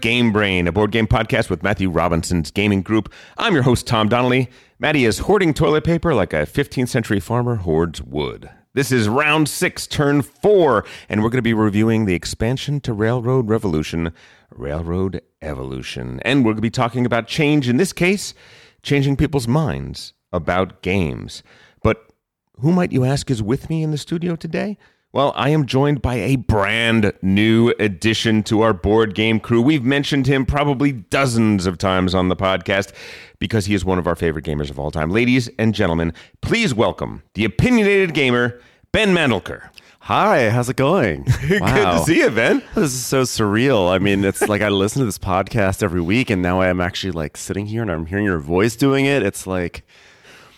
Game Brain, a board game podcast with Matthew Robinson's gaming group. I'm your host, Tom Donnelly. Matty is hoarding toilet paper like a 15th century farmer hoards wood. This is round six, turn four, and we're going to be reviewing the expansion to Railroad Revolution, Railroad Evolution. And we're going to be talking about change, in this case, changing people's minds about games. But who might you ask is with me in the studio today? Well, I am joined by a brand new addition to our board game crew. We've mentioned him probably dozens of times on the podcast because he is one of our favorite gamers of all time. Ladies and gentlemen, please welcome the opinionated gamer, Ben Mandelker. Hi, how's it going? Good to see you, Ben. This is so surreal. I mean, it's like I listen to this podcast every week, and now I am actually like sitting here and I'm hearing your voice doing it. It's like,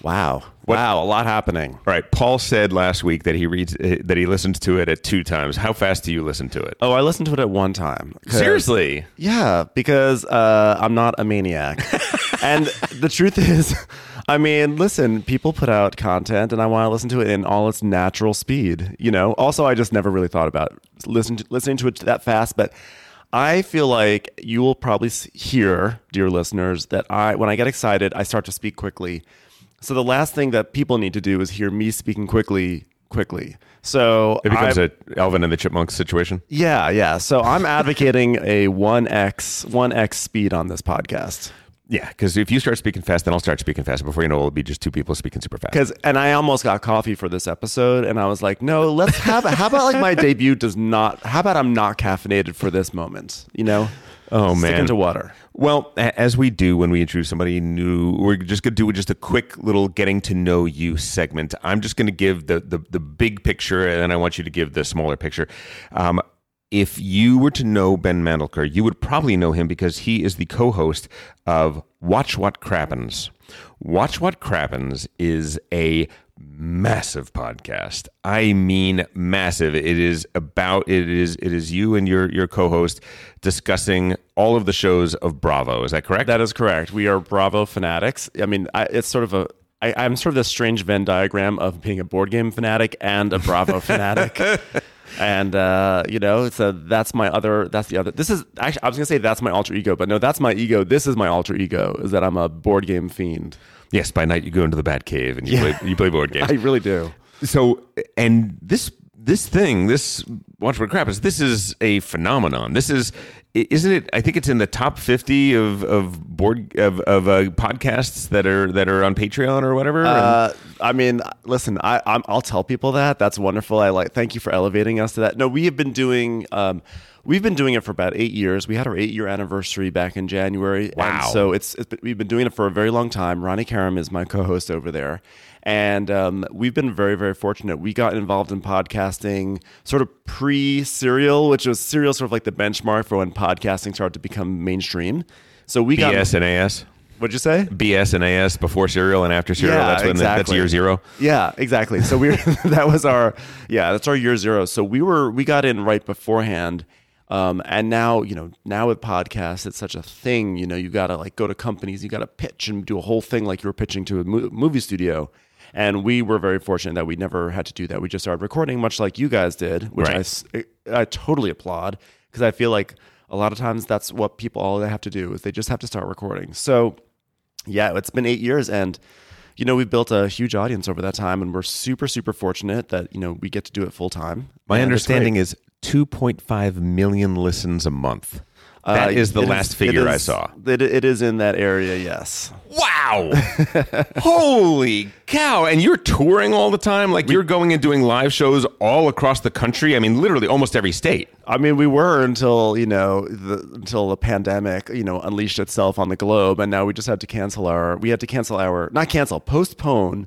wow, wow, a lot happening. All right, Paul said last week that he reads uh, that he listens to it at two times. How fast do you listen to it? Oh, I listened to it at one time. 'Cause- Seriously? Yeah, because uh, I'm not a maniac. and the truth is, I mean, listen, people put out content and I want to listen to it in all its natural speed, you know? Also, I just never really thought about listen to, listening to it that fast, but I feel like you will probably s- hear, dear listeners, that I when I get excited, I start to speak quickly. So the last thing that people need to do is hear me speaking quickly quickly. So It becomes a Alvin and the Chipmunks situation. yeah, yeah. So I'm advocating a 1x 1x speed on this podcast. Yeah, because if you start speaking fast, then I'll start speaking fast. Before you know, it, it'll be just two people speaking super fast. Cuz and I almost got coffee for this episode and I was like, "No, let's have how about like my debut does not how about I'm not caffeinated for this moment, you know?" Oh, Stick man. into water. Well, as we do when we introduce somebody new, we're just going to do just a quick little getting to know you segment. I'm just going to give the, the the big picture, and then I want you to give the smaller picture. Um, if you were to know Ben Mandelker, you would probably know him because he is the co-host of Watch What Crappens. Watch What Crappens is a massive podcast. I mean massive. It is about it is it is you and your your co-host discussing all of the shows of Bravo. Is that correct? That is correct. We are Bravo fanatics. I mean, I, it's sort of a I, I'm sort of this strange Venn diagram of being a board game fanatic and a Bravo fanatic. And uh, you know, it's a that's my other that's the other. This is actually I was gonna say that's my alter ego, but no, that's my ego. This is my alter ego. Is that I'm a board game fiend. Yes. By night you go into the Bat Cave and you play you play board games. I really do. so and this this thing this watch what crap is this is a phenomenon this is isn't it i think it's in the top 50 of of board of of uh, podcasts that are that are on patreon or whatever Uh, I mean, listen, I, I'm, I'll tell people that. That's wonderful. I like. Thank you for elevating us to that. No, we have been doing. Um, we've been doing it for about eight years. We had our eight year anniversary back in January. Wow. And so it's, it's been, we've been doing it for a very long time. Ronnie Karam is my co-host over there, and um, we've been very very fortunate. We got involved in podcasting sort of pre serial, which was serial sort of like the benchmark for when podcasting started to become mainstream. So we got. bs and as What'd you say? bs and as before serial and after serial Yeah, that's when the, that's exactly. year zero Yeah, exactly. So we that was our yeah, that's our year zero. So we were we got in right beforehand. Um, and now, you know, now with podcasts, it's such a thing. You know, you got to like go to companies, you got to pitch and do a whole thing like you were pitching to a mo- movie studio. And we were very fortunate that we never had to do that. We just started recording, much like you guys did, which I Right. I eh, I, totally applaud because I feel like a lot of times that's what people all they have to do is they just have to start recording. So yeah, it's been eight years and you know, we've built a huge audience over that time and we're super, super fortunate that, you know, we get to do it full time. my understanding is 2.5 million listens a month That Uh, is the last it figure I saw. It, it is in that area, yes. Wow. Holy cow. And you're touring all the time? Like you're going and doing live shows all across the country? I mean, literally almost every state. I mean, we were until you know the, until the pandemic, you know, unleashed itself on the globe, and now we just had to cancel our. We had to cancel our not cancel, postpone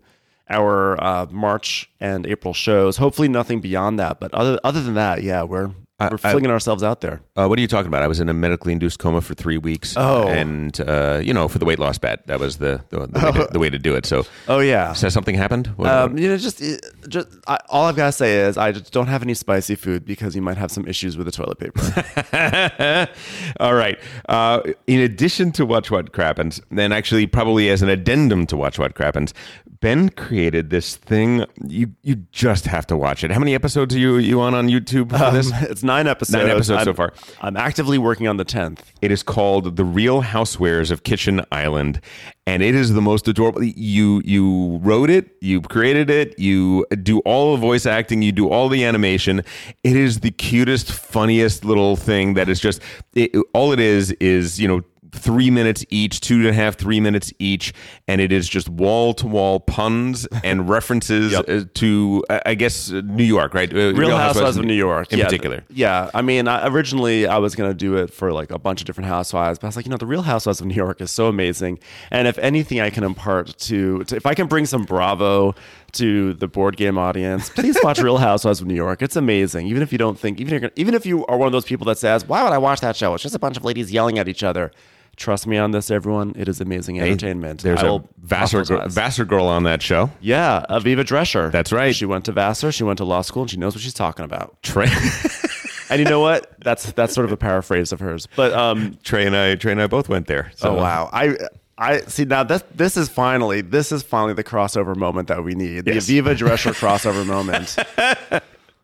our uh, March and April shows. Hopefully, nothing beyond that. But other other than that, yeah, we're we're I- flinging ourselves out there. Uh, what are you talking about? I was in a medically induced coma for three weeks. Oh. And, uh, you know, for the weight loss bet. That was the, the, the, way, to, the way to do it. So, Oh yeah. so something happened? What- Um, you know, just, just I, all I've got to say is I just don't have any spicy food because you might have some issues with the toilet paper. All right. Uh, in addition to Watch What Crappens, then actually probably as an addendum to Watch What Crappens, Ben created this thing. You you just have to watch it. How many episodes are you you on on YouTube for this? Um, it's It's nine episodes. Nine episodes I'm, so far. I'm actively working on the tenth. It is called The Real Housewares of Kitchen Island, and it is the most adorable. You you wrote it, you created it, you do all the voice acting, you do all the animation. It is the cutest, funniest little thing that is just. It, all it is is you know three minutes each, two and a half, three minutes each, and it is just wall to wall puns and references Yep. uh, to, I guess, uh, New York, right? Uh, Real Housewives of New York, in yeah, particular. Yeah, I mean, I, originally I was gonna do it for like a bunch of different housewives, but I was like, you know, the Real Housewives of New York is so amazing, and if anything, I can impart to, to if I can bring some Bravo to the board game audience, please watch Real Housewives of New York. It's amazing, even if you don't think, even if even if you are one of those people that says, why would I watch that show? It's just a bunch of ladies yelling at each other. Trust me on this, everyone. It is amazing entertainment. There's I a Vassar. Vassar girl on that show. Yeah, Aviva Drescher. That's right. She went to Vassar. She went to law school, and she knows what she's talking about. Trey, And you know what? That's that's sort of a paraphrase of hers. But um, Trey and I, Trey and I both went there. So. oh wow, I I see now. This this is finally this is finally the crossover moment that we need. Yes. The Aviva Drescher crossover moment.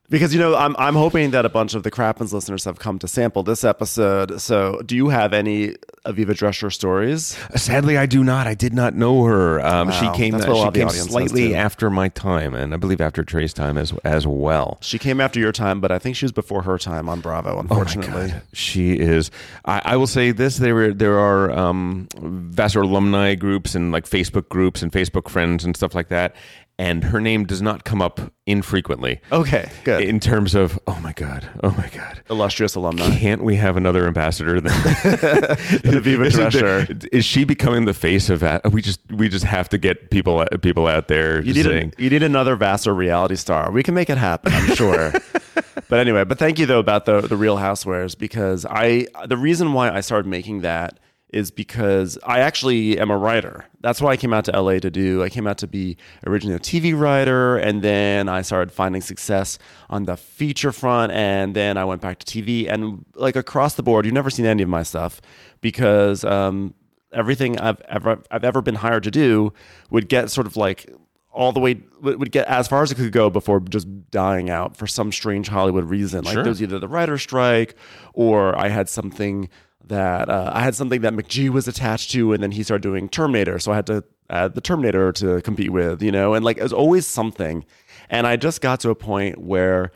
Because you know, I'm I'm hoping that a bunch of the Crappens listeners have come to sample this episode. So, do you have any Aviva Drescher stories? Sadly, I do not. I did not know her. Um, she came. That's what a she the came slightly after my time, and I believe after Trey's time as as well. She came after your time, but I think she was before her time on Bravo. Oh Unfortunately, God. She is. I, I will say this: there were there are um, Vassar alumni groups and like Facebook groups and Facebook friends and stuff like that. And her name does not come up infrequently. okay, good. In terms of, oh my god, oh my god, Illustrious alumni. can't we have another ambassador? Than Aviva Is, it is she becoming the face of that? We just we just have to get people people out there You need, saying, a, you need another Vassar reality star. We can make it happen, I'm sure. but anyway, but thank you though about the the Real Housewares because I the reason why I started making that is because I actually am a writer. That's why I came out to LA to do. I came out to be originally a TV writer, and then I started finding success on the feature front, and then I went back to TV. And like across the board, you've never seen any of my stuff because um, everything I've ever I've ever been hired to do would get sort of like all the way would get as far as it could go before just dying out for some strange Hollywood reason. Like Sure. there was either the writer's strike or I had something that uh, I had something that McG was attached to, and then he started doing Terminator, so I had to add the Terminator to compete with, you know, and like it was always something. And I just got to a point where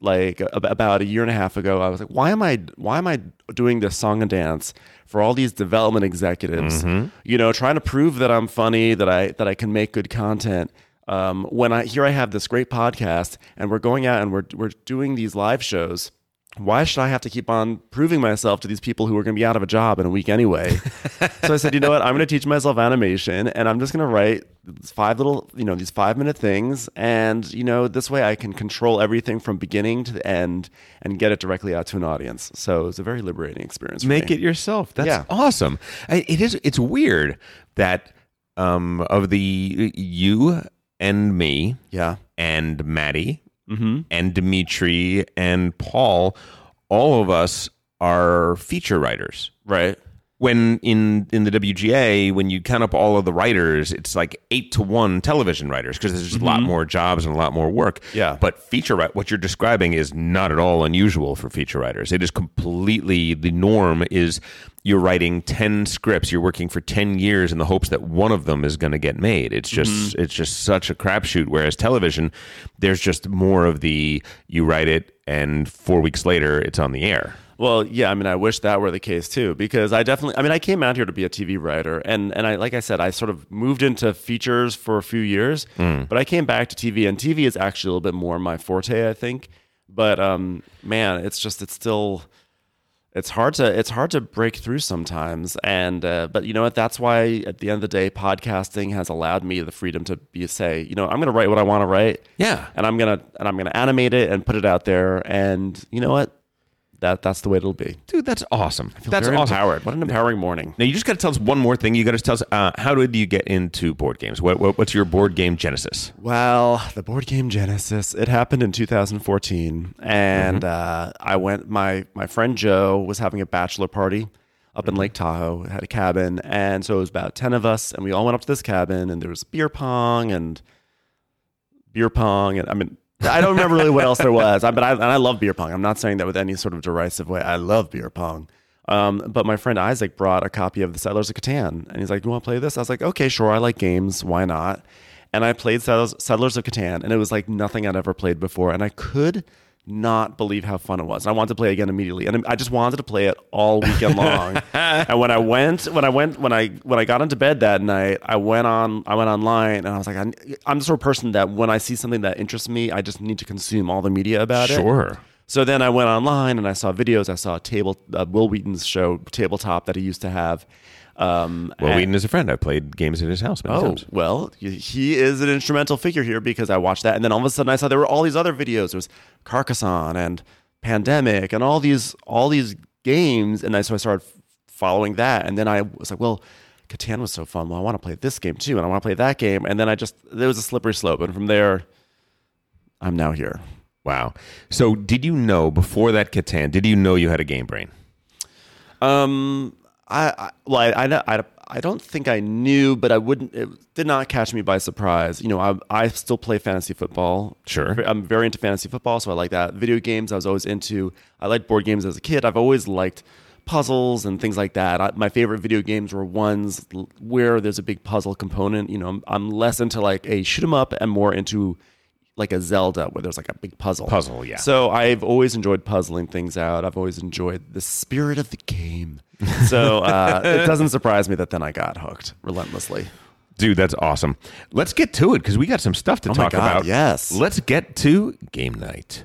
like ab- about a year and a half ago i was like why am i why am i doing this song and dance for all these development executives you know trying to prove that i'm funny that i that i can make good content? Um, when i here i have this great podcast and we're going out and we're we're doing these live shows why should I have to keep on proving myself to these people who are going to be out of a job in a week anyway? so I said, you know what? I'm going to teach myself animation and I'm just going to write five little, you know, these five minute things. And, you know, this way I can control everything from beginning to the end and get it directly out to an audience. So it's a very liberating experience. For make me. it yourself. That's Yeah. awesome. I, it is. It's weird that um, of the you and me Yeah. and Maddie Mm-hmm. and Dimitri and Paul, all of us are feature writers. Right. When in in the WGA, when you count up all of the writers, it's like eight to one television writers because there's just a lot more jobs and a lot more work. Mm-hmm. Yeah. But feature what you're describing is not at all unusual for feature writers. It is completely the norm. Is you're writing ten scripts, you're working for ten years in the hopes that one of them is going to get made. It's just Mm-hmm. it's just such a crapshoot. Whereas television, there's just more of the you write it and four weeks later it's on the air. Well, yeah, I mean, I wish that were the case too, because I definitely, I mean, I came out here to be a TV writer, and and I, like I said, I sort of moved into features for a few years, but I came back to TV, and TV is actually a little bit more my forte, I think. But um, man, it's just, it's still, it's hard to, it's hard to break through sometimes, and uh, but you know what? That's why at the end of the day, podcasting has allowed me the freedom to be say, you know, I'm going to write what I want to write, Yeah. and I'm gonna and I'm gonna animate it and put it out there, and you know what? That that's the way it'll be. Dude, that's awesome. Feel That's awesome. empowered. What an empowering morning. Now you just got to tell us one more thing. You got to tell us uh, how did you get into board games? What, what what's your board game genesis? Well, the board game Genesis. It happened in 2014, and uh, I went. My my friend Joe was having a bachelor party up in Lake Tahoe. Had a cabin, and so it was about ten of us, and we all went up to this cabin, and there was beer pong and beer pong, and I mean I don't remember really what else there was, I- but I, and I love beer pong. I'm not saying that with any sort of derisive way. I love beer pong. Um, but my friend Isaac brought a copy of the Settlers of Catan, and he's like, Do "You want to play this?" I was like, "Okay, sure. I like games. Why not?" And I played Settlers, Settlers of Catan, and it was like nothing I'd ever played before, and I could not believe how fun it was. And I wanted to play again immediately, and I just wanted to play it all weekend long. and when I went, when I went, when I when I got into bed that night, I went on, I went online, and I was like, I'm, I'm the sort of person that when I see something that interests me, I just need to consume all the media about it. Sure. So then I went online and I saw videos. I saw a table, uh, Wil Wheaton's show, tabletop that he used to have. Um, Well, Wheaton is a friend. I've played games at his house many Oh, times. well, he is an instrumental figure here because I watched that. And then all of a sudden I saw there were all these other videos. There was Carcassonne and Pandemic and all these all these games. And I, so I started following that. And then I was like, well, Catan was so fun. Well, I want to play this game too. And I want to play that game. And then I just, there was a slippery slope. And from there, I'm now here. Wow. So, did you know before that Catan? Did you know you had a game brain? Um, I, I well, I, I, I, I don't think I knew, but I wouldn't. It did not catch me by surprise. You know, I, I still play fantasy football. Sure. I'm very into fantasy football, so I like that. Video games, I was always into. I liked board games as a kid. I've always liked puzzles and things like that. I, my favorite video games were ones where there's a big puzzle component. You know, I'm, I'm less into like a shoot 'em up and more into like a Zelda where there's like a big puzzle. Puzzle, yeah. So I've always enjoyed puzzling things out. I've always enjoyed the spirit of the game. So uh, it doesn't surprise me that then I got hooked relentlessly. Dude, that's awesome. Let's get to it because we got some stuff to Oh talk God, about. yes. Let's get to game night.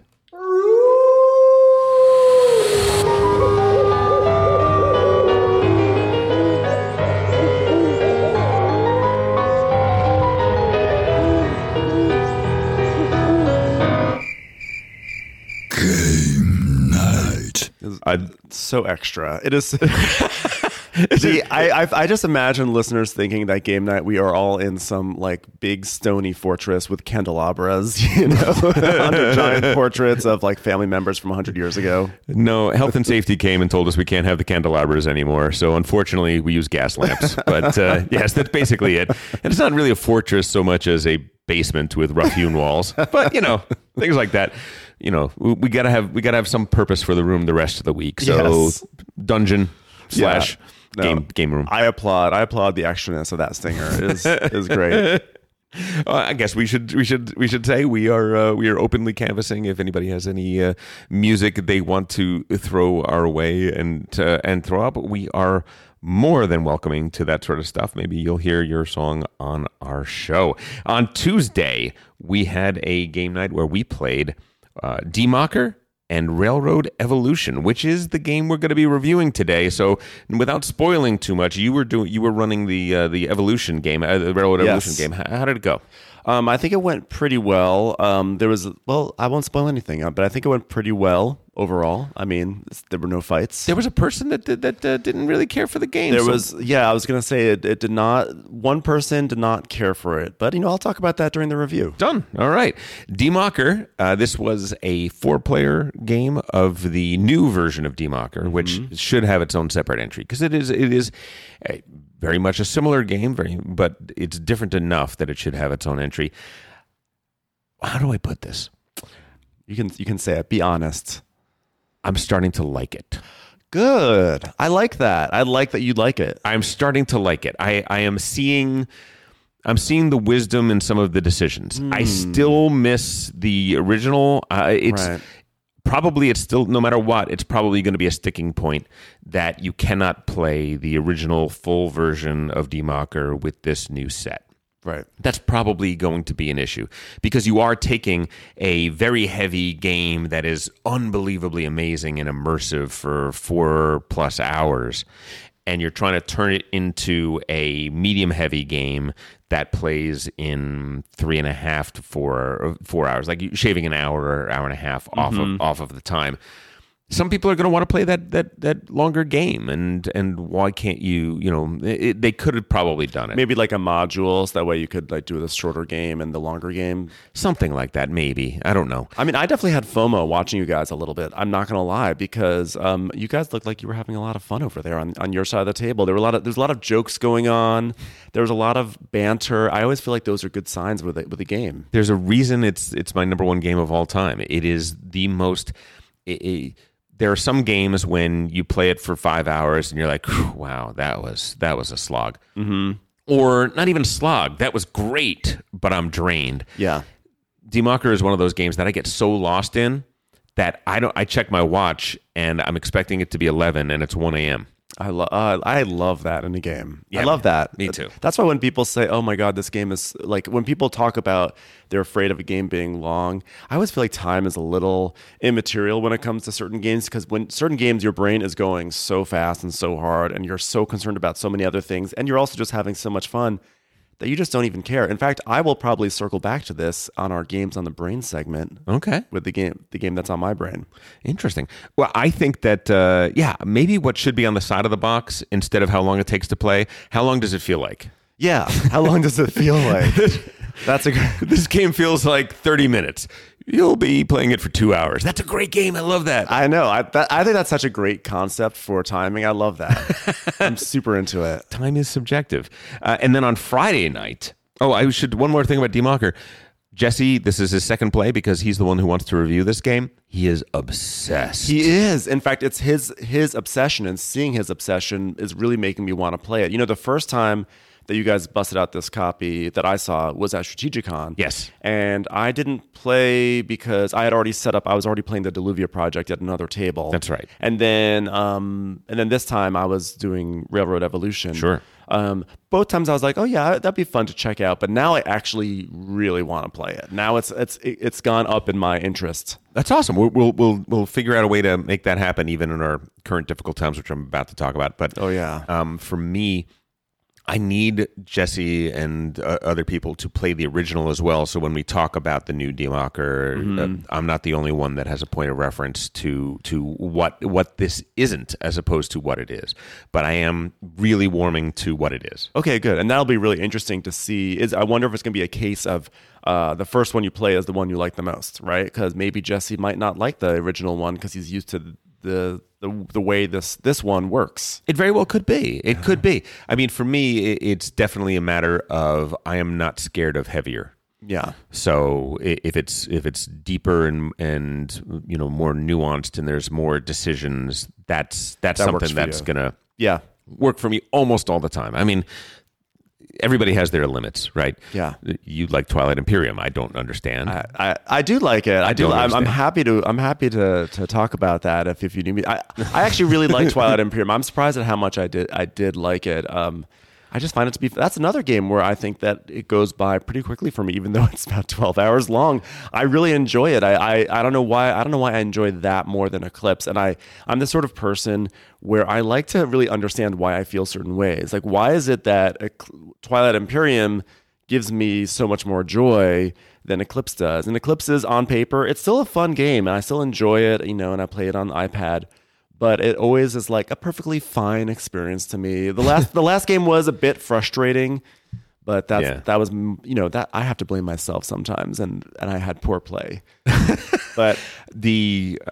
I, So extra. It is. See, I, I I just imagine listeners thinking that game night we are all in some like big stony fortress with candelabras, you know, under giant portraits of like family members from hundred years ago. no, health and safety came and told us we can't have the candelabras anymore. So unfortunately, we use gas lamps. But uh, yes, that's basically it. And it's not really a fortress so much as a basement with rough hewn walls. But you know, things like that. You know, we, we gotta have we gotta have some purpose for the room the rest of the week. So Yes. dungeon slash No. game game room. I applaud. I applaud the extraness of that stinger. is is great. Uh, I guess we should we should we should say we are uh, we are openly canvassing if anybody has any uh, music they want to throw our way and uh, and throw up. We are more than welcoming to that sort of stuff. Maybe you'll hear your song on our show. On Tuesday, we had a game night where we played uh, Die Macher and Railroad Evolution, which is the game we're going to be reviewing today. So, without spoiling too much, you were doing you were running the uh, the Evolution game, uh, the Railroad Yes. Evolution game. How, how did it go? Um, I think it went pretty well. Um, there was well, I won't spoil anything, uh, but I think it went pretty well overall. I mean, there were no fights. There was a person that did, that uh, didn't really care for the game. There so- was, yeah, I was gonna say it, it did not. One person did not care for it, but you know, I'll talk about that during the review. Done. All right. Die Macher. Uh, this was a four-player game of the new version of Die Macher, which should have its own separate entry because it is it is a, very much a similar game, very but it's different enough that it should have its own entry. How do I put this? You can you can say it. Be honest. I'm starting to like it. Good. I like that. I like that you like it. I'm starting to like it. I, I am seeing I'm seeing the wisdom in some of the decisions. I still miss the original. Uh, it's Right. probably it's still no matter what, it's probably going to be a sticking point that you cannot play the original full version of Die Macher with this new set. Right. That's probably going to be an issue because you are taking a very heavy game that is unbelievably amazing and immersive for four plus hours, and you're trying to turn it into a medium heavy game that plays in three and a half to four four hours, like shaving an hour or hour and a half off of mm-hmm. off of the time. Some people are going to want to play that that that longer game, and and why can't you? You know, it, they could have probably done it, Maybe like a module, so that way you could like do the shorter game and the longer game. something like that. Maybe I don't know. I mean, I definitely had FOMO watching you guys a little bit. I'm not gonna lie because um, you guys looked like you were having a lot of fun over there on, on your side of the table. There were a lot of there's a lot of jokes going on. There was a lot of banter. I always feel like those are good signs with it, with the game. There's a reason it's it's my number one game of all time. It is the most. It, it- there are some games when you play it for five hours and you're like, wow, that was that was a slog, mm-hmm. or not even slog. That was great, but I'm drained. Yeah, Die Macher is one of those games that I get so lost in that I don't. I check my watch and I'm expecting it to be 11 and it's 1 a.m. I love uh, I love that in a game. I love that. me too. That's why when people say, "Oh my god, this game is like," when people talk about they're afraid of a game being long, I always feel like time is a little immaterial when it comes to certain games because when certain games, your brain is going so fast and so hard, and you're so concerned about so many other things, and you're also just having so much fun that you just don't even care. In fact, I will probably circle back to this on our games on the brain segment Okay. with the game, the game that's on my brain. Interesting. Well, I think that uh, yeah, maybe what should be on the side of the box instead of how long it takes to play. How long does it feel like? Yeah, how long does it feel like? That's a this game feels like 30 minutes. You'll be playing it for two hours. That's a great game. I love that. I know. I, that, I think that's such a great concept for timing. I love that. I'm super into it. Time is subjective. Uh, and then on Friday night, oh, I should one more thing about Die Macher. Jesse, this is his second play because he's the one who wants to review this game. He is obsessed. He is. In fact, it's his his obsession, and seeing his obsession is really making me want to play it. You know, the first time that you guys busted out this copy that I saw was at Strategicon. Yes. And I didn't play because I had already set up. I was already playing the Dilluvia project at another table. That's right. And then, um, and then this time I was doing Railroad Evolution. Sure. Um, both times I was like, oh yeah, that'd be fun to check out. But now I actually really want to play it. Now it's it's it's gone up in my interest. That's awesome. We'll, we'll we'll we'll figure out a way to make that happen, even in our current difficult times, which I'm about to talk about. But Oh, yeah. um, for me, I need Jesse and uh, other people to play the original as well. So when we talk about the new Die Macher, Mm-hmm. uh, I'm not the only one that has a point of reference to to what what this isn't, as opposed to what it is. But I am really warming to what it is. Okay, good. And that'll be really interesting to see. Is I wonder if it's going to be a case of uh, the first one you play is the one you like the most, right? Because maybe Jesse might not like the original one because he's used to the, the the way this this one works. It very well could be. It could be. I mean, for me, it- it's definitely a matter of I am not scared of heavier. Yeah. So if it's if it's deeper and and you know more nuanced and there's more decisions, that's that's That something that's you. gonna Yeah. work for me almost all the time. I mean, everybody has their limits, right? Yeah. You like Twilight Imperium? I don't understand. I, I, I do like it. I, do. don't I'm, I'm happy to. I'm happy to to talk about that if, if you need me. I, I actually really like Twilight Imperium. I'm surprised at how much I did. I did like it. Um, I just find it to be. That's another game where I think that it goes by pretty quickly for me, even though it's about 12 hours long. I really enjoy it. I, I I don't know why. I don't know why I enjoy that more than Eclipse. And I I'm the sort of person where I like to really understand why I feel certain ways. Like why is it that Twilight Imperium gives me so much more joy than Eclipse does. And Eclipse is on paper, it's still a fun game and I still enjoy it, you know, and I play it on the iPad. But it always is like a perfectly fine experience to me. The last the last game was a bit frustrating, but that's Yeah. that was you know that I have to blame myself sometimes, and and I had poor play. but the uh,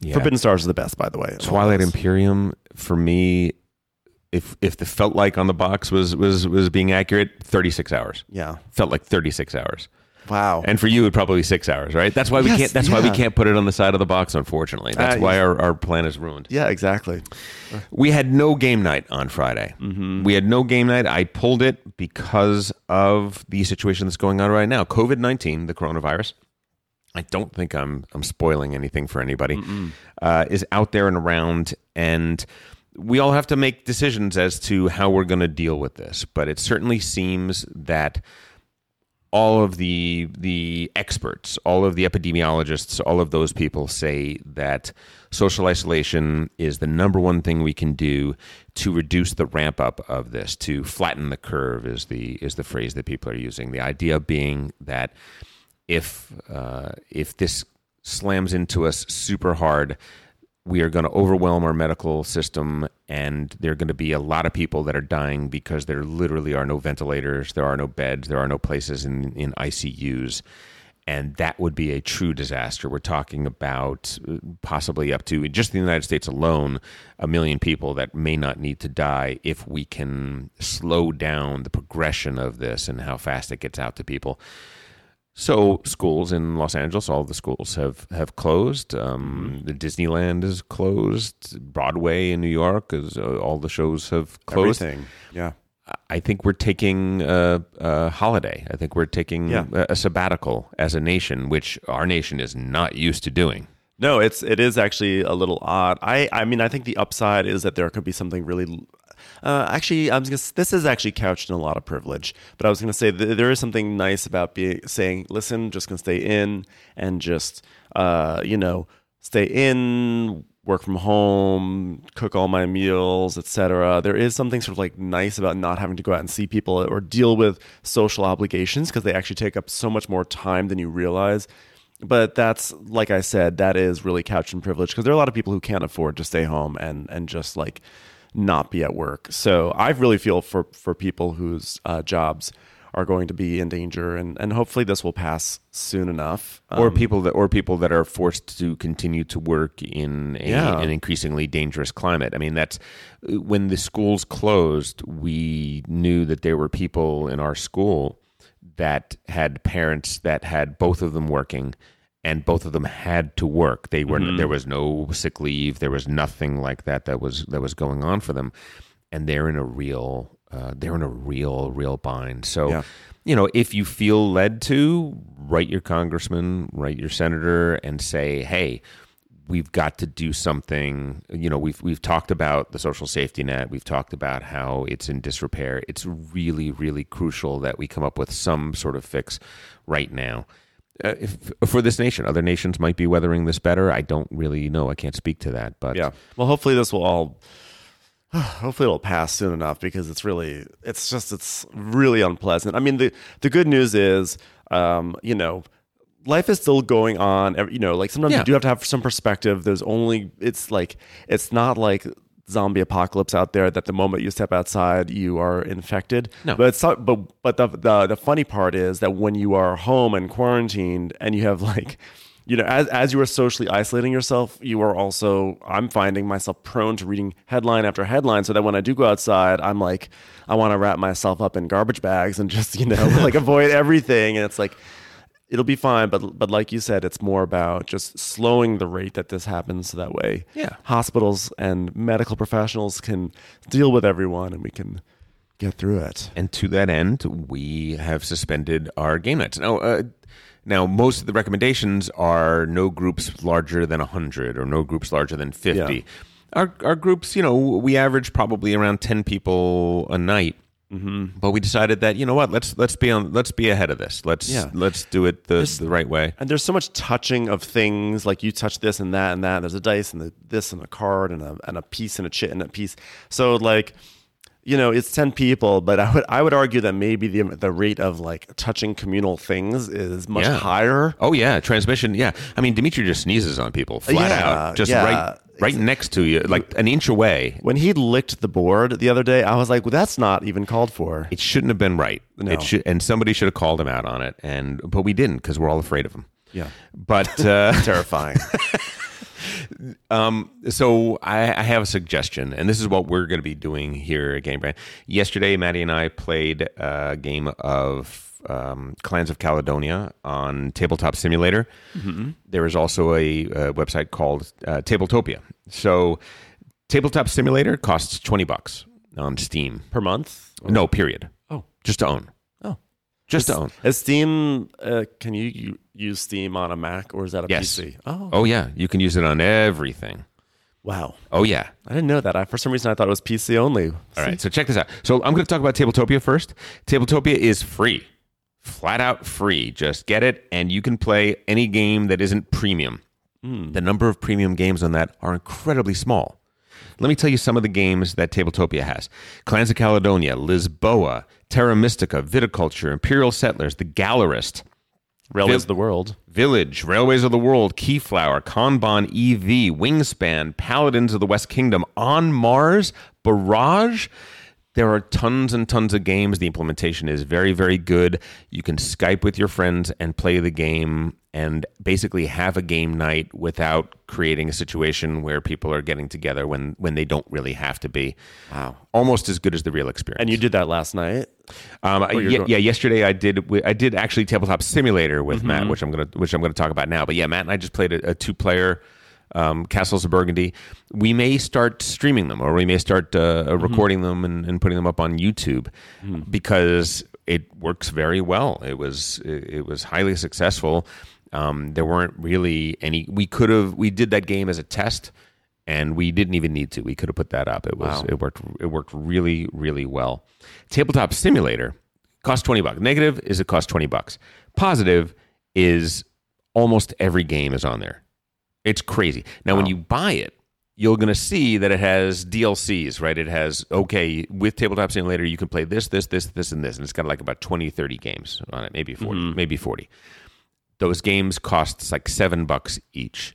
yeah. Forbidden Stars is the best, by the way. Twilight Imperium for me, if if the felt like on the box was was was being accurate, thirty six hours. Yeah. Felt like thirty six hours. Wow. And for you, it'd probably be six hours, right? That's why we Yes, can't. That's why we can't put it on the side of the box. Unfortunately, that's Uh, why our, our plan is ruined. yeah, exactly. We had no game night on Friday. We had no game night. I pulled it because of the situation that's going on right now. COVID nineteen, the coronavirus. I don't think I'm I'm spoiling anything for anybody. Uh, is out there and around, and we all have to make decisions as to how we're going to deal with this. But it certainly seems that all of the the experts, all of the epidemiologists, all of those people say that social isolation is the number one thing we can do to reduce the ramp up of this, to flatten the curve is the is the phrase that people are using. The idea being that if uh, if this slams into us super hard, we are going to overwhelm our medical system and there are going to be a lot of people that are dying because there literally are no ventilators there are no beds there are no places in, in icus and that would be a true disaster. We're talking about uh, possibly up to just the united states alone a million people that may not need to die if we can slow down the progression of this and how fast it gets out to people so schools in Los Angeles, all the schools have have closed. Um, the Disneyland is closed. Broadway in New York is uh, all the shows have closed. Everything. Yeah. I think we're taking a, a holiday. I think we're taking Yeah. a, a sabbatical as a nation, which our nation is not used to doing. No, it's it is actually a little odd. I I mean I think the upside is that there could be something really. Uh, actually, I'm this is actually couched in a lot of privilege, but I was going to say th- there is something nice about being saying, "Listen, just going to stay in and just uh, you know stay in, work from home, cook all my meals, etc." There is something sort of like nice about not having to go out and see people or deal with social obligations because they actually take up so much more time than you realize but that's like I said, that is really couched in privilege because there are a lot of people who can't afford to stay home and and just like not be at work. So I really feel for for people whose uh, jobs are going to be in danger, and and hopefully this will pass soon enough. or Um, people that or people that are forced to continue to work in a, Yeah. an increasingly dangerous climate. I mean, that's when the schools closed. We knew that there were people in our school that had parents that had both of them working. And both of them had to work. They were there was no sick leave. There was nothing like that that was that was going on for them, and they're in a real uh, they're in a real real bind. So Yeah. you know, if you feel led to, write your congressman, write your senator, and say, "Hey, we've got to do something." You know, we've we've talked about the social safety net. We've talked about how it's in disrepair. It's really, really crucial that we come up with some sort of fix right now. Uh, if, for this nation, other nations might be weathering this better. I don't really know. I can't speak to that, but yeah. Well, hopefully this will all. Hopefully it'll pass soon enough because it's really, it's just, it's really unpleasant. I mean, the the good news is, um, you know, life is still going on. You know, like sometimes Yeah. you do have to have some perspective. There's only, it's like, it's not like zombie apocalypse out there that the moment you step outside you are infected. No. But it's but but the, the the funny part is that when you are home and quarantined and you have like you know, as as you are socially isolating yourself, you are also. I'm finding myself prone to reading headline after headline, so that when I do go outside, I'm like, I want to wrap myself up in garbage bags and just you know like avoid everything. And it's like, it'll be fine, but but like you said, it's more about just slowing the rate that this happens, so that way, Yeah. hospitals and medical professionals can deal with everyone, and we can get through it. And to that end, we have suspended our game nights. Now, uh, now most of the recommendations are no groups larger than 100 or no groups larger than 50. Yeah. Our, our groups, you know, we average probably around 10 people a night. Mm-hmm. But we decided that you know what let's let's be on let's be ahead of this let's Yeah. let's do it the, the right way And there's so much touching of things, like you touch this and that and that. There's a dice and the, this and a card and a and a piece and a chit and a piece. So like, you know, it's ten people, but I would I would argue that maybe the the rate of like touching communal things is much Yeah. higher. oh yeah transmission yeah I mean Dimitri just sneezes on people flat Yeah, out just right right next to you like an inch away When he licked the board the other day, I was like, well, that's not even called for. It shouldn't have been right. No. It should, and somebody should have called him out on it. And but we didn't because we're all afraid of him. Yeah. But uh, Terrifying. um, so I, I have a suggestion, and this is what we're going to be doing here at Game Brain. Yesterday, Maddie and I played a game of um, Clans of Caledonia on Tabletop Simulator. There is also a, uh website called uh, Tabletopia. So Tabletop Simulator costs twenty bucks on Steam. per month? No, period. Oh. Just to own. Oh. Just to own. Is Steam? Uh, can you u- use Steam on a Mac or is that a Yes. PC? Oh, Oh yeah, you can use it on everything. wow! Oh yeah. I didn't know that. I, for some reason, I thought it was PC only. All right, so check this out. So I'm going to talk about Tabletopia first. Tabletopia is free, flat out free. Just get it, and you can play any game that isn't premium. Hmm. The number of premium games on that are incredibly small. Let me tell you some of the games that Tabletopia has Clans of Caledonia, Lisboa, Terra Mystica, Viticulture, Imperial Settlers, The Gallerist, Railways Vil- of the world. Village, Railways of the World, Keyflower, Kanban EV, Wingspan, Paladins of the West Kingdom, On Mars, Barrage. There are tons and tons of games. The implementation is very, very good. You can Skype with your friends and play the game and basically have a game night without creating a situation where people are getting together when, when they don't really have to be. Wow. Almost as good as the real experience. And you did that last night. Um, yeah, yeah, yesterday I did. I did actually tabletop simulator with Matt, Mm-hmm. which I'm gonna which I'm gonna talk about now. But yeah, Matt and I just played a, a two player um, Castles of Burgundy. We may start streaming them, or we may start uh, Mm-hmm. recording them and, and putting them up on YouTube because it works very well. It was it, it was highly successful. Um, there weren't really any. We could have. We did that game as a test. And we didn't even need to. We could have put that up. It was Wow. it worked it worked really really well. Tabletop Simulator cost 20 bucks. Negative is it cost 20 bucks. Positive is almost every game is on there. It's crazy. Now when you buy it, you're going to see that it has DLCs, right? It has okay, with Tabletop Simulator you can play this this this this and this and it's got like about 20 30 games on it, maybe 40, maybe 40. Those games cost like 7 bucks each.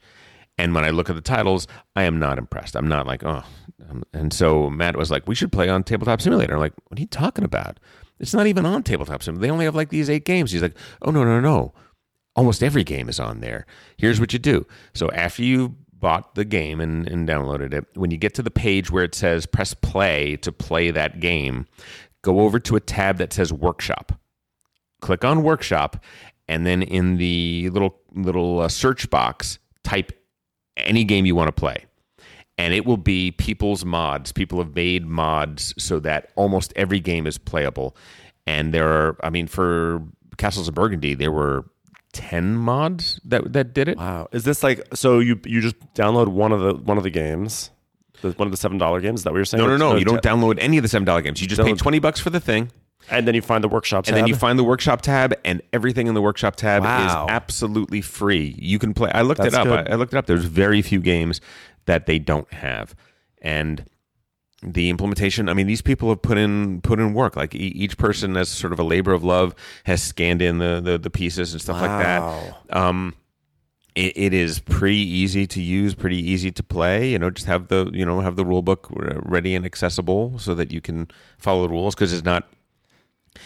And when I look at the titles, I am not impressed. I'm not like, oh. Um, And so Matt was like, we should play on Tabletop Simulator. I'm like, what are you talking about? It's not even on Tabletop Simulator. They only have like these eight games. He's like, oh, no, no, no. Almost every game is on there. Here's what you do. So after you bought the game and, and downloaded it, when you get to the page where it says press play to play that game, go over to a tab that says workshop. Click on workshop and then in the little little uh, search box type any game you want to play. And it will be people's mods. People have made mods so that almost every game is playable. And there are i mean for castles of burgundy there were 10 mods that that did it Wow. Is this like so you you just download one of the one of the games? The, one of the seven dollar games? Is that what you're saying? no no no Or you don't download any of the $7 games you just pay 20 bucks for the thing and then you find the workshop and then you find the workshop tab and everything in the workshop tab Wow. is absolutely free you can play i looked That's it up. I, I looked it up there's very few games that they don't have and the implementation. I mean these people have put in put in work. Like e- each person as sort of a labor of love has scanned in the the, the pieces and stuff like that. Um it, it is pretty easy to use pretty easy to play you know just have the you know have the rule book uh, ready and accessible so that you can follow the rules because it's not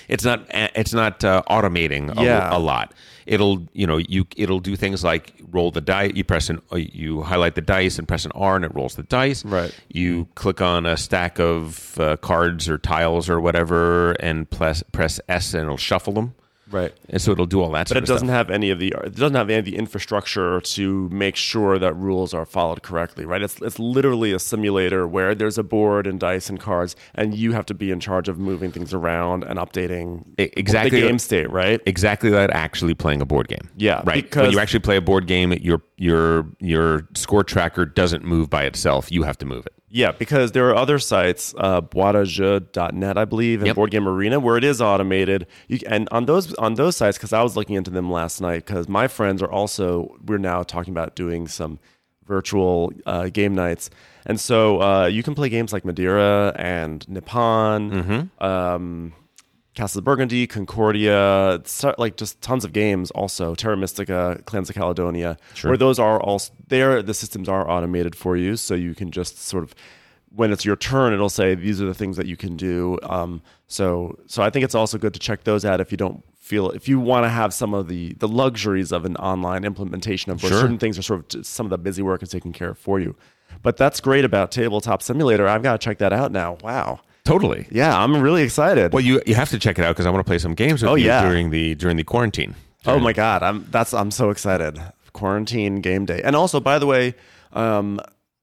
it's not it's not uh, automating a, Yeah. a lot it'll you know you it'll do things like roll the die you press an uh, you highlight the dice and press an r and it rolls the dice Right. you click on a stack of uh, cards or tiles or whatever and press press s and it'll shuffle them right. and so it'll do all that But it doesn't have any of the it doesn't have any of the infrastructure to make sure that rules are followed correctly, right? It's it's literally a simulator where there's a board and dice and cards, and you have to be in charge of moving things around and updating exactly. the game state, right? exactly like actually playing a board game. Yeah, right. when you actually play a board game, your your your score tracker doesn't move by itself. You have to move it. Yeah, because there are other sites, uh, boiteajeux.net, I believe, and Yep. Board Game Arena, where it is automated. You, and on those on those sites, because I was looking into them last night, because my friends are also we're now talking about doing some virtual uh, game nights, and so uh, you can play games like Madeira and Nippon, um, Castle of Burgundy, Concordia, like just tons of games. Also, Terra Mystica, Clans of Caledonia, where those are all there. The systems are automated for you, so you can just sort of when it's your turn, it'll say these are the things that you can do. Um, so, so I think it's also good to check those out if you don't feel if you want to have some of the the luxuries of an online implementation of where Sure. certain things are sort of some of the busy work is taken care of for you. But that's great about Tabletop Simulator. I've got to check that out now. Wow. Totally. Yeah, I'm really excited. Well, you you have to check it out because I want to play some games with Oh, you yeah. during the during the quarantine. Oh my god, I'm that's I'm so excited. Quarantine game day. And also, by the way, um,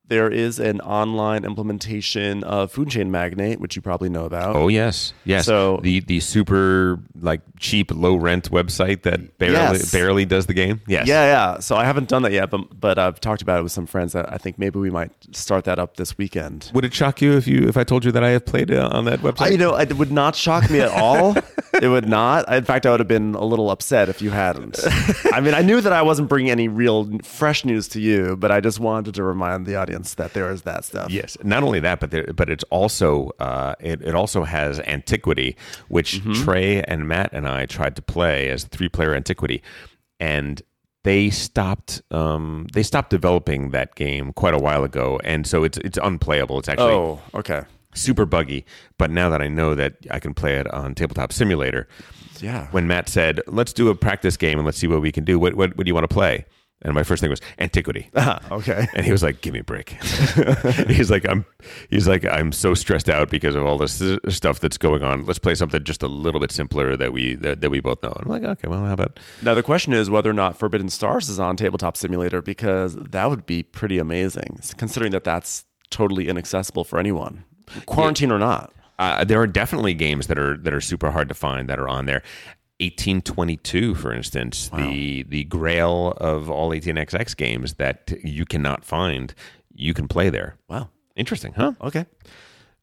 there is an online implementation of Food Chain Magnate, which you probably know about. Oh yes, yes. So- the the super like cheap low rent website that barely Yes. barely does the game. Yes. Yeah, yeah. So I haven't done that yet, but but I've talked about it with some friends. That I think maybe we might start that up this weekend. Would it shock you if you if I told you that I have played uh, on that website? I, you know, it would not shock me at all. it would not. In fact, I would have been a little upset if you hadn't. I mean, I knew that I wasn't bringing any real fresh news to you, but I just wanted to remind the audience that there is that stuff. Yes, not only that, but there, but it's also uh, it, it also has Antiquity, which Mm-hmm. Trey and Matt and I tried to play as three player Antiquity, and they stopped um, they stopped developing that game quite a while ago, and so it's it's unplayable. It's actually Oh, okay. super buggy. But now that I know that I can play it on Tabletop Simulator, Yeah. when Matt said, "Let's do a practice game and let's see what we can do," what what, what do you want to play? And my first thing was Antiquity. okay. And he was like, "Give me a break." he's like, "I'm," he's like, "I'm so stressed out because of all this stuff that's going on. Let's play something just a little bit simpler that we that, that we both know." I'm like, "Okay, well, how about?" Now the question is whether or not Forbidden Stars is on Tabletop Simulator because that would be pretty amazing, considering that that's totally inaccessible for anyone, quarantine or not. Uh, there are definitely games that are that are super hard to find that are on there. 1822, for instance, the the grail of all 18xx games that you cannot find, you can play there. Wow. Interesting, huh? Okay.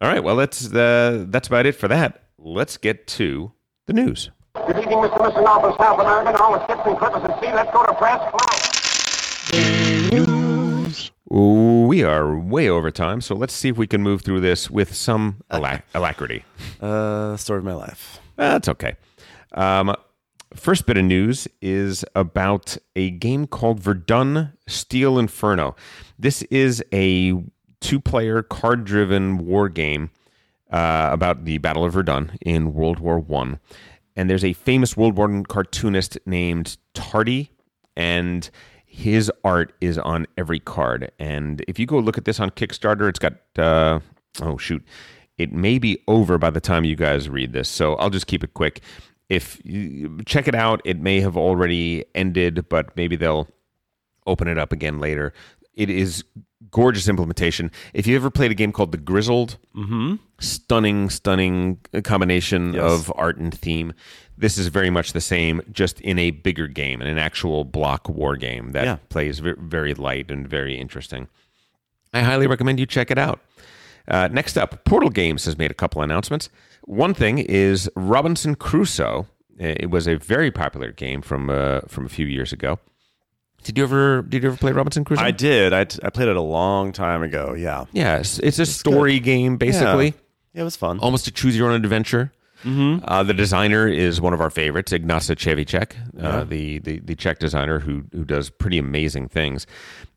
All right, well that's uh, that's about it for that. Let's get to the news. Good evening, Mr. and Mrs. Norfolk, South America, and all the skips and clippers at sea. Let's go to press. Come on. We are way over time, so let's see if we can move through this with some alac- alacrity. Uh, story of my life. That's okay. Um, first bit of news is about a game called Verdun Steel Inferno. This is a two-player card-driven war game uh, about the Battle of Verdun in World War One. And there's a famous World War One cartoonist named Tardi, and his art is on every card. And if you go look at this on Kickstarter, it's got uh, oh shoot, it may be over by the time you guys read this. So I'll just keep it quick. If you check it out, it may have already ended, but maybe they'll open it up again later. It is gorgeous implementation. If you ever played a game called The Grizzled, stunning, stunning combination Yes. of art and theme. This is very much the same, just in a bigger game, in an actual block war game that Yeah. plays very light and very interesting. I highly recommend you check it out. Uh, next up, Portal Games has made a couple announcements. One thing is Robinson Crusoe. Uh, It was a very popular game from uh, from a few years ago. Did you ever did you ever play Robinson Crusoe? I did. I, I played it a long time ago. Yeah. Yes, it's a story game basically. Yeah. Yeah, it was fun. almost a choose your own adventure. Mm-hmm. Uh, the designer is one of our favorites, Ignacy Trzewiczek, uh, the, the the Czech designer who who does pretty amazing things.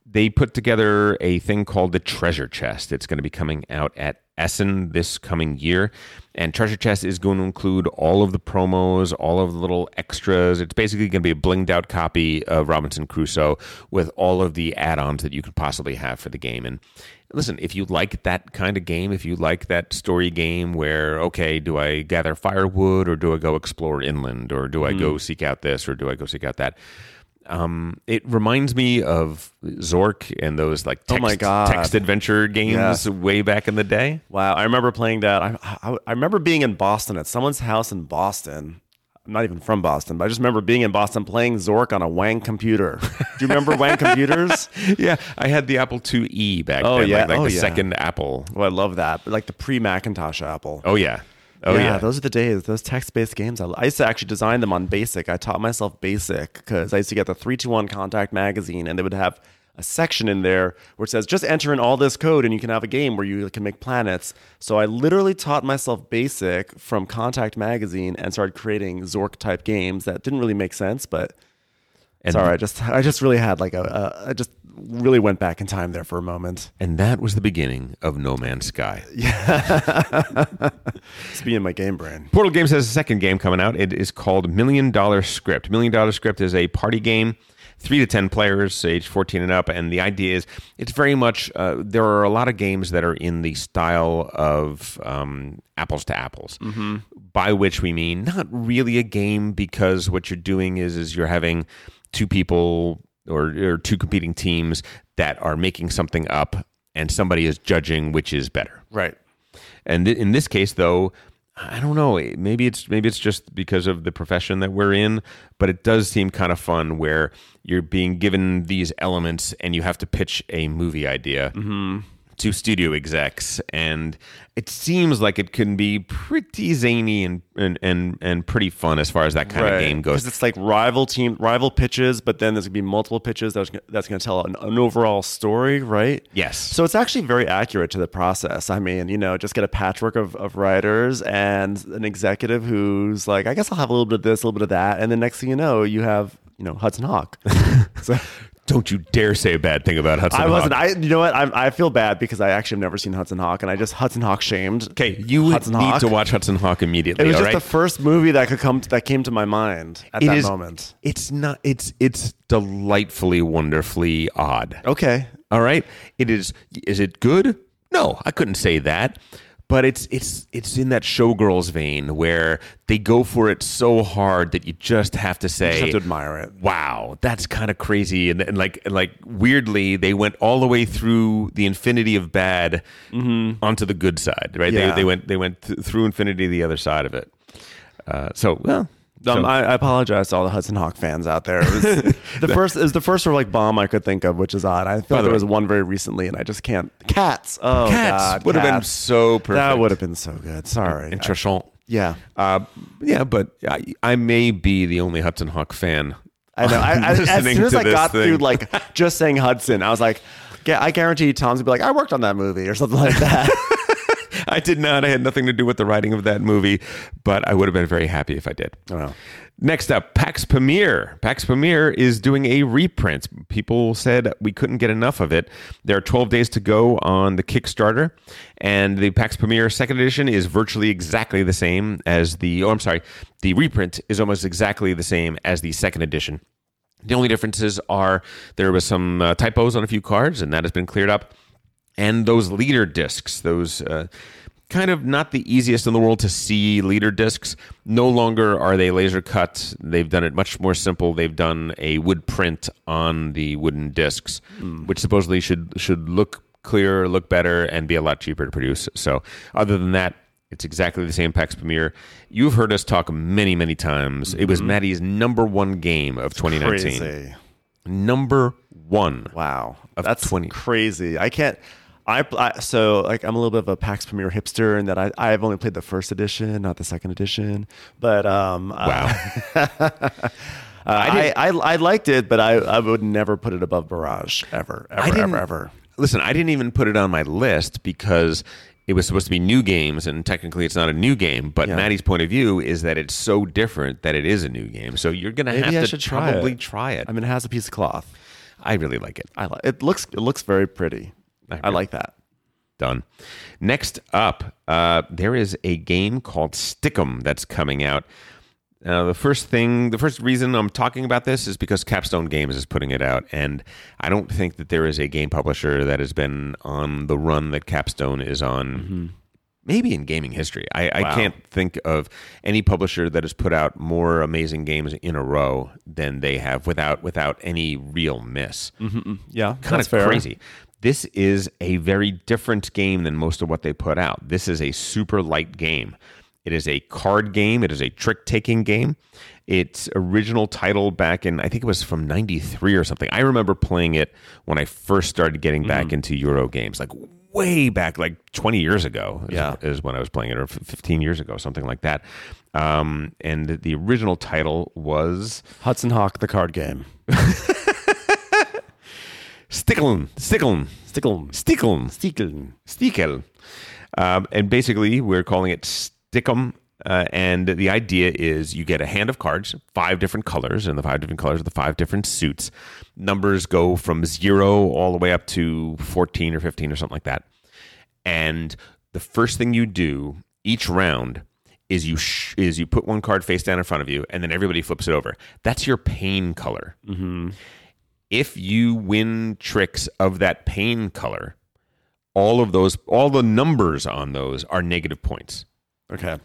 They put together a thing called the Treasure Chest. It's going to be coming out at Essen this coming year, and Treasure Chest is going to include all of the promos, all of the little extras. It's basically going to be a blinged out copy of Robinson Crusoe with all of the add-ons that you could possibly have for the game. And listen, if you like that kind of game, if you like that story game where, okay, do I gather firewood or do I go explore inland or do I Hmm. go seek out this or do I go seek out that? Um, it reminds me of Zork and those like Oh text, my God. text adventure games Yes. way back in the day. Wow, I remember playing that. I, I, I remember being in Boston at someone's house in Boston. I'm not even from Boston, but I just remember being in Boston playing Zork on a Wang computer. Do you remember Wang computers? yeah, I had the Apple IIe back Oh, then, yeah. like, like Oh, the yeah. second Apple. Oh, I love that. But like the pre Macintosh Apple. Oh yeah, oh yeah. those are the days. Those text-based games. I, I used to actually design them on Basic. I taught myself Basic because I used to get the three two one Contact magazine, and they would have a section in there where it says just enter in all this code, and you can have a game where you can make planets. So I literally taught myself Basic from Contact magazine and started creating Zork type games that didn't really make sense, but. And- Sorry, I just I just really had like a, a I just really went back in time there for a moment. and that was the beginning of No Man's Sky. Yeah. It's being my game brain. Portal Games has a second game coming out. It is called Million Dollar Script. Million Dollar Script is a party game, three to 10 players, age 14 and up. And the idea is it's very much, uh, there are a lot of games that are in the style of um, apples to apples, by which we mean not really a game because what you're doing is, is you're having two people or, or two competing teams that are making something up and somebody is judging which is better. Right. And th- in this case, though, I don't know. Maybe it's maybe it's just because of the profession that we're in, but it does seem kind of fun where you're being given these elements and you have to pitch a movie idea mm-hmm. To studio execs, and it seems like it can be pretty zany and and and, and pretty fun as far as that kind of game goes. Because it's like rival team, rival pitches, but then there's gonna be multiple pitches that's gonna, that's going to tell an, an overall story, right? Yes. So it's actually very accurate to the process. I mean, you know, just get a patchwork of, of writers and an executive who's like, I guess I'll have a little bit of this, a little bit of that, and then next thing you know, you have you know Hudson Hawk. so Don't you dare say a bad thing about Hudson I wasn't. Hawk. I you know what? I, I feel bad because I actually have never seen Hudson Hawk, and I just Hudson Hawk shamed. okay, you Hudson need Hawk. to watch Hudson Hawk immediately. It was all just right? the first movie that could come that came to my mind at It that is- moment. It's not. It's it's delightfully, wonderfully odd. Okay, All right. It is. Is it good? No, I couldn't say that. But it's it's it's in that showgirls vein where they go for it so hard that you just have to say, have to admire it. "Wow, that's kind of crazy." And, and like and like weirdly, they went all the way through the infinity of bad onto the good side, right? Mm-hmm. Yeah. They, they went they went th- through infinity the other side of it. Uh, so well, Um, so- I, I apologize to all the Hudson Hawk fans out there. It was the first is the first sort of like bomb I could think of, which is odd. I By feel the like there way- was one very recently, and I just can't. Cats. Oh, cats God, would have been Cats. so perfect. That would have been so good. Sorry. Trishon. yeah. Uh, yeah, but I, I may be the only Hudson Hawk fan. I know. I, I, as soon as I got thing. through like just saying Hudson, I was like, yeah, I guarantee Tom's gonna be like, I worked on that movie or something like that. I did not. I had nothing to do with the writing of that movie, but I would have been very happy if I did. Wow. Next up, Pax Pamir. Pax Pamir is doing a reprint. People said we couldn't get enough of it. There are 12 days to go on the Kickstarter, and the Pax Pamir second edition is virtually exactly the same as the. Oh, I'm sorry. The reprint is almost exactly the same as the second edition. The only differences are there was some uh, typos on a few cards, and that has been cleared up. And those leader discs, those uh, kind of not the easiest in the world to see leader discs, no longer are they laser cut. They've done it much more simple. They've done a wood print on the wooden discs, which supposedly should should look clearer, look better, and be a lot cheaper to produce. So, other than that, it's exactly the same Pax Pamir. You've heard us talk many, many times. It was Maddie's number one game of 2019. Crazy. Number one. Wow. That's 20. crazy. I can't. I, I so like I'm a little bit of a PAX Pamir hipster in that I I've only played the first edition, not the second edition. But um, Wow. uh, I, I I liked it, but I I would never put it above Barrage ever ever I ever ever. Listen, I didn't even put it on my list because it was supposed to be new games, and technically it's not a new game. But Yeah. Maddie's point of view is that it's so different that it is a new game. So you're going to have I to should try probably it. try it. I mean, it has a piece of cloth. I really like it. I like it. Looks it looks very pretty. I I like that. Done. Next up, uh, there is a game called Stick 'Em that's coming out. Uh, the first thing, the first reason I'm talking about this is because Capstone Games is putting it out, and I don't think that there is a game publisher that has been on the run that Capstone is on. Maybe in gaming history, I, I Wow. can't think of any publisher that has put out more amazing games in a row than they have without without any real miss Yeah, kind of fair. crazy. This is a very different game than most of what they put out. This is a super light game. It is a card game. It is a trick taking game. Its original title back in, I think it was from 93 or something. I remember playing it when I first started getting back into Euro games, like way back, like 20 years ago is, Yeah. is when I was playing it, or 15 years ago, something like that. Um, and the original title was Hudson Hawk, the card game. Sticklin. Sticklin. Sticklum. Sticklin. Sticklum. Stickel. Um, and basically, we're calling it Stick 'Em. Uh, and the idea is you get a hand of cards, five different colors, and the five different colors are the five different suits. Numbers go from zero all the way up to 14 or 15 or something like that. And the first thing you do each round is you sh- is you put one card face down in front of you, and then everybody flips it over. That's your pain color. If you win tricks of that pain color, all of those, all the numbers on those are negative points. Okay.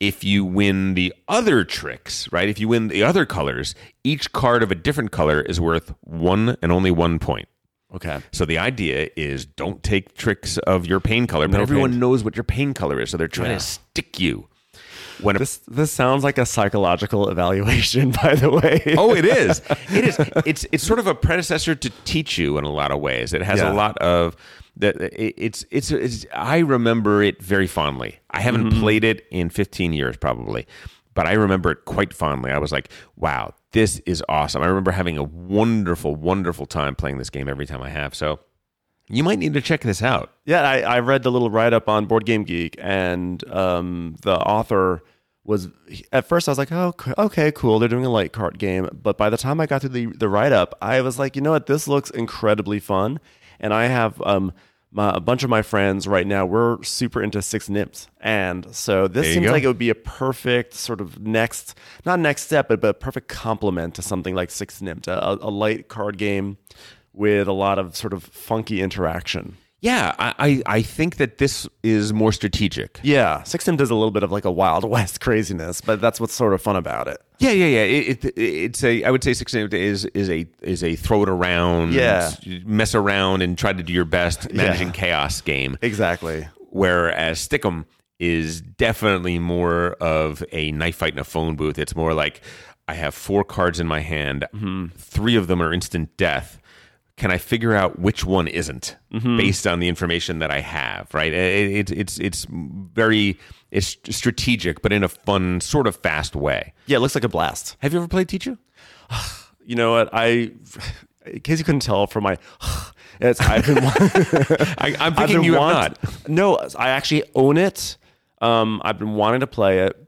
If you win the other tricks, right? If you win the other colors, each card of a different color is worth one and only one point. Okay. So the idea is don't take tricks of your pain color, but No everyone pain. knows what your pain color is, so they're trying Yeah. to stick you. When This this sounds like a psychological evaluation, by the way. oh, it is. It is. It's it's sort of a predecessor to Tichu in a lot of ways. It has Yeah. a lot of that. It's, it's it's I remember it very fondly. I haven't mm-hmm. played it in 15 years probably, but I remember it quite fondly. I was like, wow, this is awesome. I remember having a wonderful, wonderful time playing this game every time I have. So you might need to check this out. Yeah, I, I read the little write up on Board Game Geek, and um, the author was at first I was like, oh, okay, cool. They're doing a light cart game. But by the time I got to the the write up, I was like, you know what, this looks incredibly fun. And I have um my, a bunch of my friends right now. We're super into Six Nimmt, and so this seems go. like it would be a perfect sort of next, not next step, but, but a perfect complement to something like Six Nimmt, a, a light card game with a lot of sort of funky interaction. Yeah, I, I, think that this is more strategic. Yeah, Six Nimmt is a little bit of like a Wild West craziness, but that's what's sort of fun about it. Yeah, yeah, yeah. It, it, it's a. I would say six is is a is a throw it around, Yeah. mess around, and try to do your best managing Yeah. chaos game. Exactly. Whereas Stick 'Em is definitely more of a knife fight in a phone booth. It's more like I have four cards in my hand. Mm-hmm. Three of them are instant death. Can I figure out which one isn't based on the information that I have? Right? It, it, it's it's very it's strategic, but in a fun, sort of fast way. Yeah, it looks like a blast. Have you ever played Tichu? You know what? I, in case you couldn't tell from my, it's I've been. I, I'm I've thinking been you want- not. No, I actually own it. Um, I've been wanting to play it.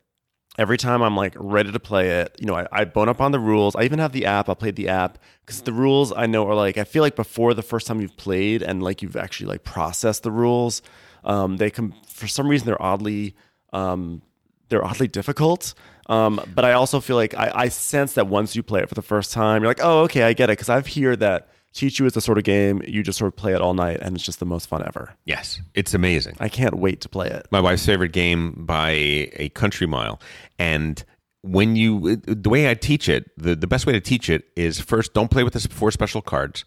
Every time I'm like ready to play it, you know, I, I bone up on the rules. I even have the app. I played the app because the rules I know are like I feel like before the first time you've played and like you've actually like processed the rules, um, they come for some reason they're oddly um, they're oddly difficult. Um, but I also feel like I, I sense that once you play it for the first time, you're like, oh, okay, I get it. Because I've heard that Tichu is the sort of game you just sort of play it all night, and it's just the most fun ever. Yes, it's amazing. I can't wait to play it. my wife's favorite game by a country mile. And when you, the way I teach it, the, the best way to teach it is first, don't play with the four special cards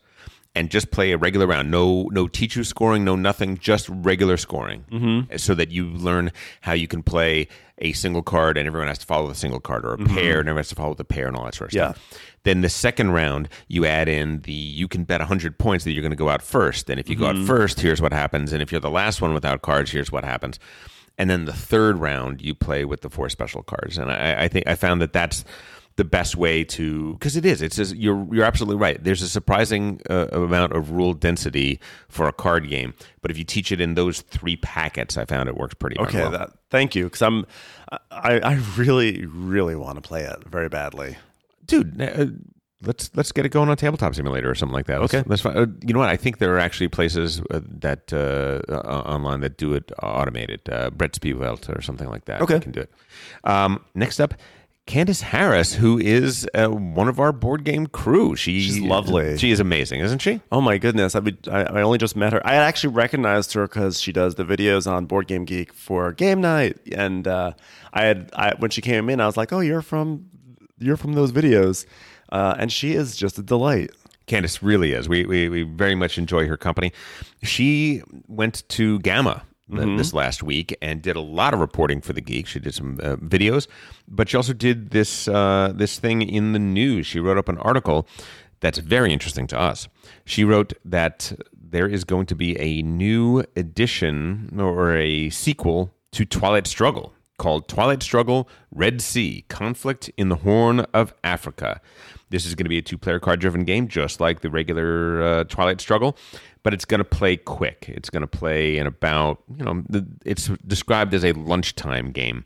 and just play a regular round. No, no Tichu scoring, no nothing, just regular scoring. Mm-hmm. So that you learn how you can play a single card and everyone has to follow the single card or a pair and everyone has to follow the pair and all that sort of Yeah. stuff. Then the second round, you add in the you can bet 100 points that you're going to go out first. And if you go out first, here's what happens. And if you're the last one without cards, here's what happens. And then the third round, you play with the four special cards. And I, I think I found that that's the best way to because it is. It's just, you're you're absolutely right. There's a surprising uh, amount of rule density for a card game, but if you teach it in those three packets, I found it works pretty Okay, well. that thank you. Because I'm, I, I really, really want to play it very badly. dude. Let's let's get it going on tabletop simulator or something like that. Okay. that's fine. uh, you know what? I think there are actually places uh, that uh, uh, online that do it automated. Uh, Brettspielwelt or something like that. Okay. can do it. Um, next up. Candace Harris, who is uh, one of our board game crew, she, She's lovely. She is amazing, isn't she? Oh my goodness! I, would, I I only just met her. I actually recognized her because she does the videos on Board Game Geek for game night, and uh, I had I, when she came in, I was like, "Oh, you're from you're from those videos," uh, and she is just a delight. Candace really is. We, we we very much enjoy her company. She went to GAMA th- this last week and did a lot of reporting for the Geek. She did some uh, videos, but she also did this uh, this thing in the news. She wrote up an article that's very interesting to us. She wrote that there is going to be a new edition or a sequel to Twilight Struggle called Twilight Struggle Red Sea Conflict in the Horn of Africa. This is going to be a two player card driven game, just like the regular uh, Twilight Struggle, but it's going to play quick. It's going to play in about, you know, the, it's described as a lunchtime game.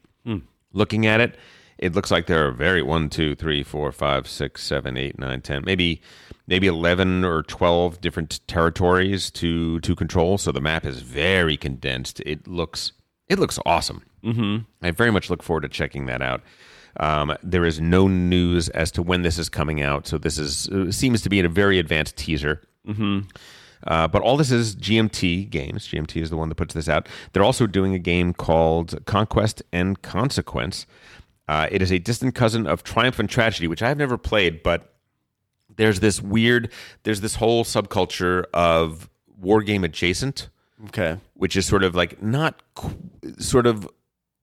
Looking at it, it looks like there are very one, two, three, four, five, six, seven, eight, nine, ten, maybe maybe eleven or twelve different territories to to control. So the map is very condensed. It looks it looks awesome. Mm-hmm. I very much look forward to checking that out. Um, there is no news as to when this is coming out, so this is uh, seems to be in a very advanced teaser. Uh, but all this is GMT Games. GMT is the one that puts this out. They're also doing a game called Conquest and Consequence. Uh, it is a distant cousin of Triumph and Tragedy, which I've never played, but there's this weird, there's this whole subculture of war game adjacent, Okay, which is sort of like not qu- sort of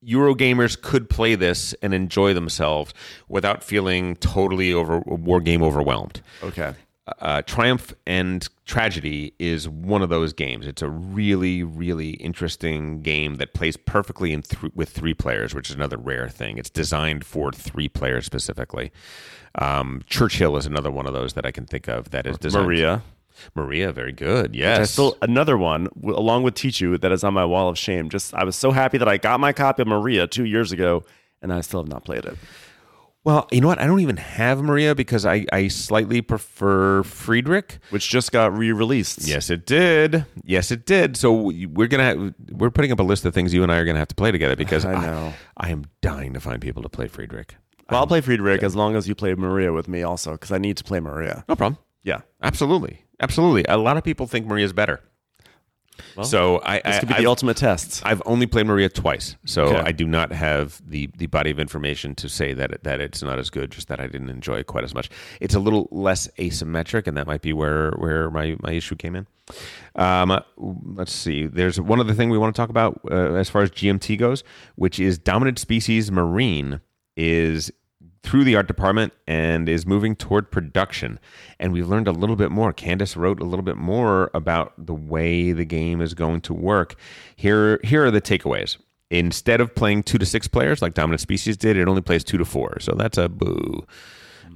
Eurogamers could play this and enjoy themselves without feeling totally over war game overwhelmed okay, uh, Triumph and Tragedy is one of those games. It's a really, really interesting game that plays perfectly in th- with three players, which is another rare thing. It's designed for three players specifically. Um, Churchill is another one of those that I can think of that is designed. Maria. Maria, very good. I Yes. still another one along with Tichu that is on my wall of shame. Just I was so happy that I got my copy of Maria two years ago, and I still have not played it. Well, you know what? I don't even have Maria because I, I slightly prefer Friedrich. Which just got re-released. Yes, it did. Yes, it did. So we're gonna we're putting up a list of things you and I are gonna have to play together because I know. I, am dying to find people to play Friedrich. Well, I'll play Friedrich as long as you play Maria with me, also, because I need to play Maria. No problem. Yeah. Absolutely, absolutely. A lot of people think Maria's better. so I, This could be I've- the ultimate test. I've only played Maria twice, so Okay. I do not have the the body of information to say that it, that it's not as good. Just that I didn't enjoy it quite as much. It's a little less asymmetric, and that might be where where my my issue came in. Um, let's see. There's one other thing we want to talk about uh, as far as GMT goes, which is dominant species marine is through the art department and is moving toward production. And we've learned a little bit more. Candace wrote a little bit more about the way the game is going to work. Here, here are the takeaways. Instead of playing two to six players like Dominant Species did, it only plays two to four. So that's a boo.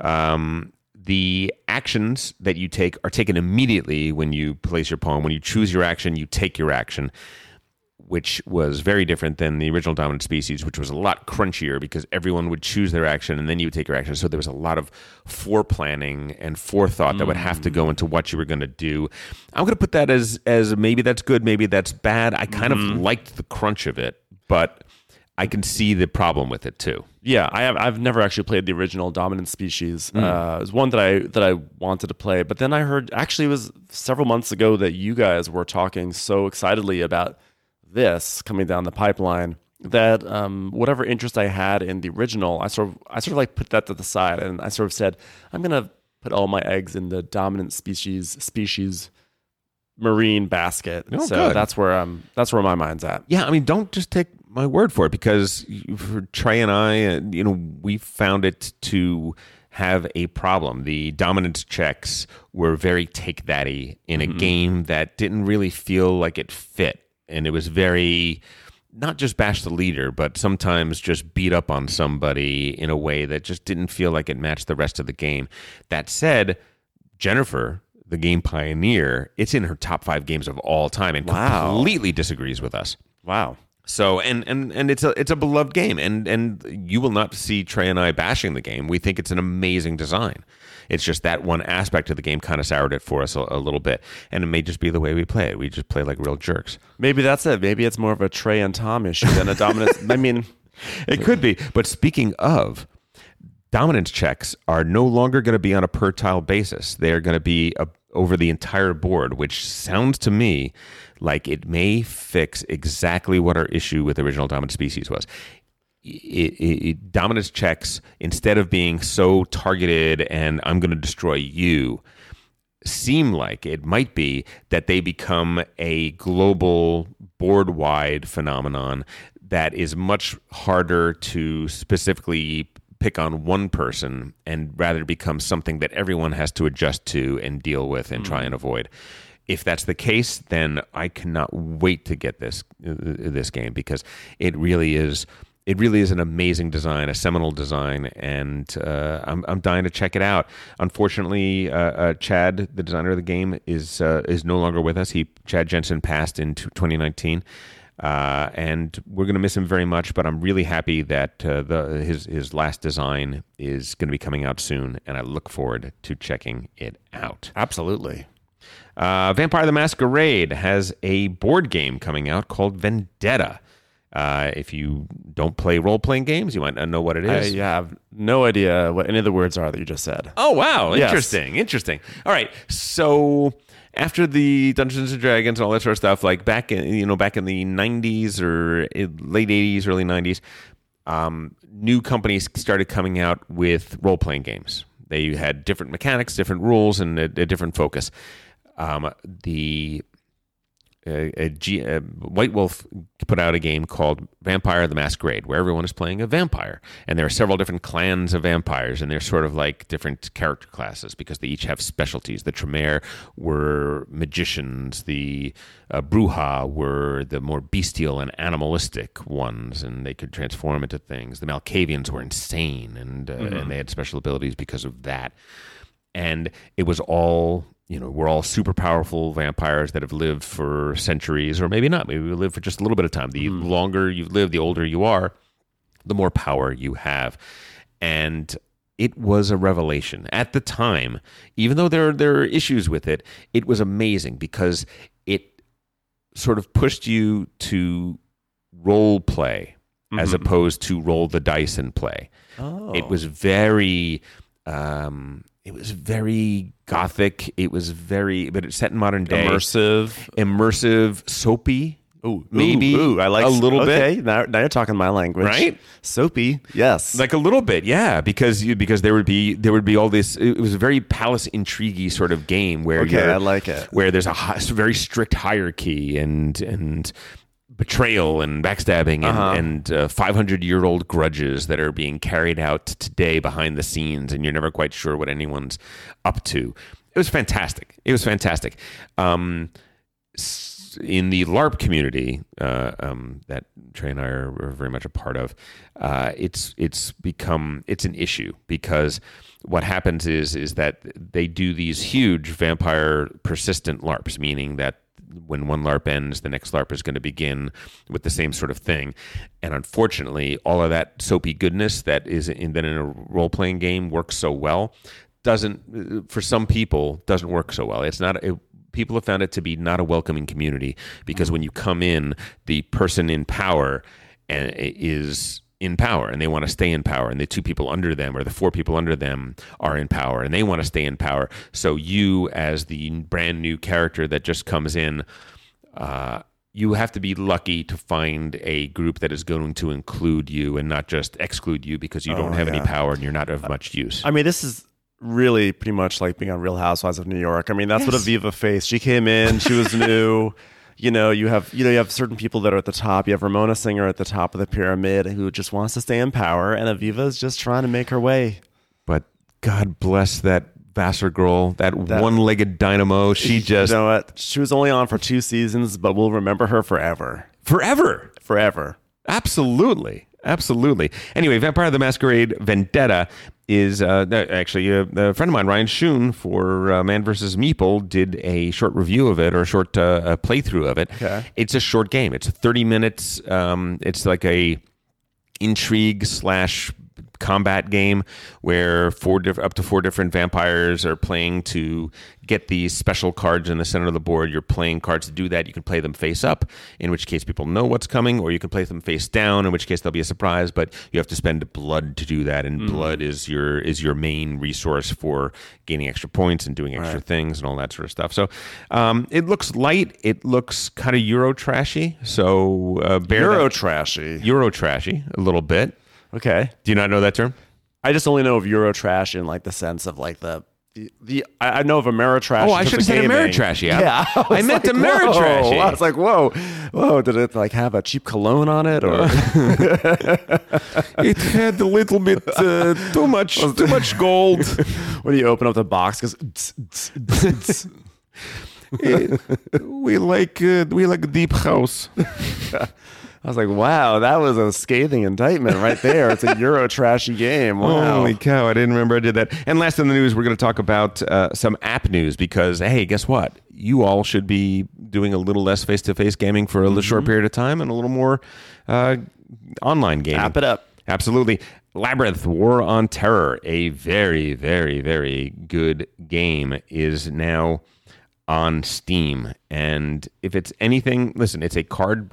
Um, the actions that you take are taken immediately when you place your pawn. When you choose your action, you take your action which was very different than the original dominant species, which was a lot crunchier because everyone would choose their action and then you would take your action. So there was a lot of foreplanning and forethought that would have to go mm. into what you were going to do. I'm going to put that as as maybe that's good, maybe that's bad. I kind of mm-hmm. liked the crunch of it, but I can see the problem with it too. Yeah, I have. I've never actually played the original Dominant Species. Mm. Uh, it was one that I that I wanted to play, but then I heard actually it was several months ago that you guys were talking so excitedly about this coming down the pipeline that um, whatever interest I had in the original, I sort of I sort of like put that to the side, and I sort of said I'm gonna put all my eggs in the Dominant Species species marine basket. Oh, so good. that's where um that's where my mind's at. Yeah, I mean, don't just take my word for it because for Trey and I, uh, you know, we found it to have a problem. The dominance checks were very take thatty in a game that didn't really feel like it fit, and it was very not just bash the leader, but sometimes just beat up on somebody in a way that just didn't feel like it matched the rest of the game. That said, Jennifer, the game pioneer, it's in her top five games of all time and Wow. completely disagrees with us. Wow. So and and and it's a it's a beloved game, and and you will not see Trey and I bashing the game. We think it's an amazing design. It's just that one aspect of the game kind of soured it for us a, a little bit, and it may just be the way we play it. We just play like real jerks. Maybe that's it. Maybe it's more of a Trey and Tom issue than a dominance. I mean, It could be. But speaking of, dominance checks are no longer going to be on a per tile basis. They are going to be a, over the entire board, which sounds to me like it may fix exactly what our issue with original dominant species was. It, it, dominance checks, instead of being so targeted and I'm going to destroy you, seem like it might be that they become a global board wide phenomenon that is much harder to specifically pick on one person and rather become something that everyone has to adjust to and deal with and try and avoid. If that's the case, then I cannot wait to get this uh, this game because it really is it really is an amazing design, a seminal design, and uh, I'm I'm dying to check it out. Unfortunately, uh, uh, Chad, the designer of the game, is uh, is no longer with us. He Chad Jensen passed in 2019. Uh, and we're going to miss him very much, but I'm really happy that uh, the his his last design is going to be coming out soon, and I look forward to checking it out. absolutely. Uh, Vampire the Masquerade has a board game coming out called Vendetta. Uh, if you don't play role playing games, you might not know what it is. I yeah, have no idea what any of the words are that you just said. Oh wow, Yes. interesting, interesting. All right, so after the Dungeons and Dragons and all that sort of stuff, like back in you know back in the '90s or late '80s, early '90s, um, new companies started coming out with role playing games. They had different mechanics, different rules, and a, a different focus. Um, the uh, uh, White Wolf put out a game called Vampire the Masquerade, where everyone is playing a vampire, and there are several different clans of vampires, and they're sort of like different character classes because they each have specialties. The Tremere were magicians, the uh, Brujah were the more bestial and animalistic ones, and they could transform into things. The Malkavians were insane, and uh, and they had special abilities because of that and it was all you know we're all super powerful vampires that have lived for centuries or maybe not maybe we live for just a little bit of time the longer you live, the older you are the more power you have. And it was a revelation at the time. Even though there there are issues with it, it was amazing because it sort of pushed you to role play as opposed to roll the dice and play. Oh. It was very um it was very gothic. It was very but it's set in modern day. immersive. Immersive, soapy. Ooh, maybe ooh, I like a little okay, bit. Now, now you're talking my language, Right? Soapy, yes. Like a little bit, yeah, because you, because there would be there would be all this. It was a very palace intriguey sort of game where Okay, I like it. Where there's a hi- very strict hierarchy and and betrayal and backstabbing and, Uh-huh. and uh, 500 year old grudges that are being carried out today behind the scenes, and you're never quite sure what anyone's up to. It was fantastic. It was fantastic. Um, in the LARP community uh, um, that Trey and I are, are very much a part of, uh, it's it's become it's an issue because what happens is is that they do these huge vampire persistent LARPs, meaning that when one LARP ends, the next LARP is going to begin with the same sort of thing. And unfortunately, all of that soapy goodness that is in, that in a role playing game works so well doesn't for some people doesn't work so well. It's not. It, people have found it to be not a welcoming community because mm. when you come in, the person in power and is in power and they want to stay in power and the two people under them or the four people under them are in power and they want to stay in power so you as the brand new character that just comes in uh, you have to be lucky to find a group that is going to include you and not just exclude you because you don't have any power and you're not of much use I mean, this is really pretty much like being on Real Housewives of New York. I mean, that's what Aviva faced. She came in, she was new. You know, you have you know you have certain people that are at the top. You have Ramona Singer at the top of the pyramid who just wants to stay in power, and Aviva is just trying to make her way. but God bless that Vassar girl, that, That- one-legged dynamo. She just you know what? She was only on for two seasons, but we'll remember her forever, forever. forever. Absolutely. Absolutely. Anyway, Vampire the Masquerade Vendetta is uh, actually a, a friend of mine, Ryan Schoon, for uh, Man vs. Meeple, did a short review of it or a short uh, playthrough of it. Okay. It's a short game. It's 30 minutes. Um, it's like a intrigue slash combat game where four diff- up to four different vampires are playing to get these special cards in the center of the board. You're playing cards to do that. You can play them face up, in which case people know what's coming, or you can play them face down, in which case they'll be a surprise. But you have to spend blood to do that, and blood is your is your main resource for gaining extra points and doing extra things and all that sort of stuff. So um, it looks light. It looks kind of Euro trashy. So uh, Euro trashy. Euro trashy a little bit. Okay. Do you not know that term? I just only know of Eurotrash in like the sense of like the the, the I I know of Ameritrash. Oh, I should have said. Ameritrash, yeah. Yeah, I was meant whoa. I was like, whoa, whoa! Did it like have a cheap cologne on it, or It had a little bit uh, too much too much gold. when you open up the box, goes. we like uh, we like deep house. I was like, wow, that was a scathing indictment right there. It's a Euro trashy game. Wow. Holy cow! I didn't remember I did that. And last in the news, we're going to talk about uh, some app news because hey, guess what? You all should be doing a little less face to face gaming for a little short period of time and a little more uh, online gaming. App it up. Absolutely. Labyrinth War on Terror, a very, very, very good game, is now on Steam. And if it's anything, listen, it's a card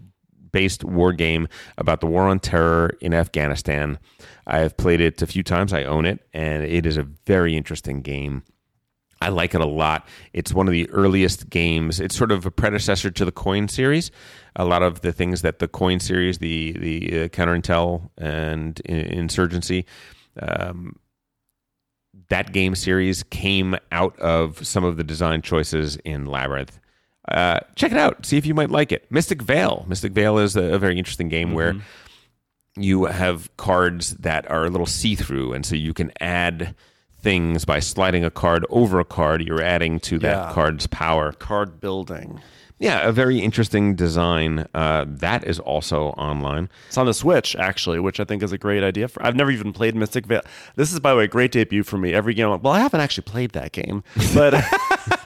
based war game about the war on terror in Afghanistan. I have played it a few times, I own it, and it is a very interesting game. I like it a lot. It's one of the earliest games. It's sort of a predecessor to the Coin series. A lot of the things that the Coin series, the the uh, counter intel and insurgency, um, that game series came out of some of the design choices in Labyrinth. Uh, check it out. See if you might like it. Mystic Vale. Mystic Vale is a, a very interesting game where you have cards that are a little see through, and so you can add things by sliding a card over a card. You're adding to that Yeah. card's power. Card building. Yeah, a very interesting design. Uh, that is also online. It's on the Switch, actually, which I think is a great idea. For I've never even played Mystic Vale. This is, by the way, a great debut for me. Every game, I'm like, well, I haven't actually played that game, but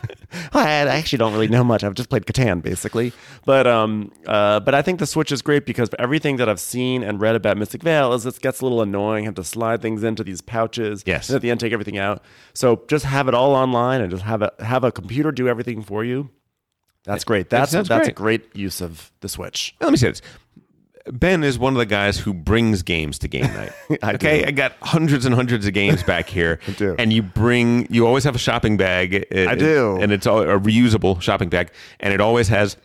I actually don't really know much. I've just played Catan basically, but um, uh, but I think the Switch is great because everything that I've seen and read about Mystic Vale is it gets a little annoying. Have to slide things into these pouches. Yes. and at the end take everything out. So just have it all online and just have a have a computer do everything for you. That's great. That's that's great. a great use of the Switch. Let me say this. Ben is one of the guys who brings games to game night. Okay, do. I got hundreds and hundreds of games back here. I do. And you bring, you always have a shopping bag. I do. And it's a reusable shopping bag, and it always has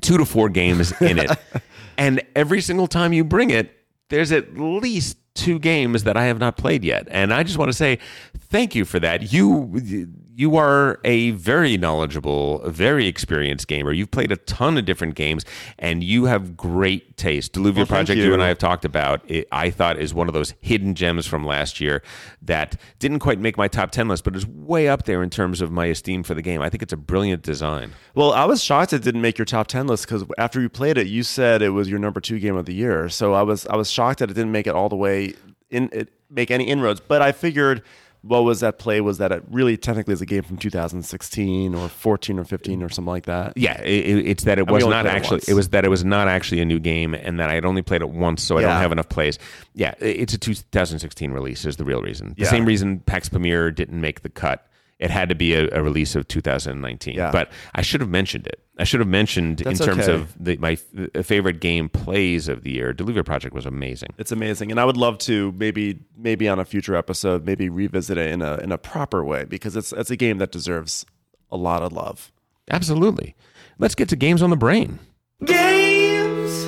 two to four games in it. and every single time you bring it, there's at least two games that I have not played yet. And I just want to say thank you for that. You you are a very knowledgeable, very experienced gamer. You've played a ton of different games and you have great taste. Dilluvia Well, Project you. you. and I have talked about, it, I thought is one of those hidden gems from last year that didn't quite make my top 10 list, but is way up there in terms of my esteem for the game. I think it's a brilliant design. Well, I was shocked it didn't make your top ten list because after you played it, you said it was your number two game of the year. So I was I was shocked that it didn't make it all the way in it make any inroads. But I figured what was that play was that it really technically is a game from 2016 or 14 or 15 or something like that. Yeah, it, it- it's that it was not played it actually. It was that it was not actually a new game, and that I had only played it once, so I don't have enough plays. Yeah, it's a 2016 release is the real reason. The Yeah. same reason PAX Pamir didn't make the cut. It had to be a, a release of 2019. Yeah. But I should have mentioned it. I should have mentioned That's in terms okay. of the, my f- favorite game plays of the year. Dilluvia Project was amazing. It's amazing, and I would love to maybe maybe on a future episode maybe revisit it in a in a proper way because it's it's a game that deserves a lot of love. Absolutely. Let's get to games on the brain. Games,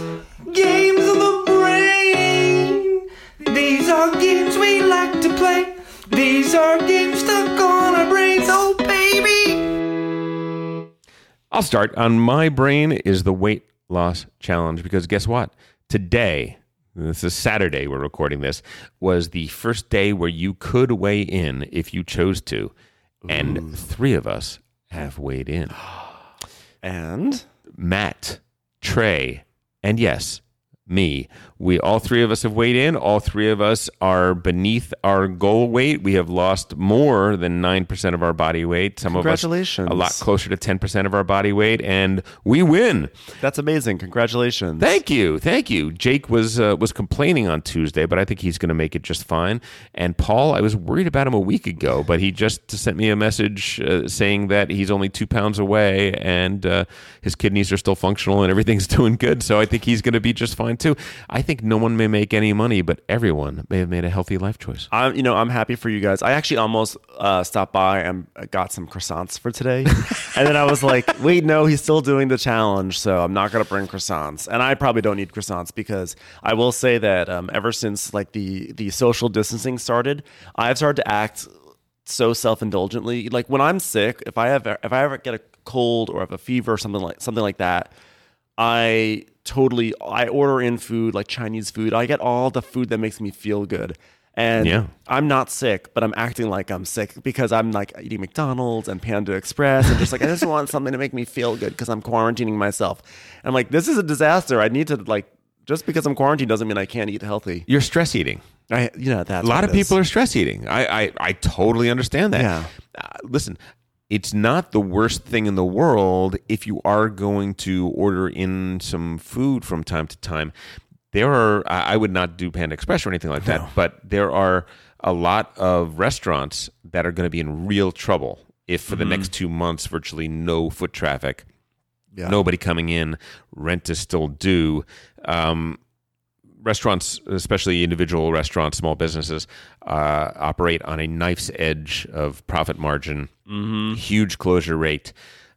games of the brain. These are games we like to play. These are games stuck on I'll start. On my brain is the weight loss challenge because guess what? Today, this is Saturday, we're recording this, was the first day where you could weigh in if you chose to. And three of us have weighed in And Matt, Trey, and yes, me. We all three of us have weighed in. All three of us are beneath our goal weight. We have lost more than 9% of our body weight. Some of us a lot closer to 10% of our body weight and we win. that's amazing. Congratulations. Thank you, thank you. Jake was uh, was complaining on Tuesday, but I think he's going to make it just fine. And Paul, I was worried about him a week ago, but he just sent me a message uh, saying that he's only two pounds away and uh, his kidneys are still functional and everything's doing good. So I think he's going to be just fine too. I think no one may make any money, but everyone may have made a healthy life choice. I'm, you know, I'm happy for you guys. I actually almost uh, stopped by and got some croissants for today, and then I was like, "Wait, no, he's still doing the challenge, so I'm not gonna bring croissants." And I probably don't need croissants because I will say that um, ever since like the the social distancing started, I've started to act so self indulgently. Like when I'm sick, if I have if I ever get a cold or have a fever or something like something like that, I totally I order in food like Chinese food. I get all the food that makes me feel good. And Yeah. I'm not sick, but I'm acting like I'm sick because I'm like eating McDonald's and Panda Express and just like I just want something to make me feel good because I'm quarantining myself. And I'm like, this is a disaster. I need to like just because I'm quarantined doesn't mean I can't eat healthy. You're stress eating. I you know that's a lot of people are stress eating. I, I, I totally understand that. Yeah. Uh, listen, it's not the worst thing in the world if you are going to order in some food from time to time. There are, I would not do Panda Express or anything like that, but there are a lot of restaurants that are going to be in real trouble if for the next two months, virtually no foot traffic Yeah. nobody coming in, rent is still due. Um, restaurants, especially individual restaurants, small businesses, uh, operate on a knife's edge of profit margin, huge closure rate.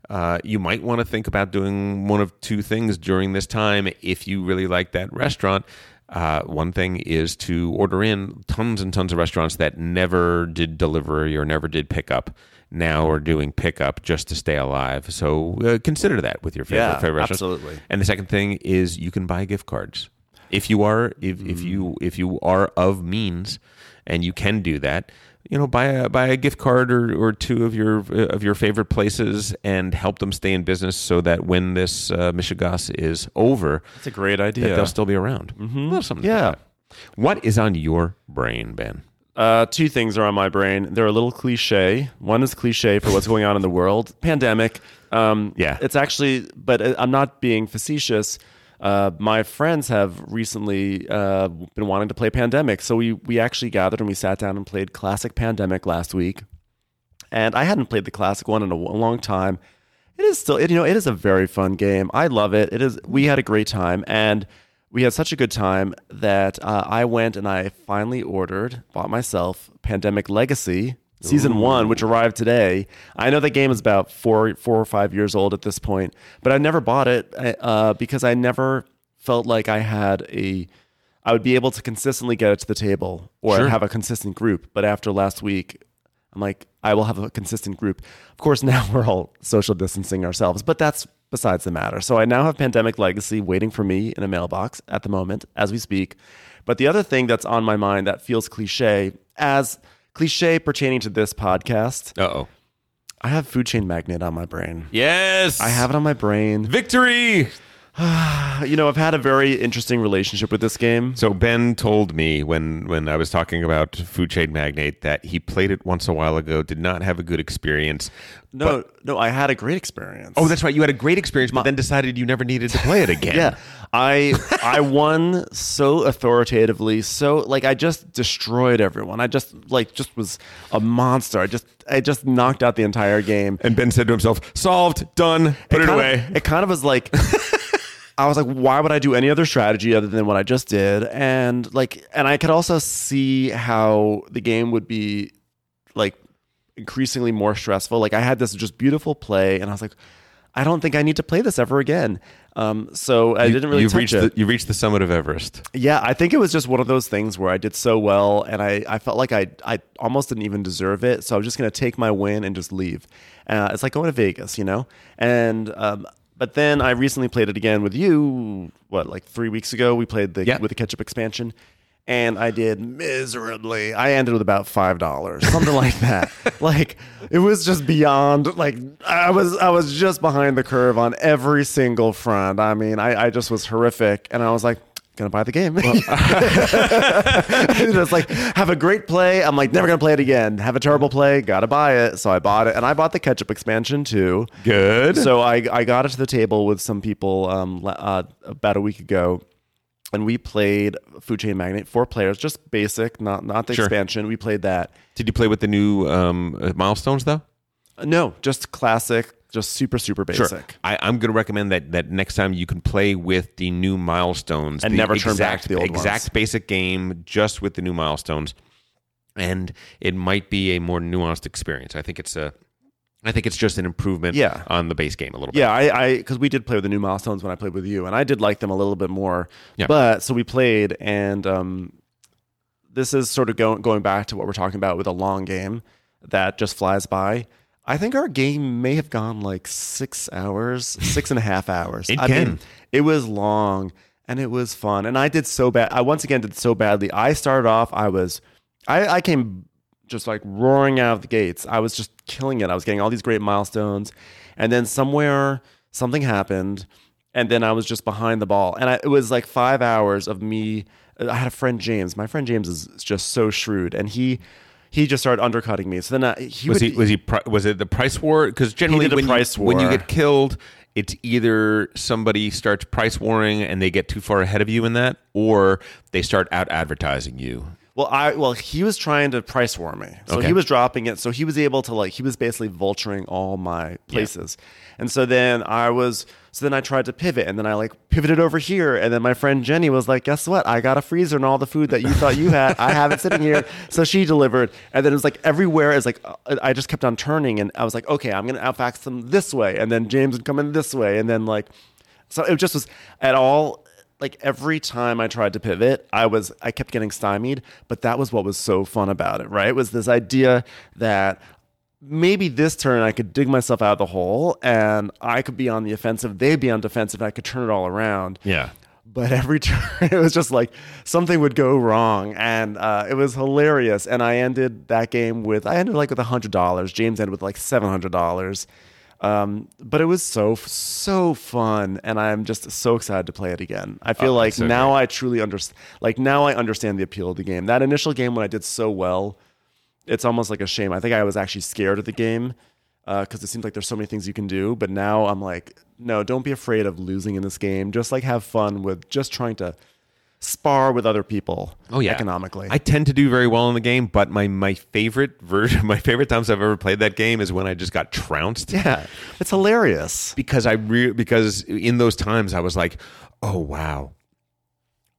Uh, you might want to think about doing one of two things during this time if you really like that restaurant. Uh, one thing is to order in tons and tons of restaurants that never did delivery or never did pickup. Now are doing pickup just to stay alive. So uh, consider that with your favorite, Yeah, favorite restaurants. absolutely. And the second thing is you can buy gift cards. If you are if, if you if you are of means and you can do that, you know, buy a buy a gift card or, or two of your of your favorite places and help them stay in business so that when this uh, Michigas is over, That's a great that idea. they'll still be around. Mm-hmm. Yeah. What is on your brain, Ben? Uh, two things are on my brain. They're a little cliche. One is cliche for what's going on in the world, pandemic. Um, Yeah. it's actually, but uh, I'm not being facetious. Uh, my friends have recently uh, been wanting to play Pandemic, so we we actually gathered and we sat down and played classic Pandemic last week. And I hadn't played the classic one in a, a long time. It is still, it, you know, it is a very fun game. I love it. It is. We had a great time, and we had such a good time that uh, I went and I finally ordered, bought myself Pandemic Legacy Season One, which arrived today. I know the game is about four, four or five years old at this point, but I never bought it uh, because I never felt like I had a. I would be able to consistently get it to the table or Sure. have a consistent group. But after last week, I'm like, I will have a consistent group. Of course, now we're all social distancing ourselves, but that's besides the matter. So I now have Pandemic Legacy waiting for me in a mailbox at the moment as we speak. But the other thing that's on my mind that feels cliche, as cliche pertaining to this podcast, Uh oh. I have Food Chain Magnate on my brain. Yes. I have it on my brain. victory. You know, I've had a very interesting relationship with this game. So Ben told me when when I was talking about Food Chain Magnate that he played it once a while ago, did not have a good experience. No, no, I had a great experience. Oh, that's right. You had a great experience, but then decided you never needed to play it again. Yeah. I I won so authoritatively, so like I just destroyed everyone. I just like just was a monster. I just I just knocked out the entire game. And Ben said to himself, "Solved, done. Put it, kind away." Of, it kind of was like I was like, why would I do any other strategy other than what I just did? And like, and I could also see how the game would be like increasingly more stressful. Like I had this just beautiful play, and I was like, I don't think I need to play this ever again. Um, so I didn't really You've touch reached it. the you reached the summit of Everest. Yeah, I think it was just one of those things where I did so well and I, I felt like I, I almost didn't even deserve it. So I was just going to take my win and just leave. Uh, it's like going to Vegas, you know? And, um, but then I recently played it again with you, what, like three weeks ago? We played the, Yeah. with the ketchup expansion. And I did miserably. I ended with about five dollars, something like that. Like it was just beyond. Like I was, I was just behind the curve on every single front. I mean, I, I just was horrific, and I was like, gonna buy the game. just like have a great play. I'm like never gonna play it again. Have a terrible play. Gotta buy it. So I bought it, and I bought the ketchup expansion too. Good. So I I got it to the table with some people um uh, about a week ago. And we played Food Chain Magnate, four players, just basic, not not the Sure. expansion. We played that. Did you play with the new um, uh, milestones though? Uh, No, just classic, just super super basic. I, I'm going to recommend that that next time you can play with the new milestones And the never turn back to the old exact ones. basic game, just with the new milestones, and it might be a more nuanced experience. I think it's a, I think it's just an improvement Yeah. on the base game a little bit. Yeah, I, I, because we did play with the new milestones when I played with you, and I did like them a little bit more. Yeah. But so we played, and um, this is sort of going going back to what we're talking about with a long game that just flies by. I think our game may have gone like six hours, six and a half hours. It I can. mean, it was long and it was fun, and I did so bad. I once again did so badly. I started off, I was, I, I came just like roaring out of the gates. I was just killing it. I was getting all these great milestones. And then somewhere something happened. And then I was just behind the ball. And I, it was like five hours of me. I had a friend, James. My friend James is just so shrewd. And he, he just started undercutting me. So then I, he Was would, he was he was it the price war? Because generally when price you, when you get killed, it's either somebody starts price warring and they get too far ahead of you in that, or they start out advertising you. Well, I well he was trying to price war me, so Okay. he was dropping it. So he was able to like he was basically vulturing all my places, and so then I was so then I tried to pivot, and then I like pivoted over here, and then my friend Jenny was like, "Guess what? I got a freezer and all the food that you thought you had, I have it sitting here." So she delivered, and then it was like everywhere is like I just kept on turning, and I was like, "Okay, I'm gonna outfax them this way," and then James would come in this way, and then like so it just was at all like every time I tried to pivot, I was I kept getting stymied, but that was what was so fun about it, right? It was this idea that maybe this turn I could dig myself out of the hole and I could be on the offensive, they'd be on defensive, I could turn it all around. Yeah. But every turn, it was just like something would go wrong, and uh, it was hilarious. And I ended that game with I ended like with hundred dollars. James ended with like seven hundred dollars. Um, but it was so so fun, and I'm just so excited to play it again. I feel Oh, like so now great. I truly understand. Like now I understand the appeal of the game. That initial game when I did so well, it's almost like a shame. I think I was actually scared of the game because it seems like there's so many things you can do. But now I'm like, no, don't be afraid of losing in this game. Just like have fun with just trying to spar with other people. Oh yeah, economically. I tend to do very well in the game, but my my favorite version, my favorite times I've ever played that game is when I just got trounced. yeah, it's hilarious. because I re- because in those times I was like, oh wow,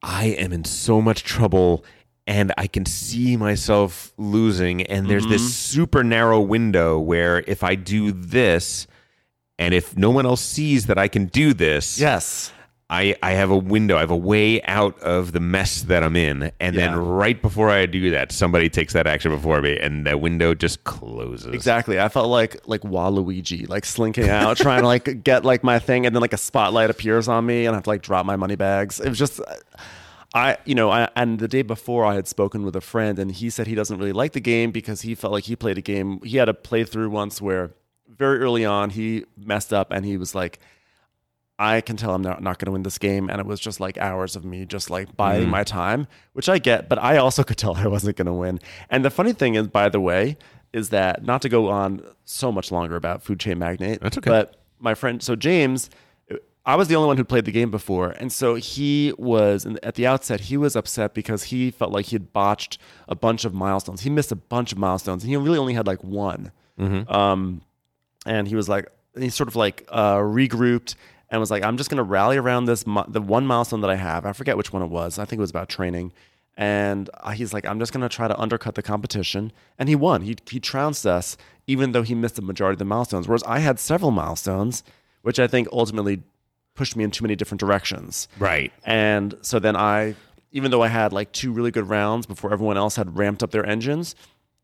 I am in so much trouble. And I can see myself losing, and there's Mm-hmm. this super narrow window where if I do this, and if no one else sees that I can do this, Yes. I, I have a window, I have a way out of the mess that I'm in. And Yeah. then right before I do that, somebody takes that action before me and that window just closes. Exactly. I felt like like Waluigi, like slinking out, trying to like get like my thing, and then like a spotlight appears on me, and I have to like drop my money bags. It was just, I you know, I, and the day before I had spoken with a friend, and he said he doesn't really like the game because he felt like he played a game. He had a playthrough once where very early on he messed up, and he was like. I can tell I'm not, not going to win this game. And it was just like hours of me just like biding my time, which I get, but I also could tell I wasn't going to win. And the funny thing is, by the way, is that not to go on so much longer about Food Chain Magnate. That's okay. But my friend, so James, I was the only one who played the game before. And so he was, at the outset, he was upset because he felt like he had botched a bunch of milestones. He missed a bunch of milestones and he really only had like one Um, and he was like he sort of like uh, regrouped and was like i'm just going to rally around this the one milestone that i have. I forget which one it was. I think it was about training. And uh, he's like i'm just going to try to undercut the competition. And he won. He, he trounced us even though he missed the majority of the milestones. Whereas i had several milestones which i think ultimately pushed me in too many different directions. Right. and so then I, even though I had like two really good rounds before everyone else had ramped up their engines,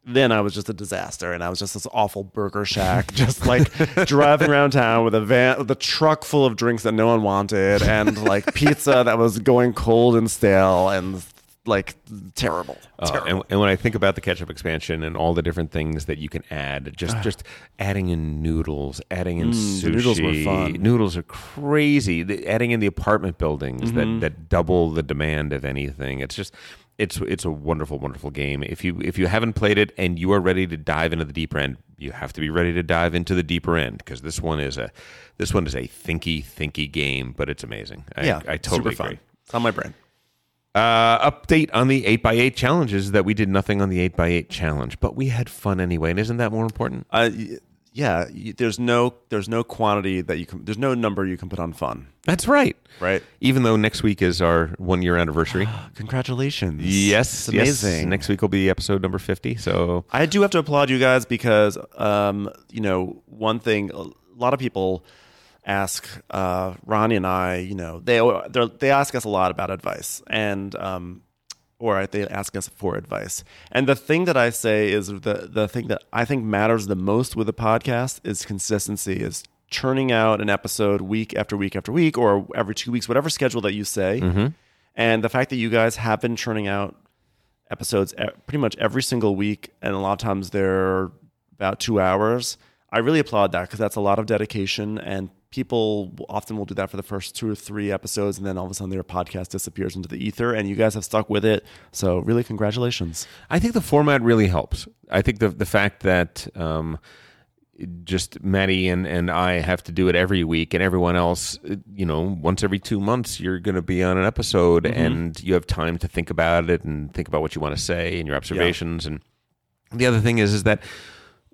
then I was just a disaster. And I was just this awful burger shack, just like driving around town with a van, with a truck full of drinks that no one wanted and like pizza that was going cold and stale and like terrible. Uh, terrible. and, and when I think about the ketchup expansion and all the different things that you can add, just just adding in noodles, adding in Mm, sushi, noodles were fun. Noodles are crazy. The, adding in the apartment buildings Mm-hmm. that, that double the demand of anything. It's just it's it's a wonderful, wonderful game. If you if you haven't played it and you are ready to dive into the deeper end, you have to be ready to dive into the deeper end because this one is a this one is a thinky, thinky game, but it's amazing. I, yeah, I totally super fun. agree. It's on my brain. Uh, update on the 8x8 challenges that we did nothing on the 8x8 challenge, but we had fun anyway. And isn't that more important? Uh, y- yeah, y- there's no there's no quantity that you can there's no number you can put on fun, That's right. right? Even though next week is our one year anniversary. Congratulations! yes. it's yes. amazing. Next week will be episode number 50. So, I do have to applaud you guys because, um, you know, one thing a lot of people ask uh, Ronnie and I, you know, they they're- ask us a lot about advice and um, or they ask us for advice. And the thing that I say is the the thing that I think matters the most with a podcast is consistency. Is churning out an episode week after week after week or every two weeks, whatever schedule that you say. And the fact that you guys have been churning out episodes pretty much every single week, and a lot of times they're about two hours. I really applaud that because that's a lot of dedication, and people often will do that for the first two or three episodes, and then all of a sudden their podcast disappears into the ether, and you guys have stuck with it. So, really, congratulations. I think the format really helps. I think the the fact that um, just Maddie and, and I have to do it every week, and everyone else, you know, once every two months, you're going to be on an episode, and you have time to think about it and think about what you want to say and your observations. And the other thing is, is that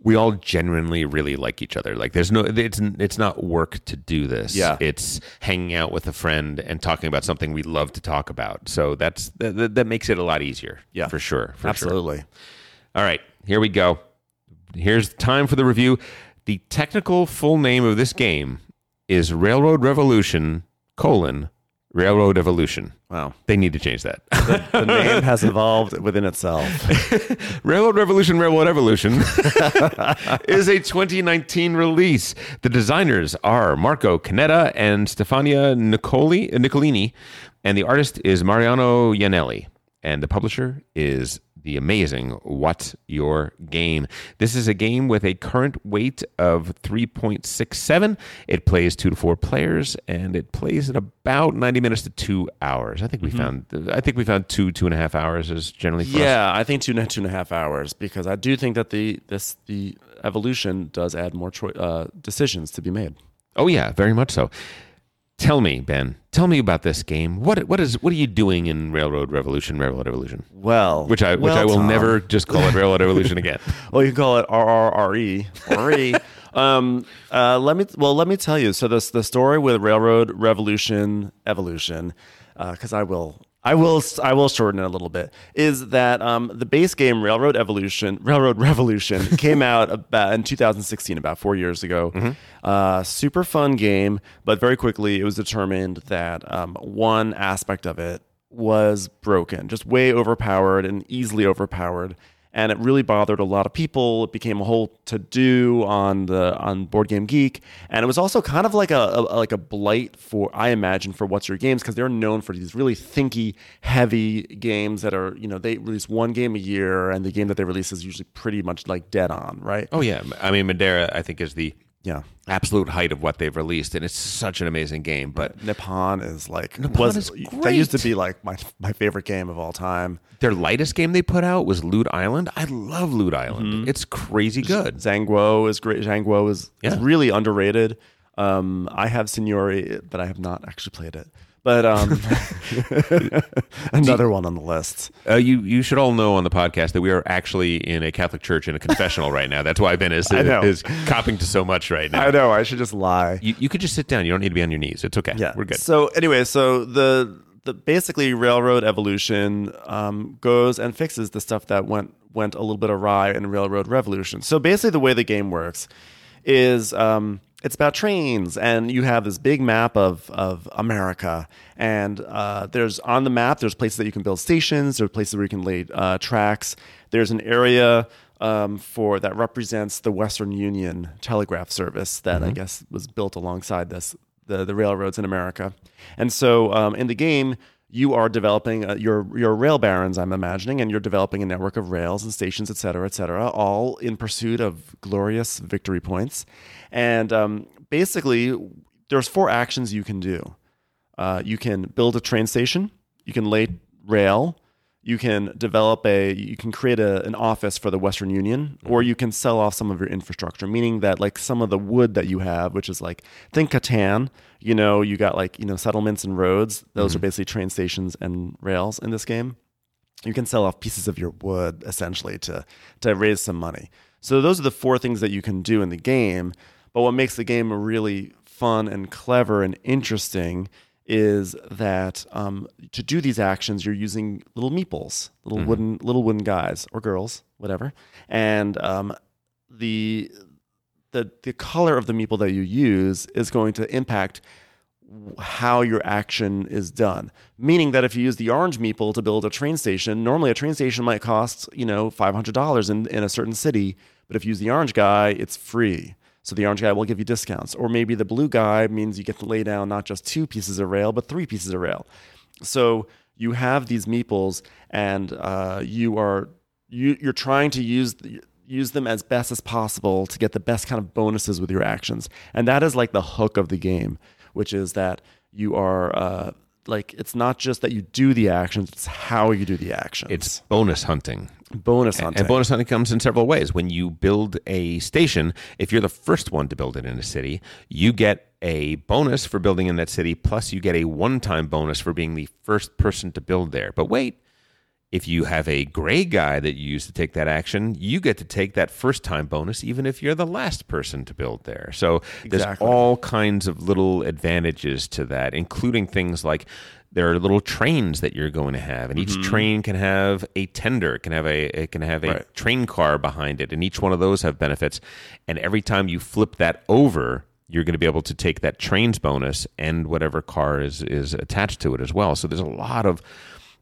we all genuinely really like each other. Like, there's no, it's it's not work to do this. Yeah. it's hanging out with a friend and talking about something we love to talk about. So that's that, that- that makes it a lot easier. Yeah. for sure. For sure. Absolutely. All right, here we go. Here's time for the review. The technical full name of this game is Railroad Revolution colon Railroad Evolution. Wow. They need to change that. The name has evolved within itself. Railroad Revolution, Railroad Evolution is a 2019 release. The designers are Marco Canetta and Stefania Nicoli, Niccolini, and the artist is Mariano Iannelli, and the publisher is the amazing What's Your Game? This is a game with a current weight of 3.67. It plays two to four players and it plays in about 90 minutes to two hours. I think we found I think we found two, two and a half hours is generally for us. Yeah, I think two and two and a half hours because I do think that the this the evolution does add more choi- uh, decisions to be made. Oh yeah, very much so. Tell me, Ben. Tell me about this game. What what is what are you doing in Railroad Revolution? Railroad Revolution, Well, which I which I will Tom. never just call it Railroad Revolution again. Well, you can call it RRRE. RE. um, uh, let me well, let me tell you. So this the story with Railroad Revolution Evolution, because I will. I will I will shorten it a little bit. Is that um, the base game Railroad Evolution Railroad Revolution came out about in 2016, about four years ago. Uh, super fun game, but very quickly it was determined that um, one aspect of it was broken, just way overpowered and easily overpowered. And it really bothered a lot of people. It became a whole to do on the on Board Game Geek, and it was also kind of like a, a like a blight for I imagine for What's Your Games because they're known for these really thinky, heavy games that are you know they release one game a year, and the game that they release is usually pretty much like dead on, right? Oh yeah, I mean Madeira I think is the Yeah, absolute height of what they've released, and it's such an amazing game. But Nippon is like Nippon was is that used to be like my my favorite game of all time. their lightest game they put out was Loot Island. I love Loot Island. Mm-hmm. It's crazy good. Zhangguo is great. Zhangguo is, is Yeah. really underrated. Um, I have Signori, but I have not actually played it. But um, another one on the list. Uh, you you should all know on the podcast that we are actually in a Catholic church in a confessional right now. That's why Ben is is copping to so much right now. I know. I should just lie. You, you could just sit down. You don't need to be on your knees. It's okay. Yeah, we're good. So anyway, so the the basically railroad evolution um, goes and fixes the stuff that went went a little bit awry in railroad revolution. So basically, the way the game works is um, it's about trains, and you have this big map of of America, and uh, there's on the map there's places that you can build stations, there's places where you can lay uh, tracks. There's an area um, for that represents the Western Union telegraph service that I guess was built alongside this the, the railroads in America. And so um, in the game, you are developing uh, your your rail barons, I'm imagining, and you're developing a network of rails and stations, et cetera, et cetera, all in pursuit of glorious victory points. And um, basically, there's four actions you can do. Uh, you can build a train station. You can lay rail. You can develop a. You can create a, an office for the Western Union, or you can sell off some of your infrastructure. Meaning that like some of the wood that you have, which is like think Catan. You know, you got like you know settlements and roads. Those are basically train stations and rails in this game you can sell off pieces of your wood essentially to to raise some money. So those are the four things that you can do in the game. But what makes the game really fun and clever and interesting is that um, to do these actions, you're using little meeples, little wooden little wooden guys or girls, whatever, and um, the the the color of the meeple that you use is going to impact how your action is done. Meaning that if you use the orange meeple to build a train station, normally a train station might cost, you know, $500 in, in a certain city. But if you use the orange guy, it's free. So the orange guy will give you discounts. Or maybe the blue guy means you get to lay down not just two pieces of rail, but three pieces of rail. So you have these meeples and uh, you are you, you're trying to use the, use them as best as possible to get the best kind of bonuses with your actions. And that is like the hook of the game, which is that you are uh, like it's not just that you do the actions; it's how you do the actions. It's bonus hunting. Bonus hunting. And bonus hunting comes in several ways. When you build a station, if you're the first one to build it in a city, you get a bonus for building in that city, plus you get a one time bonus for being the first person to build there. But wait, if you have a gray guy that you use to take that action, you get to take that first time bonus, even if you're the last person to build there. So there's all kinds of little advantages to that, including things like there are little trains that you're going to have, and each mm-hmm. train can have a tender, it can have a it can have a Right. train car behind it, and each one of those have benefits. And every time you flip that over, you're going to be able to take that train's bonus and whatever car is is attached to it as well. So there's a lot of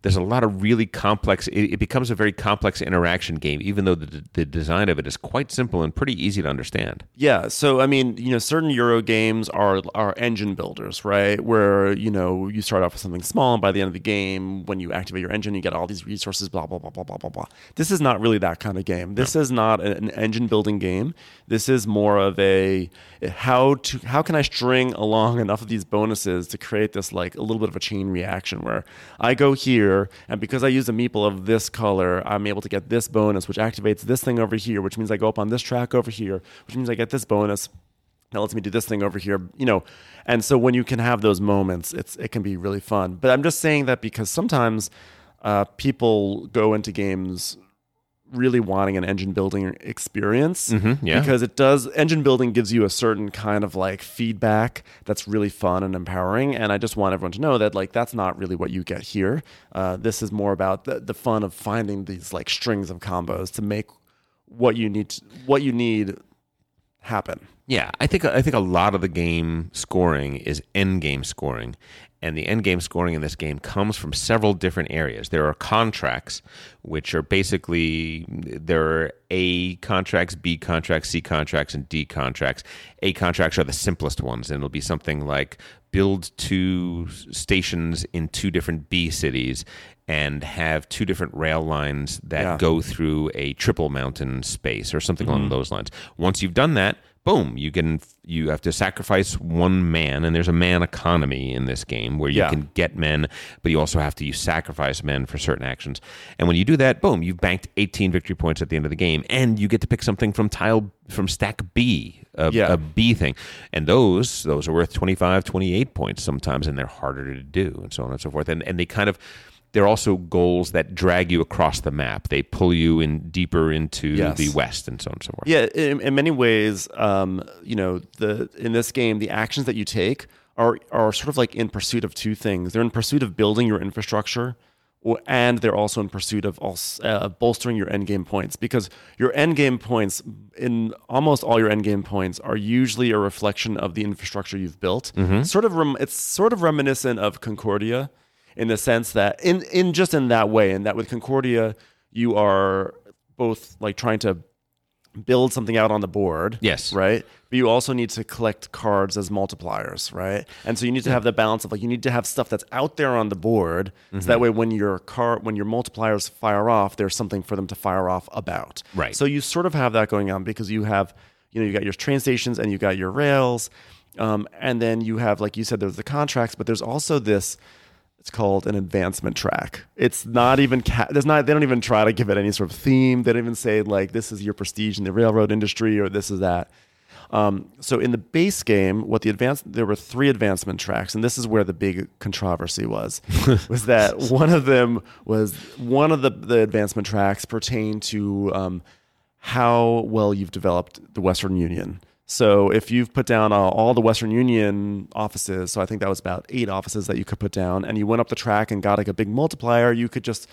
there's a lot of really complex. It, it becomes a very complex interaction game, even though the, the design of it is quite simple and pretty easy to understand. Yeah, so I mean, you know, certain Euro games are are engine builders, right? Where you know you start off with something small, and by the end of the game, when you activate your engine, you get all these resources. Blah blah blah blah blah blah blah. This is not really that kind of game. This is not an engine building game. This is more of a how to how can I string along enough of these bonuses to create this like a little bit of a chain reaction where I go here, and because I use a meeple of this color, I'm able to get this bonus, which activates this thing over here, which means I go up on this track over here, which means I get this bonus that lets me do this thing over here, you know. And so when you can have those moments, it's it can be really fun. But I'm just saying that because sometimes uh, people go into games really wanting an engine building experience Mhm, yeah. because it does engine building gives you a certain kind of like feedback that's really fun and empowering and i just want everyone to know that like that's not really what you get here uh, this is more about the, the fun of finding these like strings of combos to make what you need to, what you need happen Yeah, I think I think a lot of the game scoring is end game scoring, and the end game scoring in this game comes from several different areas. There are contracts, which are basically there are A contracts, B contracts, C contracts, and D contracts. A contracts are the simplest ones, and it'll be something like build two stations in two different B cities and have two different rail lines that Yeah. go through a triple mountain space or something along mm-hmm. those lines. Once you've done that, boom, you can you have to sacrifice one man, and there's a man economy in this game where you Yeah. can get men, but you also have to use sacrifice men for certain actions. And when you do that, boom, you've banked 18 victory points at the end of the game, and you get to pick something from tile from stack B, a, Yeah. a B thing, and those those are worth 25, 28 points sometimes, and they're harder to do, and so on and so forth. And and they kind of they're also goals that drag you across the map. They pull you in deeper into Yes. the west, and so on and so forth. Yeah, in, in many ways, um, you know, the in this game, the actions that you take are are sort of like in pursuit of two things. They're in pursuit of building your infrastructure, or, and they're also in pursuit of also, uh, bolstering your end game points because your end game points in almost all your end game points are usually a reflection of the infrastructure you've built. Sort of, rem- it's sort of reminiscent of Concordia in the sense that in in just in that way, and that with Concordia you are both like trying to build something out on the board. Yes. Right. But you also need to collect cards as multipliers, right? And so you need to have the balance of like you need to have stuff that's out there on the board, so that way when your car when your multipliers fire off, there's something for them to fire off about. Right. So you sort of have that going on because you have you know you got your train stations and you got your rails, um, and then you have like you said there's the contracts, but there's also this it's called an advancement track. It's not even ca- there's not they don't even try to give it any sort of theme. They don't even say like this is your prestige in the railroad industry or this is that. Um, so in the base game, what the advance there were three advancement tracks, and this is where the big controversy was, was that one of them was one of the the advancement tracks pertained to um, how well you've developed the Western Union. So if you've put down uh, all the Western Union offices, so I think that was about eight offices that you could put down, and you went up the track and got like a big multiplier, you could just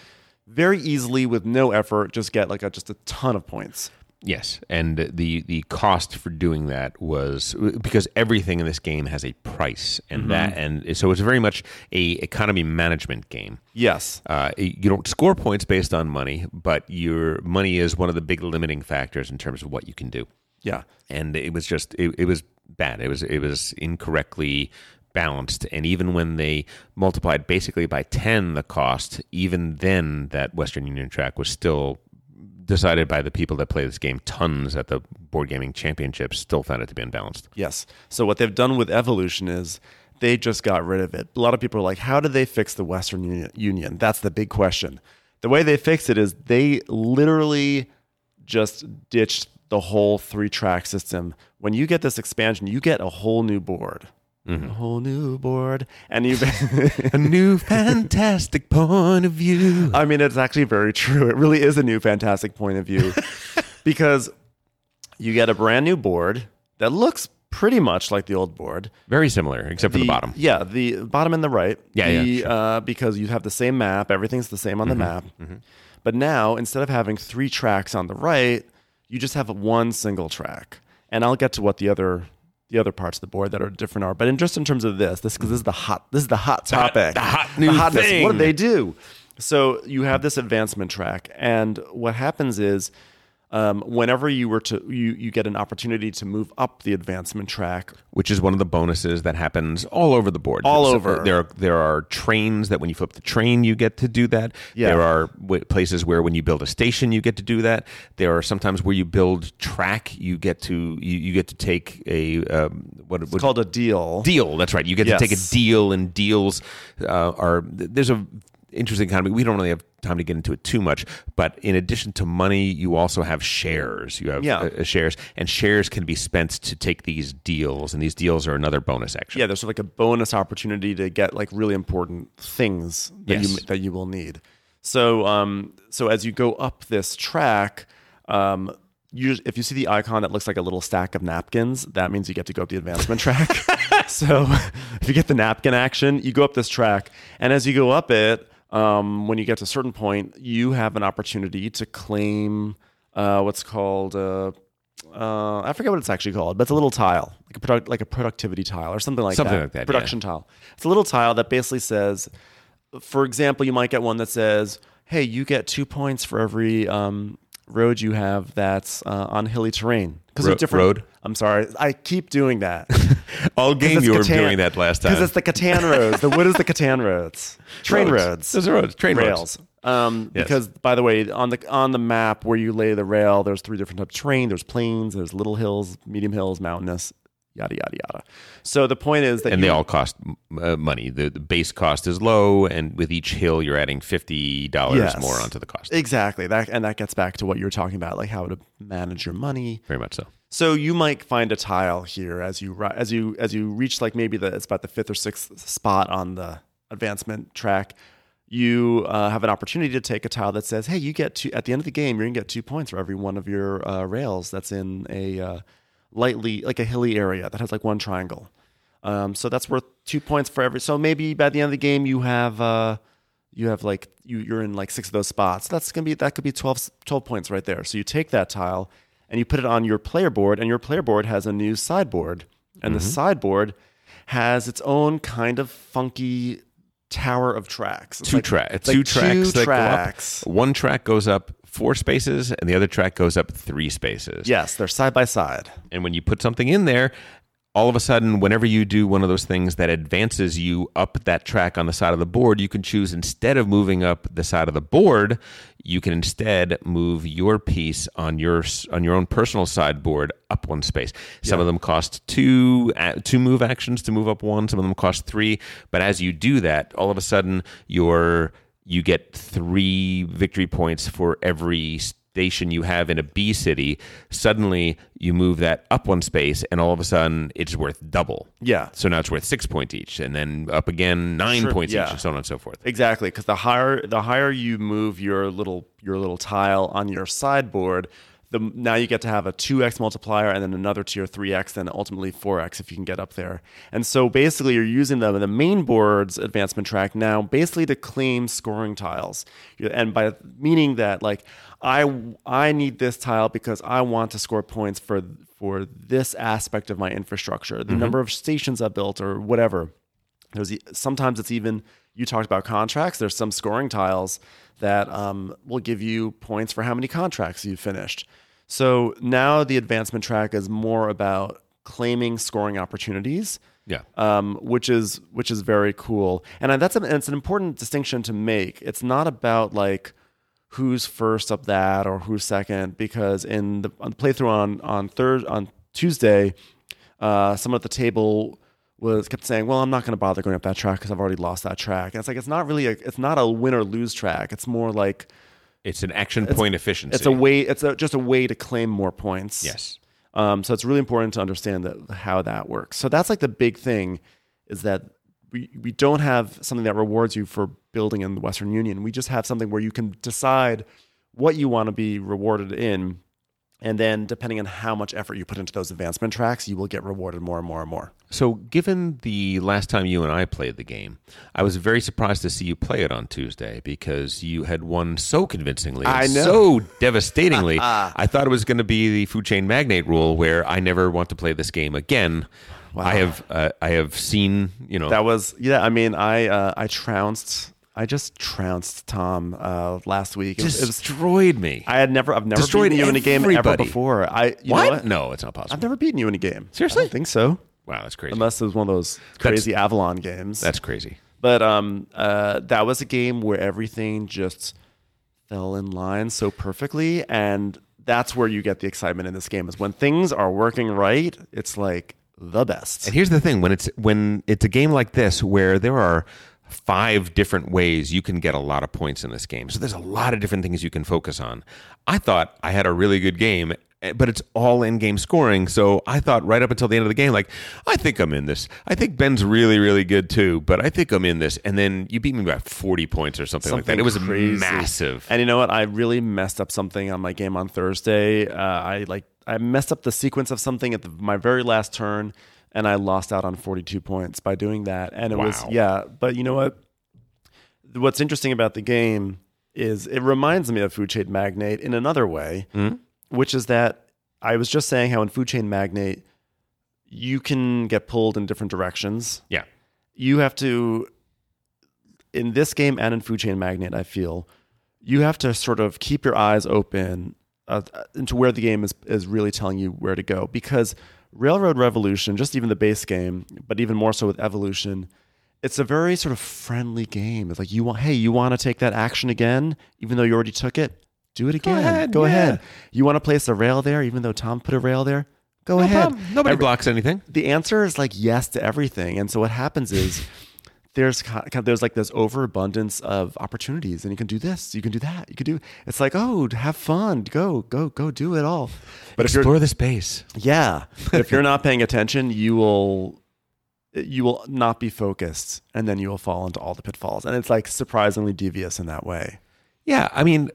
very easily with no effort just get like a, just a ton of points. Yes, and the the cost for doing that was because everything in this game has a price, and that and so it's very much a economy management game. Yes. Uh, you don't score points based on money, but your money is one of the big limiting factors in terms of what you can do. Yeah. and it was just it, it was bad. It was it was incorrectly balanced, and even when they multiplied basically by ten the cost, even then that Western Union track was still decided by the people that play this game tons at the board gaming championships still found it to be unbalanced. Yes. So what they've done with evolution is they just got rid of it. A lot of people are like, how did they fix the Western Union? That's the big question. The way they fixed it is they literally just ditched the whole three track system. When you get this expansion, you get a whole new board. Mm-hmm. A whole new board. And you A new fantastic point of view. I mean, it's actually very true. It really is a new fantastic point of view because you get a brand new board that looks pretty much like the old board. Very similar, except for the, bottom. Yeah, the bottom and the right. Yeah, yeah, sure. uh, because you have the same map, everything's the same on the mm-hmm. map. Mm-hmm. But now, instead of having three tracks on the right, you just have one single track. And I'll get to what the other the other parts of the board that are different are. But in just in terms of this, this because this is the hot this is the hot topic, the hot new hotness. thing. What do they do? So you have this advancement track, and what happens is, um, whenever you were to you you get an opportunity to move up the advancement track, which is one of the bonuses that happens all over the board. All over. There are there are trains that when you flip the train, you get to do that. Yeah. There are w- places where when you build a station, you get to do that. There are sometimes where you build track, you get to you, you get to take a um, what it's called a deal. deal. That's right. You get to take a deal, and deals uh, are there's a interesting economy. We don't really have time to get into it too much, but in addition to money, you also have shares. You have Yeah. uh, shares, and shares can be spent to take these deals, and these deals are another bonus action. Yeah, there's sort of like a bonus opportunity to get like really important things that you that you will need. So um so as you go up this track, um you if you see the icon that looks like a little stack of napkins, that means you get to go up the advancement track. so if you get the napkin action, you go up this track, and as you go up it, um, when you get to a certain point, you have an opportunity to claim uh, what's called uh, uh, I forget what it's actually called, but it's a little tile, like a product, like a productivity tile or something like Something that. like that, yeah. Production tile. It's a little tile that basically says, for example, you might get one that says, "Hey, you get two points for every um, road you have that's uh, on hilly terrain." Because Ro- of different road? I'm sorry, I keep doing that. All game you were doing that last time. Because it's the Catan roads. The what is the Catan roads? Train Roads. roads. Those are roads. Train roads. rails. Um, Yes. Because by the way, on the on the map where you lay the rail, there's three different types of terrain. There's plains, there's little hills, medium hills, mountainous, yada yada yada. So the point is that and they all cost uh, money. The, the base cost is low, and with each hill, you're adding fifty dollars Yes. more onto the cost. exactly that, and that gets back to what you were talking about, like how to manage your money. Very much so. So you might find a tile here as you as you as you reach like maybe the it's about the fifth or sixth spot on the advancement track. You uh, have an opportunity to take a tile that says, "Hey, you get two at the end of the game. You're gonna get two points for every one of your uh, rails that's in a uh, lightly like a hilly area that has like one triangle. Um, so that's worth two points for every. So maybe by the end of the game, you have uh, you have like you you're in like six of those spots. That's gonna be that could be 12, 12 points right there. So you take that tile and you put it on your player board, and your player board has a new sideboard, and the sideboard has its own kind of funky tower of tracks. It's Two like- track, it's two like tracks. Two tracks. One track goes up four spaces, and the other track goes up three spaces. Yes, they're side by side. And when you put something in there, all of a sudden, whenever you do one of those things that advances you up that track on the side of the board, you can choose instead of moving up the side of the board, you can instead move your piece on your on your own personal sideboard up one space. Some of them cost two two move actions to move up one. Some of them cost three. But as you do that, all of a sudden, your you get three victory points for every station you have in a B city. Suddenly, you move that up one space, and all of a sudden, it's worth double. Yeah. So now it's worth six points each, and then up again nine Sure, points yeah. each, and so on and so forth. Exactly, because the higher the higher you move your little your little tile on your sideboard, the now you get to have a two x multiplier and then another tier three x, and ultimately four x if you can get up there. And so basically, you're using the the main board's advancement track now basically to claim scoring tiles, and by meaning that like I I need this tile because I want to score points for for this aspect of my infrastructure, the mm-hmm. number of stations I built or whatever. There's sometimes it's even you talked about contracts. There's some scoring tiles that um, will give you points for how many contracts you've finished. So now the advancement track is more about claiming scoring opportunities, Yeah. um, which is which is very cool. And that's an, and it's an important distinction to make. It's not about like who's first up that or who's second because in the, on the playthrough on on third on Tuesday, uh, someone at the table was kept saying, "Well, I'm not going to bother going up that track because I've already lost that track." And it's like it's not really a it's not a win or lose track. It's more like It's an action point efficiency. it's a way it's a, just a way to claim more points. Yes. Um, so it's really important to understand that how that works. So that's like the big thing is that we, we don't have something that rewards you for building in the Western Union. We just have something where you can decide what you want to be rewarded in. And then depending on how much effort you put into those advancement tracks, you will get rewarded more and more and more. So, given the last time you and I played the game, I was very surprised to see you play it on Tuesday because you had won so convincingly, I know. so devastatingly. I thought it was going to be the food chain magnate rule, where I never want to play this game again. I have, uh, I have seen, you know, That was yeah. I mean, I uh, I trounced I just trounced Tom uh, last week. It was- it was- Destroyed me. I had never, I've never Destroyed beaten you in a game ever everybody. before. I, you what? know what? No, it's not possible. I've never beaten you in a game. Seriously? I don't think so. wow, that's crazy. Unless it was one of those crazy Avalon games. that's crazy. But um, uh, that was a game where everything just fell in line so perfectly, and that's where you get the excitement in this game. Is when things are working right, it's like the best. And here's the thing: when it's when it's a game like this, where there are five different ways you can get a lot of points in this game, so there's a lot of different things you can focus on. I thought I had a really good game, eh, but it's all in-game scoring. So I thought right up until the end of the game, like I think I'm in this. I think Ben's really, really good too, but I think I'm in this. And then you beat me by 40 points or something, like that. It was crazy. massive. And you know what? I really messed up something on my game on Thursday. Uh, I like I messed up the sequence of something at the, my very last turn, and I lost out on 42 points by doing that. And it was yeah. But you know what? What's interesting about the game is it reminds me of Food Chain Magnate in another way, which is that I was just saying how in Food Chain Magnate you can get pulled in different directions yeah. you have to in this game and in food chain magnate i feel you have to sort of keep your eyes open uh, into where the game is, is really telling you where to go because railroad revolution just even the base game but even more so with evolution it's a very sort of friendly game. It's like you want hey you want to take that action again even though you already took it? Do it again. Go ahead, go yeah. ahead you want to place a rail there even though tom put a rail there? Go ahead. Nobody Every- blocks anything. the answer is like yes to everything. And so what happens is there's there's like this overabundance of opportunities, and you can do this, you can do that, you can do. It's like oh, have fun, go go go do it all. But if you're Explore the space. yeah, if you're not paying attention, you will you will not be focused, and then you will fall into all the pitfalls. And it's like surprisingly devious in that way. Yeah, I mean,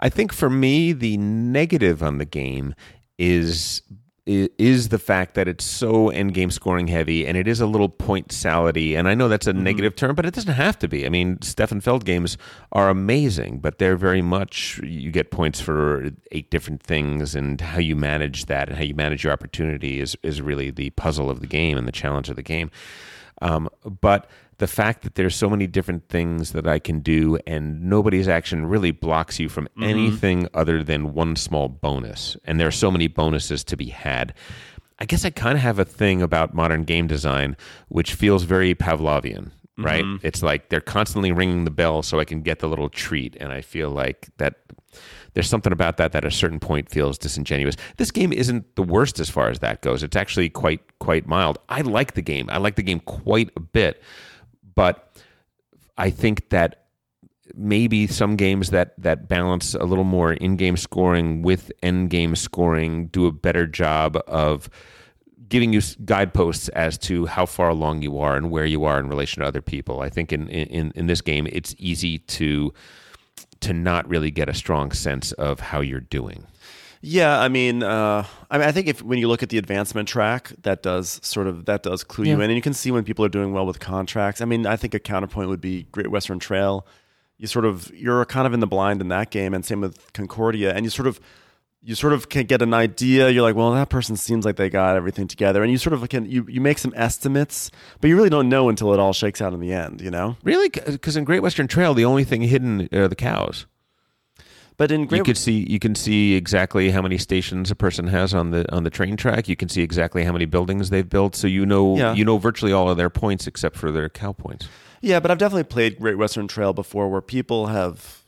I think for me the negative on the game is is the fact that it's so end game scoring heavy and it is a little point salady and I know that's a negative term but it doesn't have to be. I mean, Stefan Feld games are amazing, but they're very much you get points for eight different things and how you manage that and how you manage your opportunity is is really the puzzle of the game and the challenge of the game. Um, but the fact that there's so many different things that I can do and nobody's action really blocks you from mm-hmm. anything other than one small bonus. And there are so many bonuses to be had. I guess I kind of have a thing about modern game design, which feels very Pavlovian, mm-hmm. right? It's like they're constantly ringing the bell so I can get the little treat. And I feel like that there's something about that that at a certain point feels disingenuous. This game isn't the worst as far as that goes. It's actually quite quite mild. I like the game. I like the game quite a bit, but I think that maybe some games that that balance a little more in-game scoring with end-game scoring do a better job of giving you guideposts as to how far along you are and where you are in relation to other people. I think in in in this game it's easy to to not really get a strong sense of how you're doing. Yeah, I mean, uh, I mean, I think if when you look at the advancement track, that does sort of that does clue you in, and you can see when people are doing well with contracts. I mean, I think a counterpoint would be Great Western Trail. You sort of you're kind of in the blind in that game, and same with Concordia, and you sort of you sort of can get an idea. You're like, well, that person seems like they got everything together, and you sort of can you you make some estimates, but you really don't know until it all shakes out in the end. You know, Really, because in Great Western Trail, the only thing hidden are the cows. But in You Great could see you can see exactly how many stations a person has on the on the train track. You can see exactly how many buildings they've built, so you know Yeah. you know virtually all of their points except for their cow points. Yeah, but I've definitely played Great Western Trail before, where people have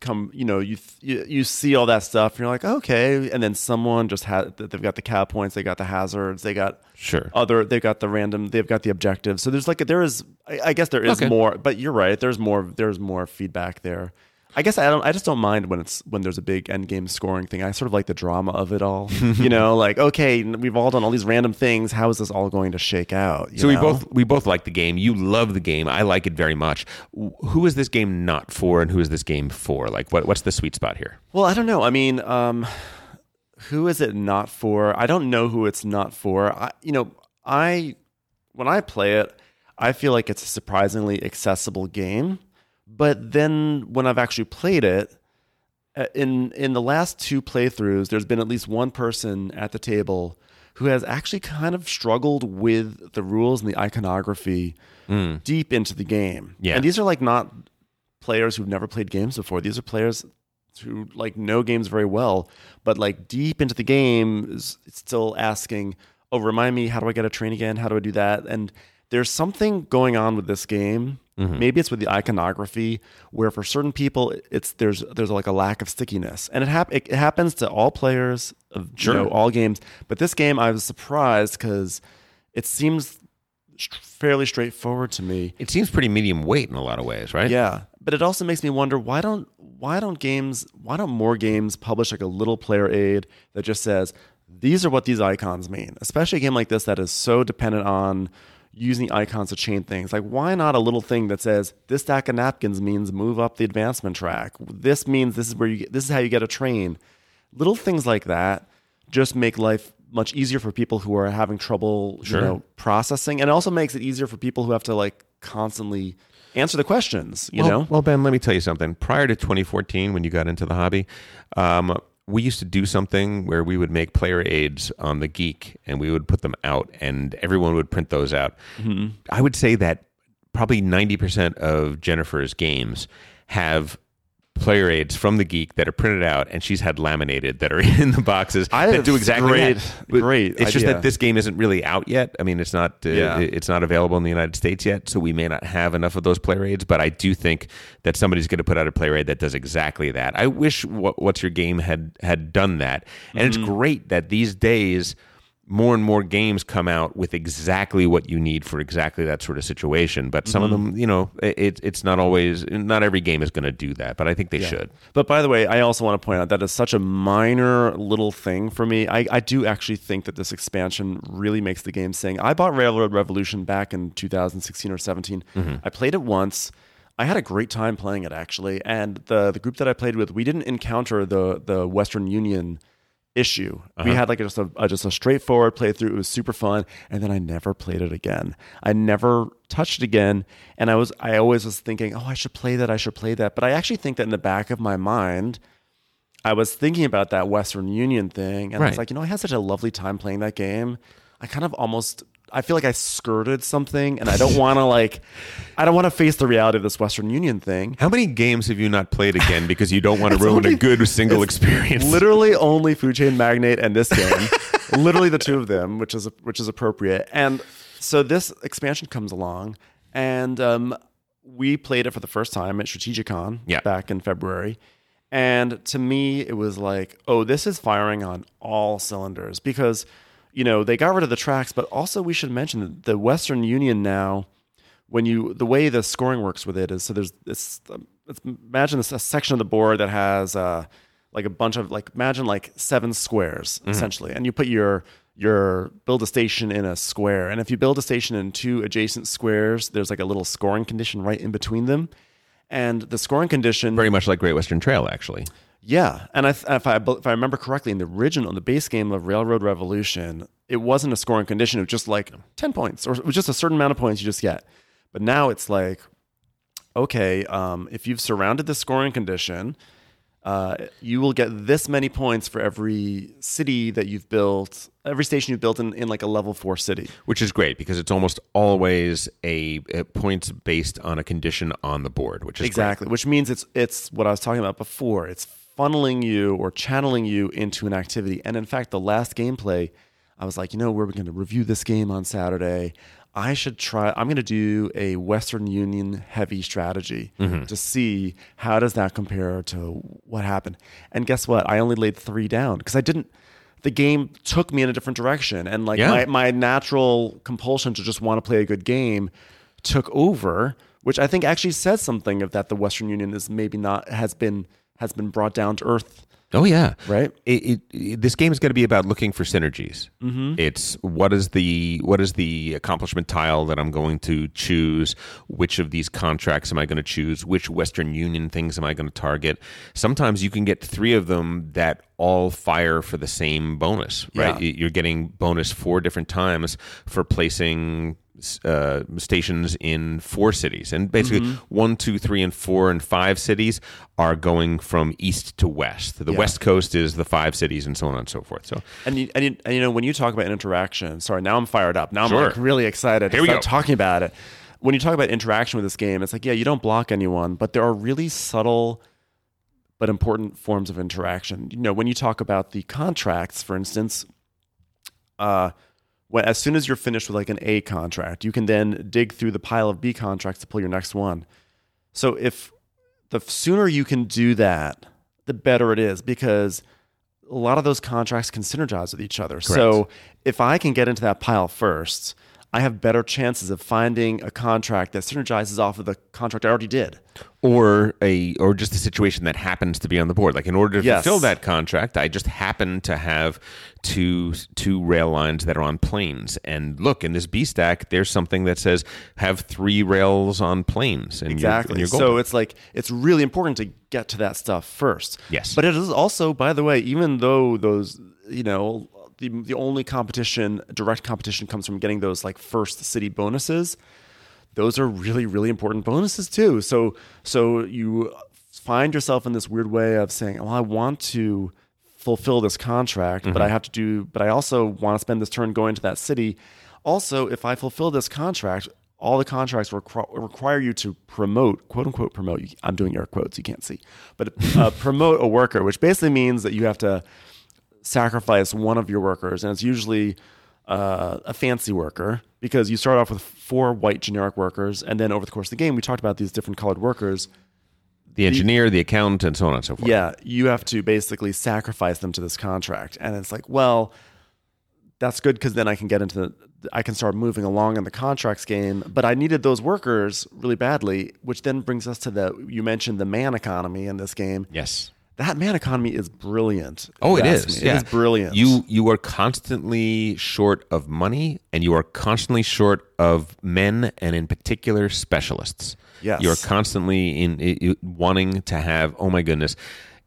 come. You know, you you, you see all that stuff, and you're like, okay, and then someone just had they've got the cow points, they got the hazards, they got Sure. other, they've got the random, they've got the objectives. So there's like there is, I, I guess there is Okay. more, but you're right. There's more. There's more feedback there. I guess I don't. I just don't mind when it's when there's a big end game scoring thing. I sort of like the drama of it all. you know, like okay, we've all done all these random things. How is this all going to shake out? you So we both we both like the game. You love the game. I like it very much. Who is this game not for, and who is this game for? Like, what what's the sweet spot here? Well, I don't know. I mean, um, who is it not for? I don't know who it's not for. I, you know, I when I play it, I feel like it's a surprisingly accessible game. But then when I've actually played it, uh, in in the last two playthroughs, there's been at least one person at the table who has actually kind of struggled with the rules and the iconography deep into the game. Yeah. and these are like not players who've never played games before. These are players who like know games very well, but like deep into the game is still asking, "Oh, remind me, how do I get a train again? How do I do that?" And there's something going on with this game. Mm-hmm. Maybe it's with the iconography, where for certain people, it's there's there's like a lack of stickiness, and it hap- it, happens to all players of you know, all games. But this game, I was surprised because it seems fairly straightforward to me. It seems pretty medium weight in a lot of ways, right? Yeah, but it also makes me wonder why don't why don't games why don't more games publish like a little player aid that just says these are what these icons mean, especially a game like this that is so dependent on using icons to chain things. Like why not a little thing that says this stack of napkins means move up the advancement track. This means this is where you get, this is how you get a train. Little things like that just make life much easier for people who are having trouble, Sure. you know, processing, and it also makes it easier for people who have to like constantly answer the questions. You well, know, well, Ben, let me tell you something. Prior to 2014, when you got into the hobby, um, we used to do something where we would make player aids on the Geek, and we would put them out, and everyone would print those out. Mm-hmm. I would say that probably 90% of Jennifer's games have player aids from the Geek that are printed out, and she's had laminated that are in the boxes I that do exactly great- that. Great It's just that this game isn't really out yet. I mean, it's not. Uh, Yeah. It's not available in the United States yet, so we may not have enough of those player aids. But I do think that somebody's going to put out a player aid that does exactly that. I wish what, what's your game had had done that, and it's Mm-hmm. great that these days more and more games come out with exactly what you need for exactly that sort of situation. But some Mm-hmm. of them, you know, it, it's not always. Not every game is going to do that, but I think they should. But by the way, I also want to point out that is such a minor little thing for me. I, I do actually think that this expansion really makes the game sing. I bought Railroad Revolution back in 2016 or 17. I played it once. I had a great time playing it actually, and the the group that I played with, we didn't encounter the the Western Union issue. We uh-huh. had like just a, a just a straightforward playthrough. It was super fun, and then I never played it again. I never touched it again, and I was I always was thinking, oh, I should play that. I should play that. But I actually think that in the back of my mind, I was thinking about that Western Union thing, and I was like, you know, I had such a lovely time playing that game. I kind of almost. I feel like I skirted something, and I don't want to like, I don't want to face the reality of this Western Union thing. How many games have you not played again because you don't want to ruin only- a good single experience? Literally only Food Chain Magnate and this game. literally the two of them, which is which is appropriate. And so this expansion comes along, and um, we played it for the first time at Strategicon Yeah. back in February. And to me, it was like, oh, this is firing on all cylinders because, you know, they got rid of the tracks, but also we should mention that the Western Union now when you the way the scoring works with it is so there's this it's imagine this a section of the board that has uh like a bunch of like imagine like seven squares essentially and you put your your build a station in a square and if you build a station in two adjacent squares there's like a little scoring condition right in between them and the scoring condition Very much like Great Western Trail, actually. Yeah, and I, if I if I remember correctly, in the original, in the base game of Railroad Revolution, it wasn't a scoring condition. It was just like ten points, or it was just a certain amount of points you just get. But now it's like, okay, um, if you've surrounded the scoring condition, uh, you will get this many points for every city that you've built, every station you've built in, in like a level four city. which is great because it's almost always a, a points based on a condition on the board, which is great. exactly which means it's it's what i was talking about before it's funneling you or channeling you into an activity. And in fact the last gameplay i was like you know we're going to review this game on saturday? I should try i'm going to do a western union heavy strategy mm-hmm. to see how does that compare to what happened. And guess what? I only laid three down because i didn't the game took me in a different direction. And like Yeah. my, my natural compulsion to just want to play a good game took over, which I think actually says something of that the Western Union is maybe not has been has been brought down to earth. Oh yeah, Right. It, it, it- this game is going to be about looking for synergies. Mm-hmm. It's what is the what is the accomplishment tile that I'm going to choose? Which of these contracts am I going to choose? Which Western Union things am I going to target? Sometimes you can get three of them that all fire for the same bonus. Right, Yeah. you're getting bonus four different times for placing uh, stations in four cities, and basically Mm-hmm. one, two, three, and four, and five cities are going from east to west. The Yeah. west coast is the five cities, and so on and so forth. So And you, and you, and you know when you talk about interaction, sorry, now I'm fired up. Now I'm Sure. like really excited Here to we start go. talking about it. when you talk about interaction with this game, it's like, yeah, you don't block anyone, but there are really subtle but important forms of interaction. You know, when you talk about the contracts, for instance, uh, when, as soon as you're finished with like an A contract, you can then dig through the pile of B contracts to pull your next one. So if the sooner you can do that, the better it is because a lot of those contracts can synergize with each other. So if I can get into that pile first, I have better chances of finding a contract that synergizes off of the contract I already did. or a or just a situation that happens to be on the board. Like in order to Yes. fulfill that contract, I just happen to have two two rail lines that are on planes. And look, in this B stack, there's something that says have three rails on planes. And Exactly. You're, and so it's like it's really important to get to that stuff first. Yes. But it is also, by the way, even though those, you know, the the only competition, direct competition, comes from getting those like first city bonuses. Those are really really important bonuses too. So so you find yourself in this weird way of saying, well, I want to fulfill this contract, but Mm-hmm. I have to do, but I also want to spend this turn going to that city. Also, if I fulfill this contract, all the contracts requ- require you to promote, quote unquote, promote. I'm doing air quotes, you can't see, but uh, promote a worker, which basically means that you have to sacrifice one of your workers, and it's usually uh, a fancy worker because you start off with four white generic workers, and then over the course of the game, we talked about these different colored workers. the engineer, the accountant, and so on and so forth. Yeah, you have to basically sacrifice them to this contract, and it's like, well, that's good because then I can get into the, I can start moving along in the contracts game. But I needed those workers really badly, which then brings us to the you mentioned the man economy in this game. Yes. That man economy is brilliant. Oh, it is. me. Yeah. It is brilliant. You you are constantly short of money, and you are constantly short of men, and in particular specialists. Yes. you are constantly in, i- i- wanting to have. Oh my goodness!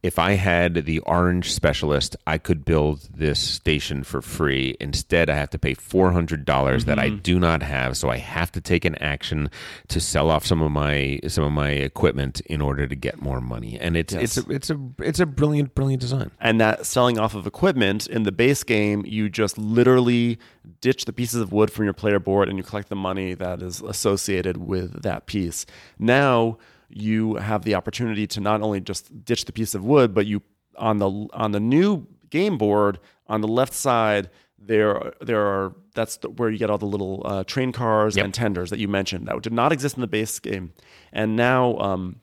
If I had the orange specialist, I could build this station for free. Instead, I have to pay four hundred dollars that I Mm-hmm. do not have. So I have to take an action to sell off some of my some of my equipment in order to get more money. And it's Yes. it's a, it's a it's a brilliant brilliant design. and that selling off of equipment in the base game, you just literally ditch the pieces of wood from your player board and you collect the money that is associated with that piece. Now you have the opportunity to not only just ditch the piece of wood, but you on the on the new game board on the left side there there are that's the, where you get all the little uh, train cars Yep. and tenders that you mentioned that did not exist in the base game, and now um,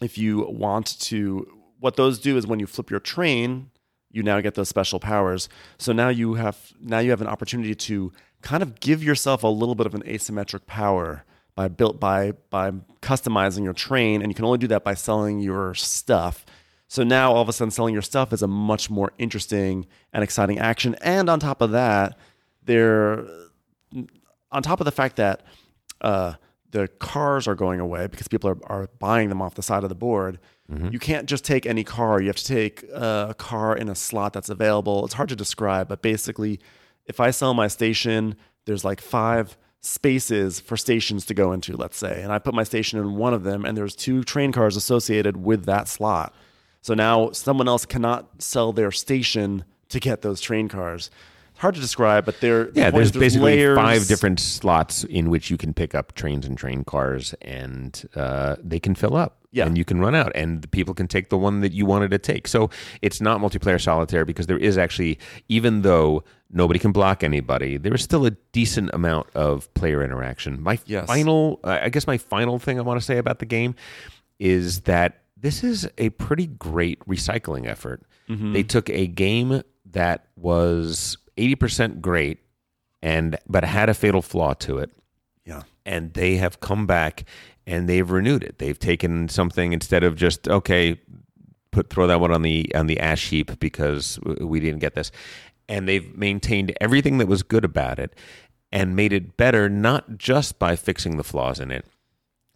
if you want to what those do is when you flip your train you now get those special powers. So now you have now you have an opportunity to kind of give yourself a little bit of an asymmetric power by built by by customizing your train and you can only do that by selling your stuff so now all of a sudden selling your stuff is a much more interesting and exciting action and on top of that there on top of the fact that uh, the cars are going away because people are, are buying them off the side of the board, you can't just take any car. You have to take uh, a car in a slot that's available. It's hard to describe, but basically, if I sell my station, there's like five spaces for stations to go into, let's say, and I put my station in one of them, and there's two train cars associated with that slot. So now someone else cannot sell their station to get those train cars. It's Hard to describe, but they're Yeah, point there's is basically layers. five different slots in which you can pick up trains and train cars, and uh, they can fill up. Yeah. and you can run out, and the people can take the one that you wanted to take. So it's not multiplayer solitaire because there is actually, even though nobody can block anybody, there is still a decent amount of player interaction. My Yes. final, I guess, my final thing I want to say about the game is that this is a pretty great recycling effort. Mm-hmm. They took a game that was 80% great and but had a fatal flaw to it Yeah. and they have come back and they've renewed it. They've taken something instead of just okay, put throw that one on the on the ash heap because we didn't get this, and they've maintained everything that was good about it and made it better not just by fixing the flaws in it,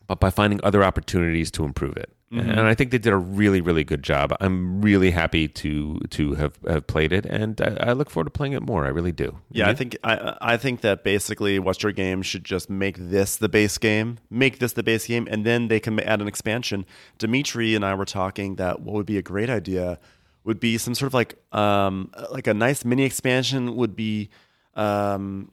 but by finding other opportunities to improve it. Mm-hmm. And I think they did a really, really good job. I'm really happy to to have, have played it, and I, I look forward to playing it more. I really do. Yeah, I think I I think that basically What's Your Game should just make this the base game, make this the base game, and then they can add an expansion. Dimitri and I were talking that what would be a great idea would be some sort of like um like a nice mini expansion would be um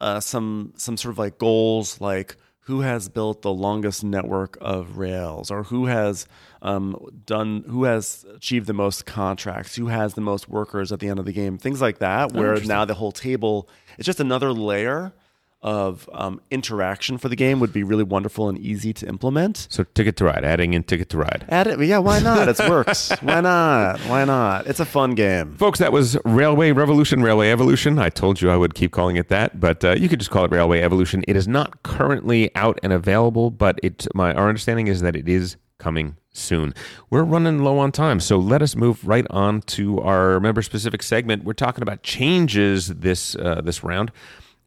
uh some some sort of like goals like who has built the longest network of rails or who has um, done who has achieved the most contracts who has the most workers at the end of the game things like that where now the whole table it's just another layer of um, interaction for the game would be really wonderful and easy to implement So Ticket to Ride, adding in Ticket to Ride. Add it, yeah. Why not? It works. why not? Why not? It's a fun game. Folks, that was Railway Revolution, Railway Evolution. I told you I would keep calling it that, but uh, you could just call it Railway Evolution. It is not currently out and available, but it my our understanding is that it is coming soon. We're running low on time, so let us move right on to our member specific segment. We're talking about changes this uh, this round,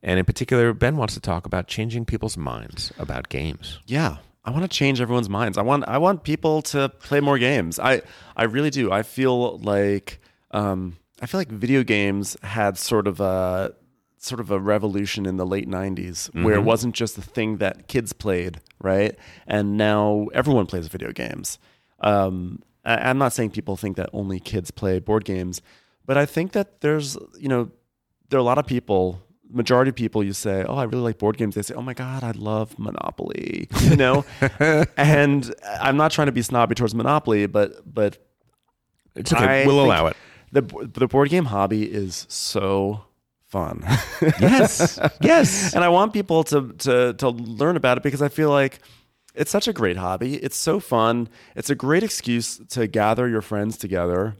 and in particular, Ben wants to talk about changing people's minds about games. Yeah, I want to change everyone's minds. I want I want people to play more games. I I really do. I feel like um, I feel like video games had sort of a sort of a revolution in the late 90s where it wasn't just the thing that kids played, right? And now everyone plays video games. Um, I, I'm not saying people think that only kids play board games, but I think that there's, you know, there are a lot of people majority of people you say oh i really like board games they say oh my god i love monopoly you know and i'm not trying to be snobby towards monopoly but but It's okay. I we'll allow it. the the board game hobby is so fun Yes. yes. and i want people to to to learn about it because i feel like it's such a great hobby it's so fun it's a great excuse to gather your friends together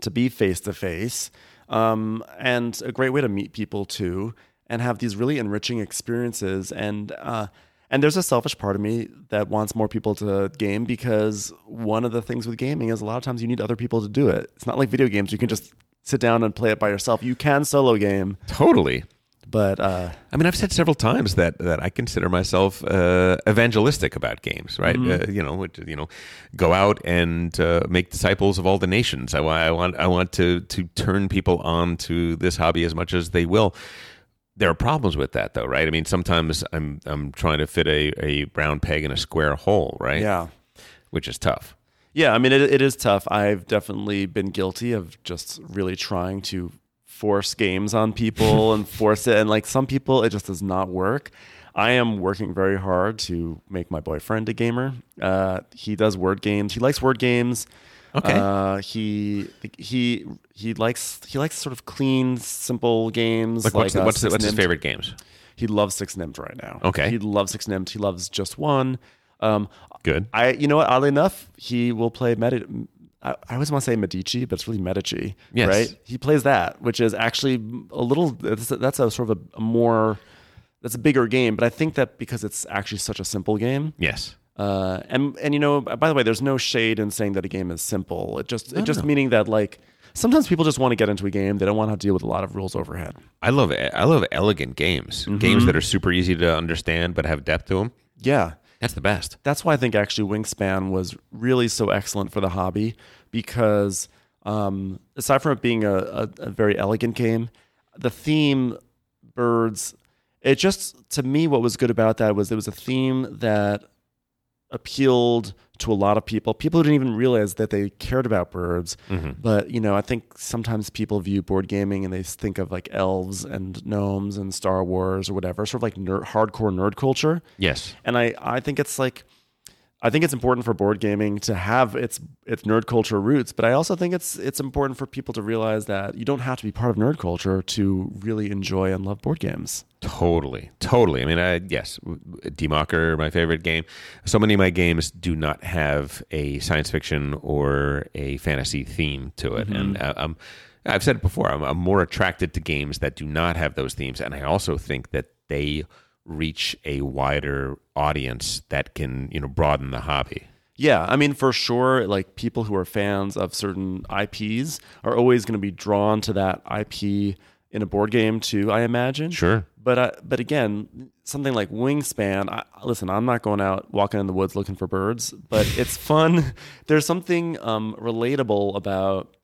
to be face to face um, and a great way to meet people too and have these really enriching experiences. And uh, and there's a selfish part of me that wants more people to game because one of the things with gaming is a lot of times you need other people to do it. It's not like video games you can just sit down and play it by yourself. You can solo game. Totally. But uh, I mean, I've said several times that that I consider myself uh, evangelistic about games, right? Uh, you know, which, you know, go out and uh, make disciples of all the nations. I, I want I want to to turn people on to this hobby as much as they will. There are problems with that, though, right? I mean, sometimes I'm I'm trying to fit a, a round peg in a square hole, right? yeah which is tough. Yeah, I mean, it, it is tough. I've definitely been guilty of just really trying to force games on people and force it. And like some people, it just does not work. I am working very hard to make my boyfriend a gamer. Uh, he does word games. He likes word games. Okay. Uh, he he he likes he likes sort of clean, simple games. Like, what's, uh, what's, what's his favorite games? He loves Six Nimmt right now. Okay. He loves Six Nimmt. He loves just one. Um, Good. I, you know what? Oddly enough, he will play Medi. I, I always want to say Medici, but it's really Medici, Yes. right? He plays that, which is actually a little. That's a, that's a sort of a, a more. That's a bigger game, but I think that because it's actually such a simple game, Yes. uh, and and you know, by the way, there's no shade in saying that a game is simple. It just it just meaning that like sometimes people just want to get into a game, they don't want to deal with a lot of rules overhead. I love I love elegant games. Games that are super easy to understand but have depth to them. Yeah, That's the best. that's why I think actually Wingspan was really so excellent for the hobby because um, aside from it being a, a, a very elegant game, the theme birds. It just to me what was good about that was it was a theme that appealed to a lot of people. People who didn't even realize that they cared about birds. Mm-hmm. But you know, I think sometimes people view board gaming and they think of like elves and gnomes and Star Wars or whatever, sort of like hardcore nerd culture. Yes. And I, I think it's like I think it's important for board gaming to have its its nerd culture roots, but I also think it's it's important for people to realize that you don't have to be part of nerd culture to really enjoy and love board games. Totally, totally. I mean, I, yes, Die Macher, my favorite game. So many of my games do not have a science fiction or a fantasy theme to it, and uh, um, I've said it before. I'm, I'm more attracted to games that do not have those themes, and I also think that they reach a wider audience that can, you know, broaden the hobby. Yeah, I mean for sure like people who are fans of certain IPs are always going to be drawn to that IP in a board game too, I imagine. Sure. But uh, but again, something like Wingspan. I, listen, I'm not going out walking in the woods looking for birds, but it's fun. There's something um, relatable about.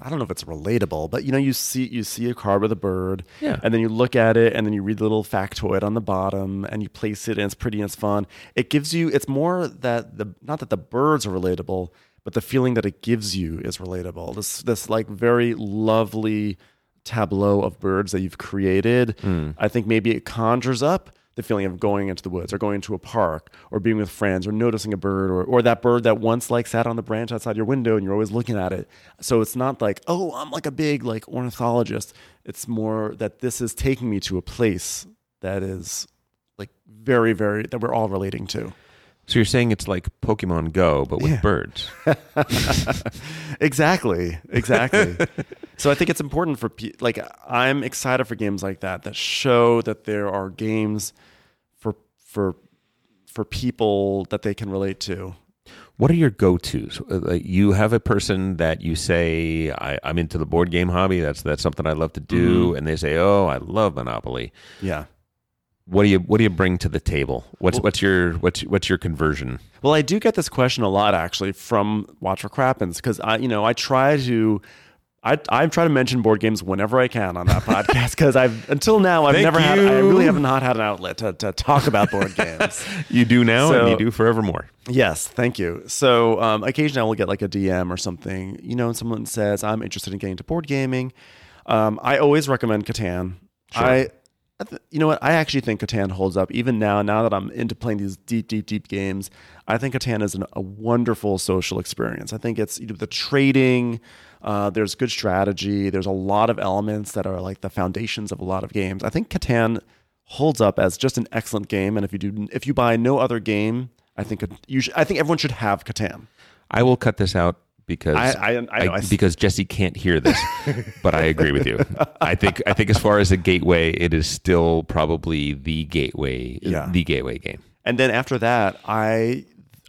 I don't know if it's relatable, but you know, you see you see a card with a bird, Yeah. and then you look at it, and then you read the little factoid on the bottom, and you place it, and it's pretty and it's fun. It gives you. It's more that the not that the birds are relatable, but the feeling that it gives you is relatable. This this like very lovely tableau of birds that you've created. Hmm. I think maybe it conjures up the feeling of going into the woods or going into a park or being with friends or noticing a bird or, or that bird that once like sat on the branch outside your window and you're always looking at it. So it's not like, oh, I'm like a big like ornithologist. It's more that this is taking me to a place that is like very, very that we're all relating to. So you're saying it's like Pokemon Go, but with Yeah. birds. Exactly. Exactly. so I think it's important for like I'm excited for games like that that show that there are games for for people that they can relate to. What are your go-tos? Uh, you have a person that you say, I, "I'm into the board game hobby. That's that's something I love to do," and they say, "Oh, I love Monopoly." Yeah. What do you What do you bring to the table? What's What's your What's What's your conversion? Well, I do get this question a lot actually from Watch What Crappens because I, you know, I try to. I, I try to mention board games whenever I can on that podcast because I've until now I've Thank never had I really have not had an outlet to, to talk about board games. You do now, and you do forevermore. Yes, thank you. So um, occasionally I will get like a DM or something, you know, and someone says I'm interested in getting into board gaming. Um, I always recommend Catan. I, I th- you know what? I actually think Catan holds up even now. Now that I'm into playing these deep, deep, deep games, I think Catan is an, a wonderful social experience. I think it's you know, the trading. Uh, there's good strategy. There's a lot of elements that are like the foundations of a lot of games. I think Catan holds up as just an excellent game. And if you do, if you buy no other game, I think you should, I think everyone should have Catan. I will cut this out because I- I- I I because Jesse can't hear this, but I agree with you. I think I think as far as a gateway, it is still probably the gateway, Yeah. the gateway game. And then after that, I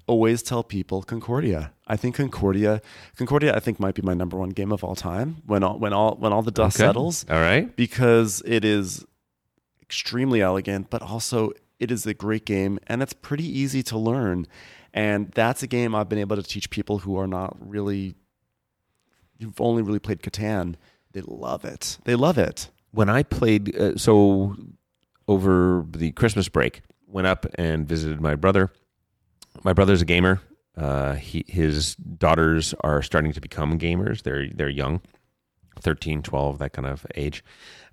always tell people Concordia. I think Concordia, Concordia, I think might be my number one game of all time. When all when all when all the dust Okay. settles, All right. because it is extremely elegant, but also it is a great game and it's pretty easy to learn. And that's a game I've been able to teach people who are not really, who've only really played Catan. They love it. They love it. when I played, uh, so over the Christmas break, went up and visited my brother. My brother's a gamer. Uh, he, his daughters are starting to become gamers. They're they're young, 13, 12, that kind of age.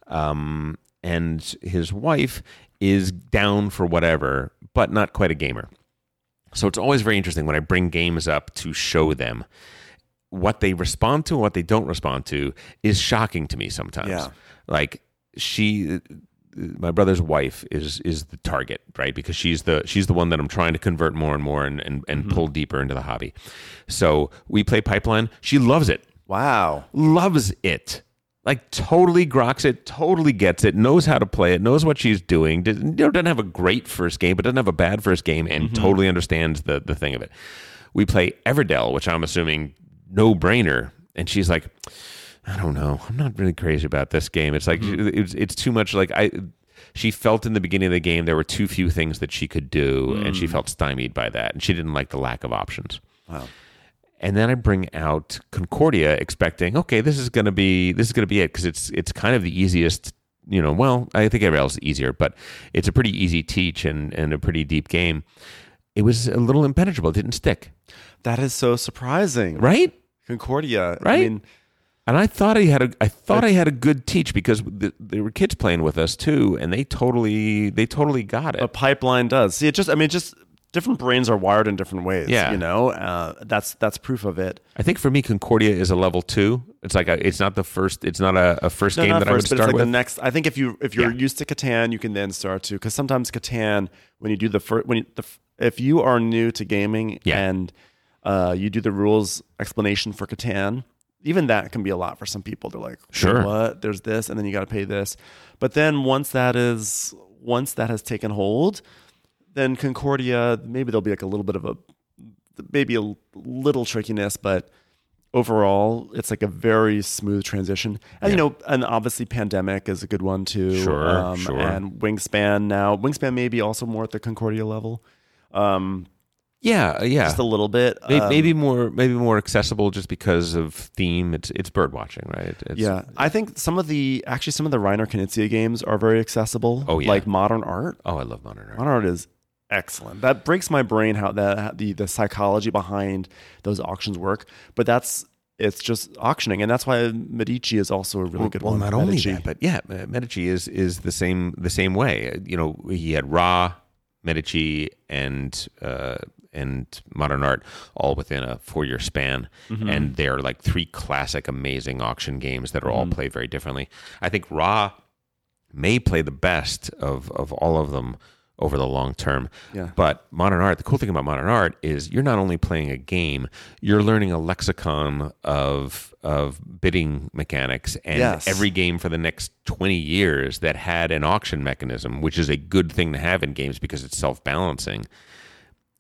Um, and his wife is down for whatever, but not quite a gamer. So it's always very interesting when I bring games up to show them what they respond to and what they don't respond to is shocking to me sometimes. Yeah. Like she my brother's wife is is the target, right? Because she's the she's the one that I'm trying to convert more and more and and, and mm-hmm. pull deeper into the hobby. So we play pipeline. She loves it. Wow. Loves it. Like totally groks it, totally gets it, knows how to play it, knows what she's doing. You know, Doesn't have a great first game, but doesn't have a bad first game, and mm-hmm. totally understands the the thing of it. We play Everdell, which I'm assuming no brainer, and she's like, I don't know, I'm not really crazy about this game. It's like mm-hmm. it's it's too much. Like I, she felt in the beginning of the game there were too few things that she could do, and she mm. felt stymied by that, and she didn't like the lack of options. Wow. And then I bring out Concordia, expecting, okay, this is gonna be this is gonna be it because it's it's kind of the easiest. You know, well, I think Everdell is easier, but it's a pretty easy teach and and a pretty deep game. It was a little impenetrable; it didn't stick, That is so surprising. right? Concordia. I Right? mean, And I thought I had a I thought I had a good teach because th there were kids playing with us too, and they totally they totally got it. a pipeline does. See, it just, I mean, just different brains are wired in different ways. Yeah. You know, uh, that's, that's proof of it. I think for me, Concordia is a level two. It's like a, it's not the first. It's not a, a first game not that I would first, but start it's like with. the next. I think if you if you're Yeah. used to Catan, you can then start to because sometimes Catan when you do the first when you, the, if you are new to gaming Yeah. and uh, you do the rules explanation for Catan, even that can be a lot for some people. They're like, Sure. what? There's this, and then you got to pay this. But then once that is once that has taken hold, then Concordia maybe there'll be like a little bit of a maybe a little trickiness, but overall it's like a very smooth transition. And you know, and obviously pandemic is a good one too. Sure, sure. And Wingspan now, Wingspan maybe also more at the Concordia level, um, yeah, yeah. just a little bit. Maybe, Um, maybe more, maybe more accessible just because of theme. It's it's bird watching, right? It's, yeah, I think some of the actually some of the Reiner Knizia games are very accessible. Oh, yeah. like modern art. Oh, I love modern art. Modern art is excellent. That breaks my brain how that the the psychology behind those auctions work. But that's it's just auctioning, and that's why Medici is also a really good well, one. Well, not only that, but yeah, uh, Medici is is the same the same way. Uh, You know, he had Ra, Medici, and uh, and modern art all within a four year span, Mm-hmm. and they're like three classic, amazing auction games that are all Mm-hmm. played very differently. I think Ra may play the best of of all of them over the long term. Yeah. But modern art, the cool thing about modern art is you're not only playing a game, you're learning a lexicon of of bidding mechanics and Yes. every game for the next 20 years that had an auction mechanism, which is a good thing to have in games because it's self-balancing.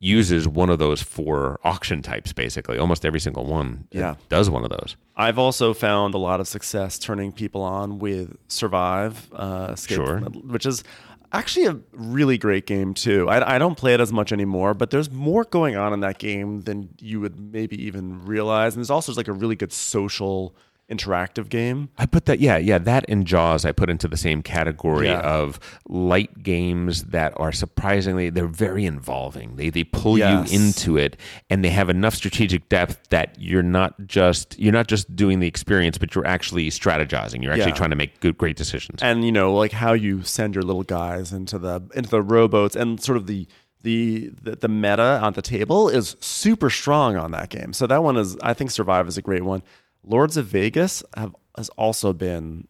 Uses one of those four auction types, basically. Almost every single one Yeah. does one of those. I've also found a lot of success turning people on with Survive, uh, Escape, Sure. which is actually a really great game too. I, I don't play it as much anymore, but there's more going on in that game than you would maybe even realize. And there's also like a really good social interactive game. I put that, yeah, yeah, that and Jaws I put into the same category Yeah. of light games that are surprisingly they're very involving. They they pull Yes. you into it, and they have enough strategic depth that you're not just you're not just doing the experience, but you're actually strategizing. You're actually Yeah. trying to make good, great decisions. and you know like how you send your little guys into the into the rowboats and sort of the the the, the meta on the table is super strong on that game. So that one is I think Survive is a great one. Lords of Vegas have has also been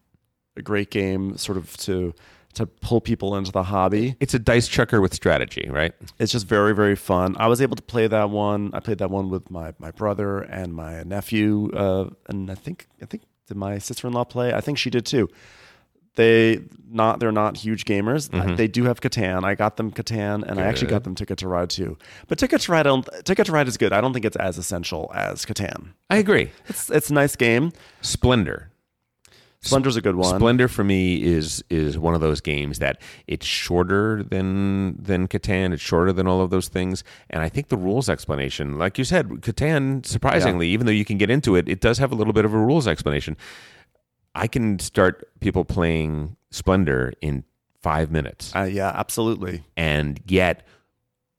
a great game sort of to to pull people into the hobby. it's a dice chucker with strategy, right? It's just very very fun. I was able to play that one. I played that one with my my brother and my nephew uh, and I think I think did my sister-in-law play? I think she did too they not they're not huge gamers. Mm-hmm. They do have Catan. I got them Catan, and I actually got them Ticket to Ride too. But Ticket to Ride, Ticket to Ride is good. I don't think it's as essential as Catan. I agree. It's it's a nice game. Splendor. Splendor's a good one. Splendor for me is is one of those games that it's shorter than than Catan. It's shorter than all of those things, and I think the rules explanation, like you said, Catan, surprisingly, even though you can get into it, it does have a little bit of a rules explanation. I can start people playing Splendor in five minutes, Uh, yeah, absolutely. and yet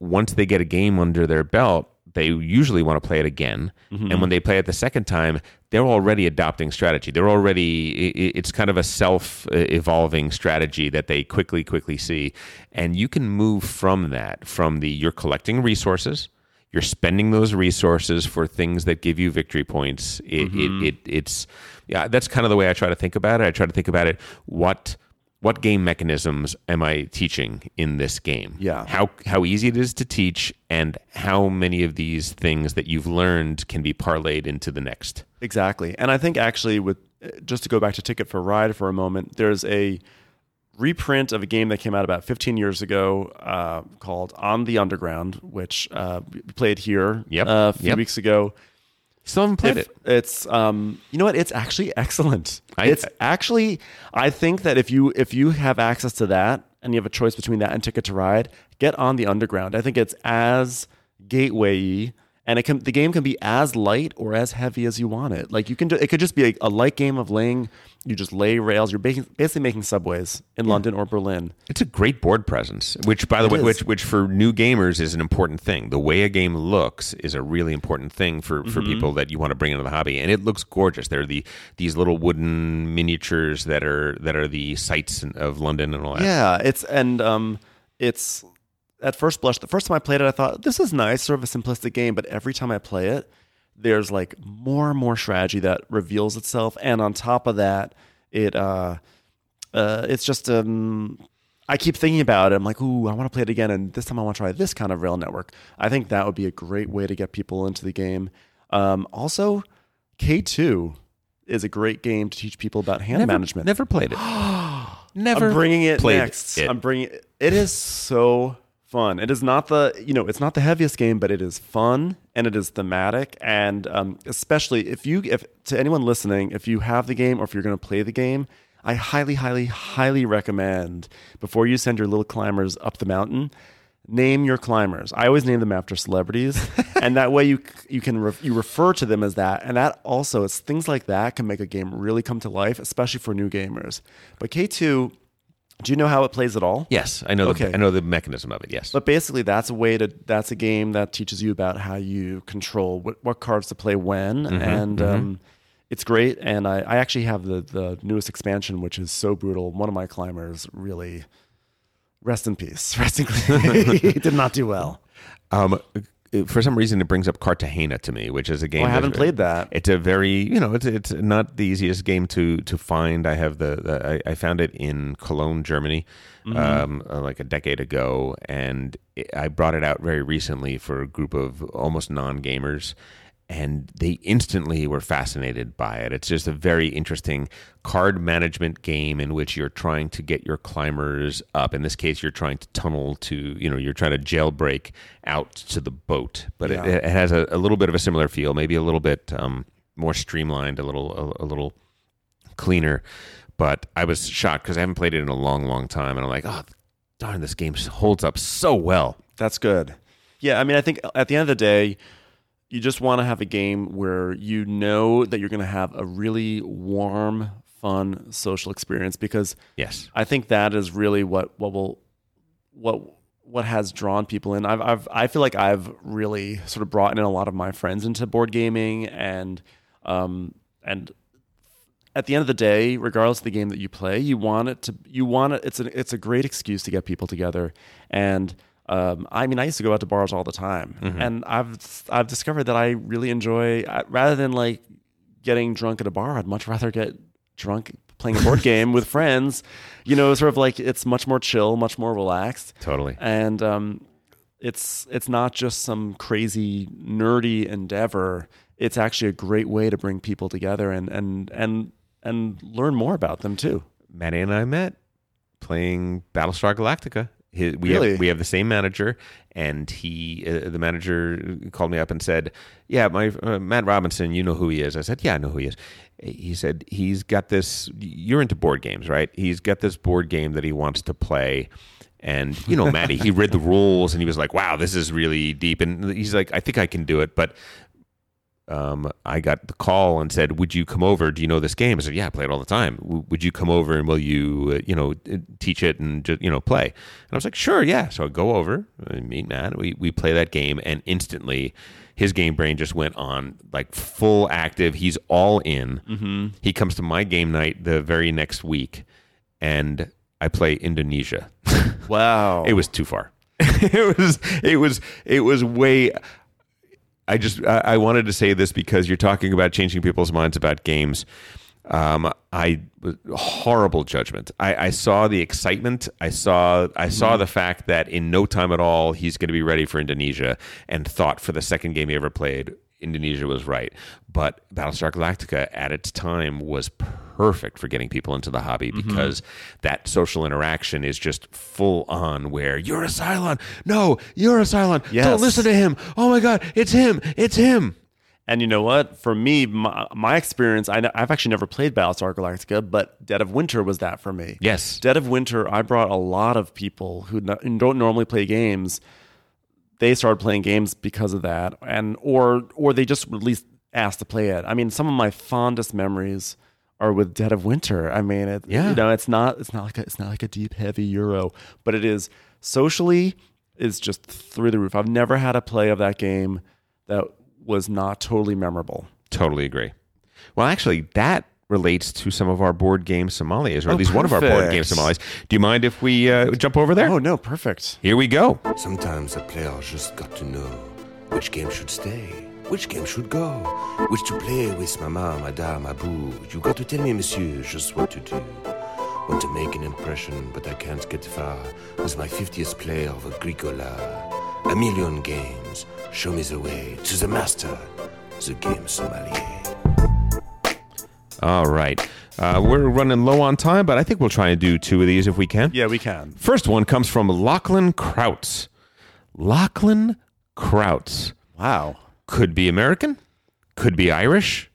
once they get a game under their belt, they usually want to play it again. And when they play it the second time, they're already adopting strategy. They're already, it's kind of a self evolving strategy that they quickly, quickly see. And you can move from that, from the you're collecting resources. You're spending those resources for things that give you victory points. It, it, it, it's yeah, that's kind of the way I try to think about it. I try to think about it. What what game mechanisms am I teaching in this game? Yeah. How how easy it is to teach and how many of these things that you've learned can be parlayed into the next. Exactly. And I think actually, with just to go back to Ticket to Ride for a moment, there's a reprint of a game that came out about 15 years ago uh, called On the Underground, which uh, we played here Yep. uh, a few Yep. weeks ago. Still haven't played If- it. It's um, you know what? It's actually excellent. I- it's actually, I think that if you if you have access to that and you have a choice between that and Ticket to Ride, get on the Underground. I think it's as gateway and it can the game can be as light or as heavy as you want it. Like you can do, it could just be a, a light game of laying. You just lay rails. You're basically, basically making subways in London or Berlin. It's a great board presence, which, by the It way, is. which which for new gamers is an important thing. The way a game looks is a really important thing for, for Mm-hmm. people that you want to bring into the hobby, and it looks gorgeous. There are the these little wooden miniatures that are that are the sights of London and all that. Yeah, it's and um, it's at first blush. The first time I played it, I thought this is nice, sort of a simplistic game. But every time I play it, there's like more and more strategy that reveals itself, and on top of that, it uh, uh, it's just um. I keep thinking about it. I'm like, ooh, I want to play it again, and this time I want to try this kind of rail network. I think that would be a great way to get people into the game. Um, also, K2 is a great game to teach people about hand never, management. Never played it. never. I'm bringing it next. it. I'm bringing it. It is so fun. It is not the you know it's not the heaviest game, but it is fun and it is thematic. And um, especially if you if to anyone listening, if you have the game or if you're going to play the game, I highly, highly, highly recommend before you send your little climbers up the mountain. Name your climbers. I always name them after celebrities, and that way you you can re- you refer to them as that, and that also it's things like that can make a game really come to life, especially for new gamers. But K two Do you know how it plays at all? Yes, I know. Okay. The, I know the mechanism of it. Yes. But basically, that's a way to. That's a game that teaches you about how you control what, what cards to play when, Mm-hmm, and Um, it's great. And I, I actually have the the newest expansion, which is so brutal. One of my climbers really, rest in peace. Rest in peace. he did not do well. Um, for some reason, it brings up Cartagena to me, which is a game. Oh, I haven't played that. It's a very, you know, it's it's not the easiest game to to find. I have the, the I, I found it in Cologne, Germany, Mm-hmm. um, uh, like a decade ago, and it, I brought it out very recently for a group of almost non gamers. And they instantly were fascinated by it. It's just a very interesting card management game in which you're trying to get your climbers up. In this case, you're trying to tunnel to, you know, you're trying to jailbreak out to the boat. But Yeah. it, it has a, a little bit of a similar feel, maybe a little bit um, more streamlined, a little a, a little cleaner. But I was shocked because I haven't played it in a long, long time, and I'm like, oh, darn, this game holds up so well. That's good. Yeah, I mean, I think at the end of the day, you just want to have a game where you know that you're going to have a really warm, fun social experience because Yes, I think that is really what what will what what has drawn people in. I've I've I feel like I've really sort of brought in a lot of my friends into board gaming and um and at the end of the day, regardless of the game that you play, you want it to you want it it's a it's a great excuse to get people together. And um, I mean, I used to go out to bars all the time, and I've I've discovered that I really enjoy I- rather than like getting drunk at a bar. I'd much rather get drunk playing a board game with friends. You know, sort of like it's much more chill, much more relaxed totally. and um, it's it's not just some crazy nerdy endeavor. It's actually a great way to bring people together and and and and learn more about them too. Maddie and I met playing Battlestar Galactica. He, we Really? have we have the same manager, and he uh, the manager called me up and said, "Yeah, my uh, Matt Robinson, you know who he is." I said, "Yeah, I know who he is." He said he's got this. You're into board games, right? He's got this board game that he wants to play. And you know, Maddie, he read the rules and he was like, "Wow, this is really deep." And he's like, "I think I can do it," but um, I got the call and said, "Would you come over? Do you know this game?" I said, "Yeah, I play it all the time. W- would you come over and will you, uh, you know, teach it and just, you know, play?" And I was like, "Sure, yeah." So I go over, I meet Matt, we we play that game, and instantly, his game brain just went on like full active. He's all in. Mm-hmm. He comes to my game night the very next week, and I play Indonesia. Wow, It was too far. it was it was it was way I just I, I wanted to say this because you're talking about changing people's minds about games. Um, I horrible judgment. I, I saw the excitement. I saw I saw the fact that in no time at all he's going to be ready for Indonesia, and thought for the second game he ever played, Indonesia was right. But Battlestar Galactica at its time was perfect for getting people into the hobby mm-hmm. because that social interaction is just full on. Where you're a Cylon, no, you're a Cylon. Don't listen to him. Oh my God, it's him. It's him. And you know what? For me, my, my experience, I, I've actually never played Battlestar Galactica, but Dead of Winter was that for me. Yes. Dead of Winter, I brought a lot of people who who don't normally play games. They started playing games because of that, and or or they just at least asked to play it. I mean, some of my fondest memories are with Dead of Winter. I mean, it, Yeah. you know, it's not it's not like a, it's not like a deep heavy Euro, but it is socially is just through the roof. I've never had a play of that game that was not totally memorable. Totally agree. Well, actually, that relates to some of our board game Sommeliers, or at Oh, least one of our board game perfect. Sommeliers. Do you mind if we uh, jump over there? Oh no, perfect. Here we go. Sometimes a player just got to know which game should stay, which game should go, which to play with mama, madame, abou. You got to tell me, monsieur, just what to do. Want to make an impression, but I can't get far with my 50th play of Agricola. A million games, show me the way to the master, the game sommelier. All right. Uh, we're running low on time, but I think we'll try and do two of these if we can. Yeah, we can. First one comes from Lachlan Krautz. Lachlan Krautz. Wow. Could be American, could be Irish,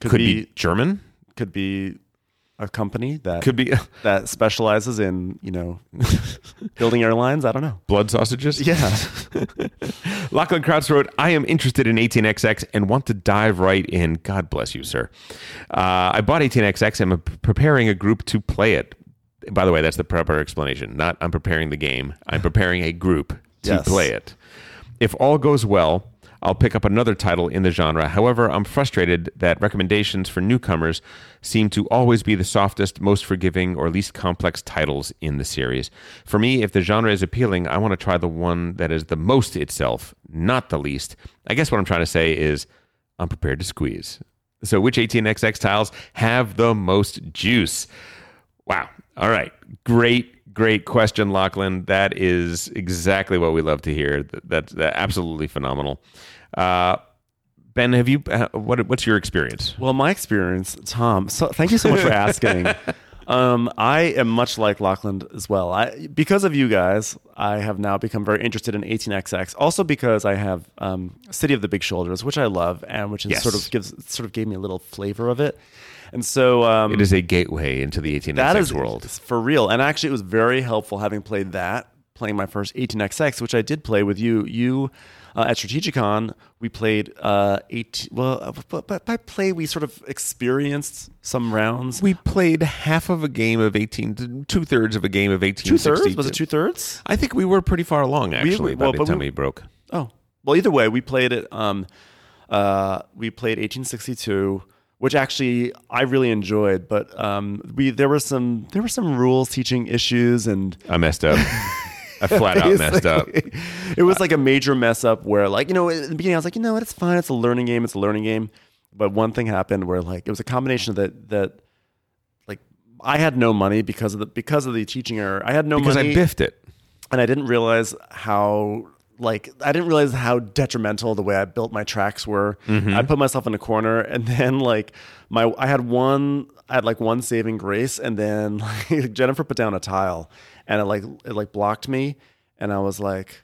Could, could, be, be, German, could be a company that could be that specializes in you know building airlines. I don't know. blood sausages. Yeah. Lachlan Krautz wrote, I am interested in 18XX and want to dive right in. God bless you, sir. Uh, I bought 18XX and am preparing a group to play it. by the way, that's the proper explanation. Not I'm preparing the game. I'm preparing a group to Yes. play it. If all goes well, I'll pick up another title in the genre. However, I'm frustrated that recommendations for newcomers seem to always be the softest, most forgiving, or least complex titles in the series. For me, if the genre is appealing, I want to try the one that is the most itself, not the least. I guess what I'm trying to say is I'm prepared to squeeze. So, which 18xx tiles have the most juice? Wow. All right. Great, great question, Lachlan. That is exactly what we love to hear. Th- That's, that's absolutely phenomenal. Uh, ben, have you? Uh, what, what's your experience? Well, my experience, Tom. So thank you so much for asking. um, I am much like Lachlan as well. I because of you guys, I have now become very interested in 18xx. Also because I have um, City of the Big Shoulders, which I love, and which Yes. sort of gives sort of gave me a little flavor of it. And so um, It is a gateway into the 18xx world. for real. And actually, it was very helpful having played that, playing my first 18xx, which I did play with you. You uh, at Strategicon, we played uh, 18. Well, uh, but, but by play, we sort of experienced some rounds. We played half of a game of 18, two thirds of a game of 18. two thirds? Was it two thirds? I think we were pretty far along, actually, well, by the time we- we broke. Oh, well, either way, we played it. Um, uh, we played 1862, which actually I really enjoyed. But um, we there were some there were some rules teaching issues and I messed up. I flat out messed up. it was like a major mess up where like you know in the beginning I was like you know what it's fine it's a learning game it's a learning game but one thing happened where like it was a combination of that that like I had no money because of the because of the teaching error I had no Because I biffed it. and I didn't realize how like I didn't realize how detrimental the way I built my tracks were. Mm-hmm. I put myself in a corner, and then like my I had one I had like one saving grace, and then like, Jennifer put down a tile, and it like it like blocked me, and I was like,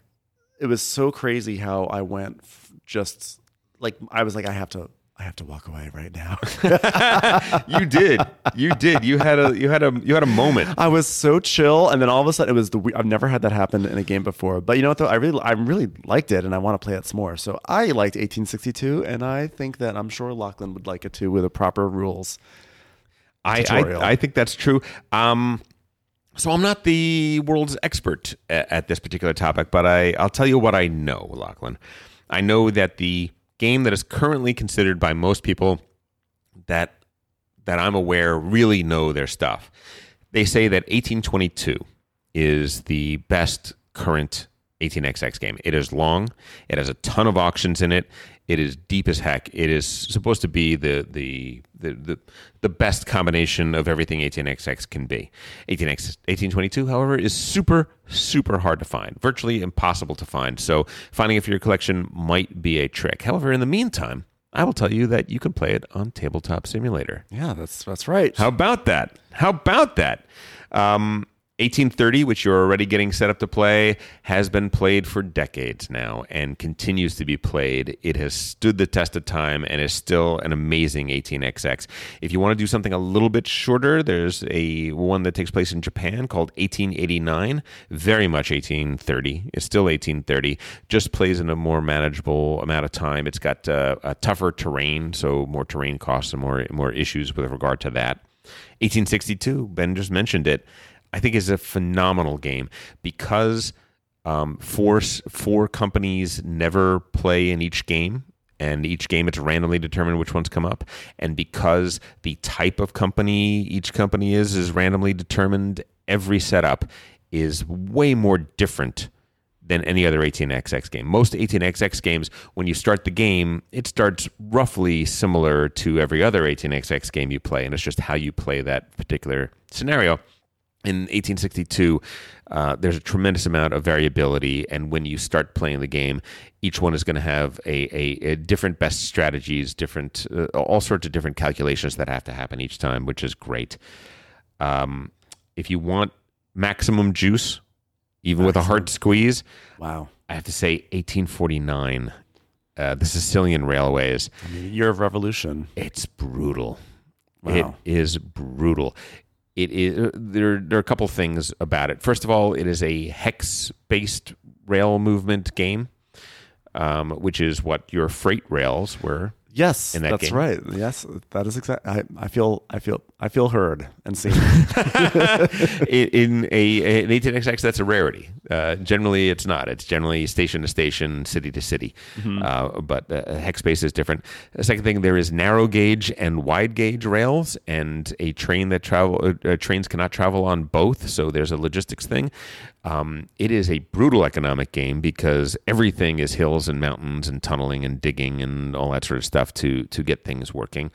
it was so crazy how I went f- just like I was like I have to I have to walk away right now. You did. You did. You had a you had a you had a moment. I was so chill, and then all of a sudden it was the. we- I've never had that happen in a game before. But you know what though, I really, I really liked it, and I want to play it some more. So I liked 1862, and I think that I'm sure Lachlan would like it too with the proper rules. I. I I think that's true. Um, so I'm not the world's expert at, at this particular topic, but I I'll tell you what I know, Lachlan. I know that the game that is currently considered by most people that that I'm aware really know their stuff. They say that 1822 is the best current 18xx game. It is long. It has a ton of auctions in it. It is deep as heck. It is supposed to be the the the the, the best combination of everything 18xx can be. 18x 1822, however, is super super hard to find. Virtually impossible to find. So finding it for your collection might be a trick. However, in the meantime, I will tell you that you can play it on Tabletop Simulator. Yeah, that's that's right. How about that? How about that? Um, 1830, which you're already getting set up to play, has been played for decades now and continues to be played. It has stood the test of time and is still an amazing 18xx. If you want to do something a little bit shorter, there's a one that takes place in Japan called 1889. Very much 1830. It's still 1830. Just plays in a more manageable amount of time. It's got uh, a tougher terrain, so more terrain costs and more more issues with regard to that. 1862, Ben just mentioned it. I think is a phenomenal game because um, four four companies never play in each game, and each game it's randomly determined which ones come up. And because the type of company each company is is randomly determined, every setup is way more different than any other 18xx game. Most 18xx games, when you start the game, it starts roughly similar to every other 18xx game you play, and it's just how you play that particular scenario. In 1862, uh, there's a tremendous amount of variability, and when you start playing the game, each one is going to have a, a, a different best strategies, different uh, all sorts of different calculations that have to happen each time, which is great. Um, if you want maximum juice, even with a hard squeeze, Wow, I have to say 1849. Uh, the Sicilian Railways. I mean, year of revolution. It's brutal. Wow. It is brutal. It is there. There are a couple things about it. First of all, it is a hex-based rail movement game, um, which is what your freight rails were. Yes, in that that's game. right. Yes, that is exactly. I, I feel, I feel, I feel heard and seen. in, in a an 18xx that's a rarity uh, generally it's not it's generally station to station city to city uh, but uh, hex space is different the second thing there is narrow gauge and wide gauge rails and a train that travel uh, uh, trains cannot travel on both so there's a logistics thing um, it is a brutal economic game because everything is hills and mountains and tunneling and digging and all that sort of stuff to to get things working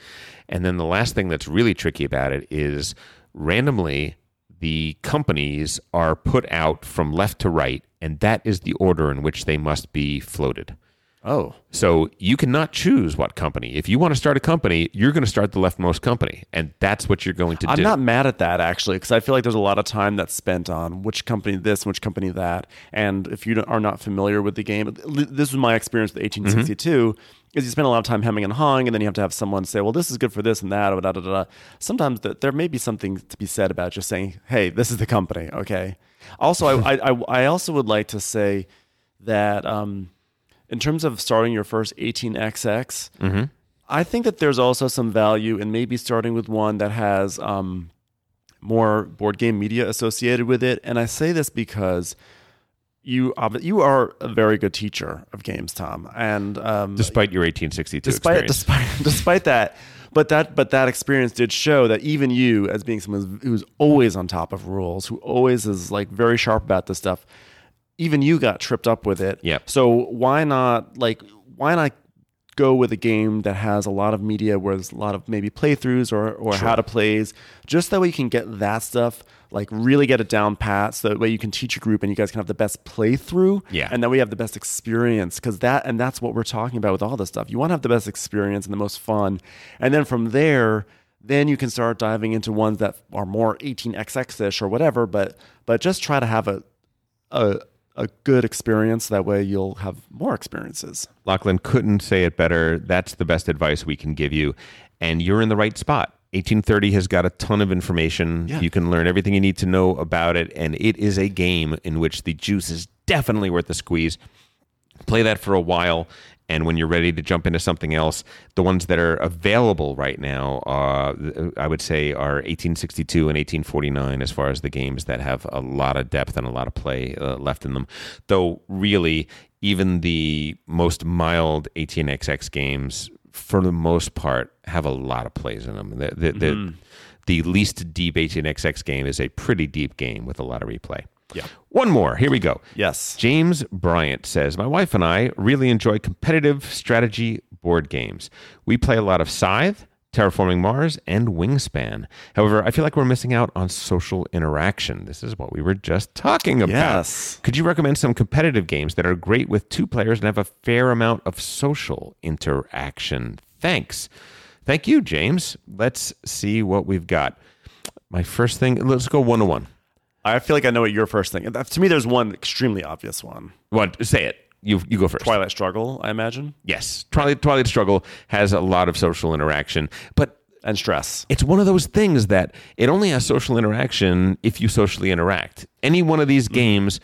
and then the last thing that's really tricky about it is randomly the companies are put out from left to right, and that is the order in which they must be floated. Oh, So you cannot choose what company. If you want to start a company, you're going to start the leftmost company, and that's what you're going to do. I'm not mad at that actually, because I feel like there's a lot of time that's spent on which company this, which company that, and if you are not familiar with the game, this was my experience with 1862. Is you spend a lot of time hemming and hawing, and then you have to have someone say, "Well, this is good for this and that." Or da, da, da, da. Sometimes th- there may be something to be said about just saying, "Hey, this is the company." Okay. Also, I, I, I, I also would like to say that um, in terms of starting your first 18xx, I think that there's also some value in maybe starting with one that has um, more board game media associated with it. And I say this because you you are a very good teacher of games, Tom, and um, despite your 1862 despite experience. despite despite that. But that but that experience did show that even you, as being someone who's always on top of rules, who always is like very sharp about this stuff, even you got tripped up with it. Yep. So why not like why not go with a game that has a lot of media where there's a lot of maybe playthroughs or or how to plays, just that way you can get that stuff like really get it down pat so that way you can teach your group and you guys can have the best playthrough Yeah. and then we have the best experience because that and that's what we're talking about with all this stuff you want to have the best experience and the most fun and then from there then you can start diving into ones that are more 18xx-ish or whatever but but just try to have a a, a good experience that way you'll have more experiences Lachlan couldn't say it better. That's the best advice we can give you. And you're in the right spot. 1830 has got a ton of information. Yeah. You can learn everything you need to know about it. And it is a game in which the juice is definitely worth the squeeze. Play that for a while. And when you're ready to jump into something else, the ones that are available right now, uh, I would say, are 1862 and 1849 as far as the games that have a lot of depth and a lot of play uh, left in them. Though, really, even the most mild 18xx games, for the most part, have a lot of plays in them. The, the, the, the least deep 18xx game is a pretty deep game with a lot of replay. Yeah. One more. Here we go. yes James Bryant says, My wife and I really enjoy competitive strategy board games. We play a lot of Scythe, Terraforming Mars, and Wingspan. However, I feel like we're missing out on social interaction. This is what we were just talking about. Yes. Could you recommend some competitive games that are great with two players and have a fair amount of social interaction? Thanks. Thank you, James. Let's see what we've got. My first thing, let's go one to one. I feel like i know what your first thing to me there's one extremely obvious one What? Say it. You you go first. twilight struggle i imagine Yes, Twilight, Twilight Struggle has a lot of social interaction, but and stress it's one of those things that it only has social interaction if you socially interact. Any one of these mm. games,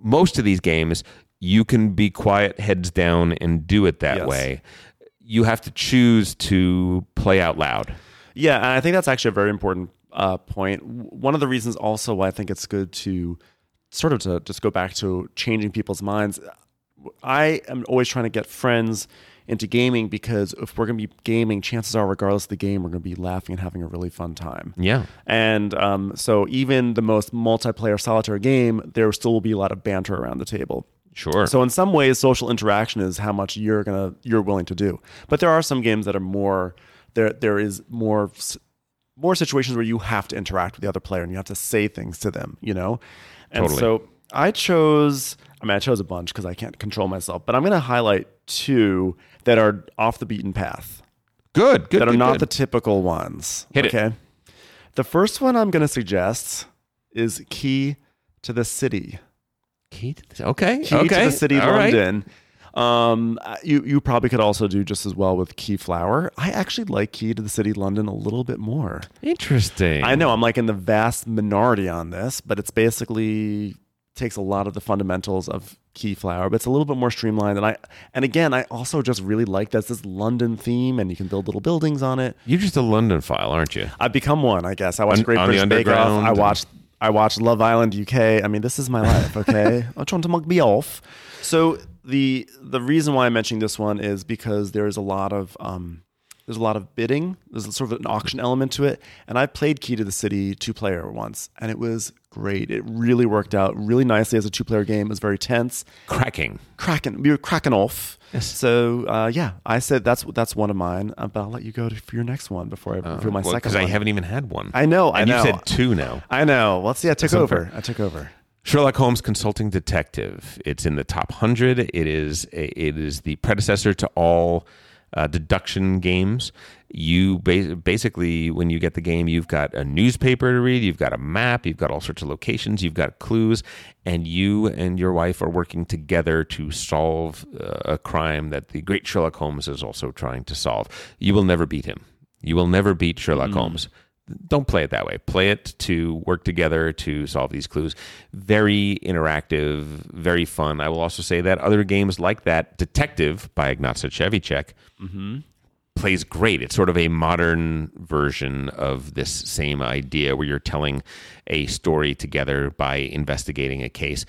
most of these games, you can be quiet, heads down, and do it that Yes. way. You have to choose to play out loud. Yeah, and I think that's actually a very important uh, point. One of the reasons also why I think it's good to sort of to just go back to changing people's minds. I am always trying to get friends into gaming because if we're going to be gaming, chances are, regardless of the game, we're going to be laughing and having a really fun time. Yeah. And um, so even the most multiplayer solitaire game, there still will be a lot of banter around the table. Sure. So in some ways, social interaction is how much you're gonna you're willing to do. But there are some games that are more there. There is more more situations where you have to interact with the other player and you have to say things to them. You know, and Totally. so I chose. I mean, I chose a bunch because I can't control myself. But I'm gonna highlight two that are off the beaten path good. Good. that are good, not good. the typical ones. Hit it. okay. The first one I'm gonna suggest is Key to the City. Key to the- okay. Key okay. to the city London. All right. Um, you you probably could also do just as well with Keyflower. I actually like Key to the City London a little bit more. Interesting. I know I'm like in the vast minority on this, but it's basically takes a lot of the fundamentals of Keyflower, but it's a little bit more streamlined. And I and again, I also just really like that this London theme, and you can build little buildings on it. You're just a Londonphile, aren't you? I've become one, I guess. I watched On- Great on British Bake Off. I and- watched I watched Love Island UK. I mean, this is my life. Okay, I'm trying to mug me off. So the the reason why I'm mentioning this one is because there's a lot of um, there's a lot of bidding. There's sort of an auction element to it, and I played Key to the City two player once, and it was great. It really worked out really nicely as a two player game. It was very tense Cracking. cracking we were cracking off so uh, yeah i said that's that's one of mine uh, but i'll let you go to, for your next one before i reveal my second Because one Uh, I haven't even had one. I know, I and know. you said two now. i know well see i took over unfair. i took over Sherlock Holmes Consulting Detective. It's in the top hundred. It is a, it is the predecessor to all uh, deduction games. You ba- basically, when you get the game, you've got a newspaper to read, you've got a map, you've got all sorts of locations, you've got clues, and you and your wife are working together to solve uh, a crime that the great Sherlock Holmes is also trying to solve. You will never beat him. You will never beat Sherlock Holmes don't play it that way. Play it to work together to solve these clues. Very interactive, very fun. I will also say that other games like that, Detective by Ignacy Trzewiczek, plays great. It's sort of a modern version of this same idea where you're telling a story together by investigating a case.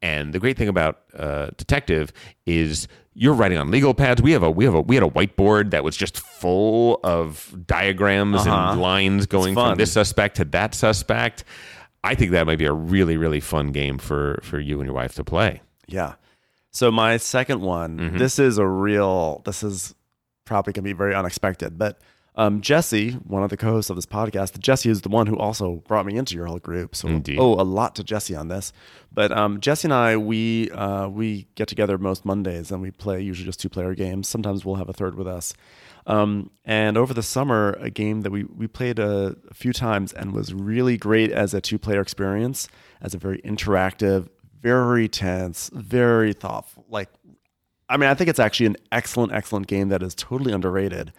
And the great thing about uh, Detective is you're writing on legal pads. We have a we have a we had a whiteboard that was just full of diagrams and lines going from Uh-huh. this suspect to that suspect. I think that might be a really really fun game for for you and your wife to play. yeah so my second one Mm-hmm. this is a real this is probably going to be very unexpected but um, Jesse, one of the co-hosts of this podcast, Jesse is the one who also brought me into your whole group. So Indeed. oh, a lot to Jesse on this. But um, Jesse and I, we uh, we get together most Mondays and we play usually just two player games. Sometimes we'll have a third with us. Um, and over the summer, a game that we we played a, a few times and was really great as a two player experience, as a very interactive, very tense, very thoughtful. Like, I mean, I think it's actually an excellent, excellent game that is totally underrated.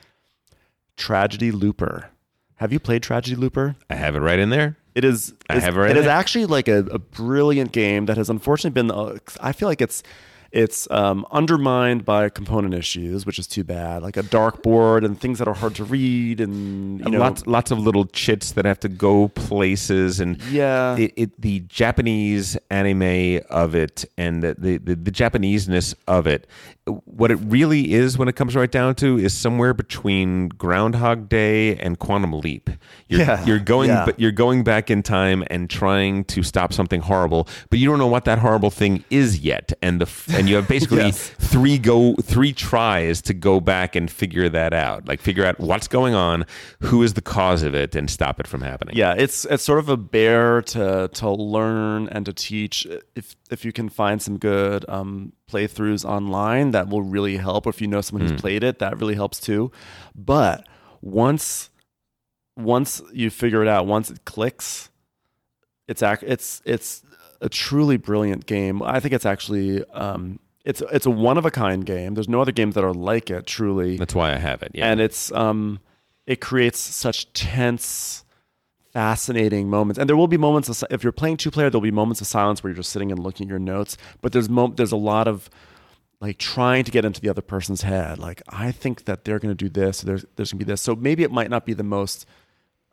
Tragedy Looper. Have you played Tragedy Looper? I have it right in there. It is. I have It is it. actually like a, a brilliant game that has unfortunately been. Uh, I feel like it's it's um, undermined by component issues, which is too bad. Like a dark board and things that are hard to read, and you know, lots lots of little chits that have to go places and Yeah. it, it the Japanese anime of it and the, the, the, the Japaneseness of it what it really is when it comes right down to is somewhere between Groundhog Day and Quantum Leap you're, Yeah. you're going Yeah. but you're going back in time and trying to stop something horrible but you don't know what that horrible thing is yet and the and you have basically Yes. three go three tries to go back and figure that out like figure out what's going on who is the cause of it and stop it from happening yeah, it's it's sort of a bear to to learn and to teach. If if you can find some good um, playthroughs online, that will really help. Or if you know someone who's played it, that really helps too. But once once you figure it out, once it clicks, it's ac- it's it's a truly brilliant game. I think it's actually um, it's it's a one of a kind game. There's no other games that are like it. Truly, that's why i have it yeah and it's um it creates such tense fascinating moments and there will be moments of if you're playing two player there'll be moments of silence where you're just sitting and looking at your notes but there's mo- there's a lot of like trying to get into the other person's head like i think that they're going to do this there's there's going to be this so maybe it might not be the most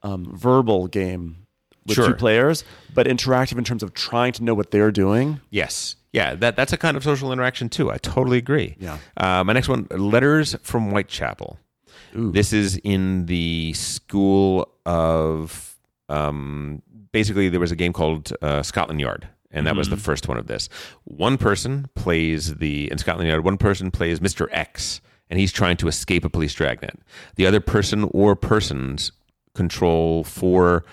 um, verbal game with Sure. two players but interactive in terms of trying to know what they're doing Yes. Yeah, that, that's a kind of social interaction too. I totally agree. Yeah. Uh, my next one Letters from Whitechapel. This is in the school of. Um, basically, there was a game called uh, Scotland Yard. And that was the first one of this. One person plays the, in Scotland Yard, one person plays Mr. X, and he's trying to escape a police dragnet. The other person or persons control four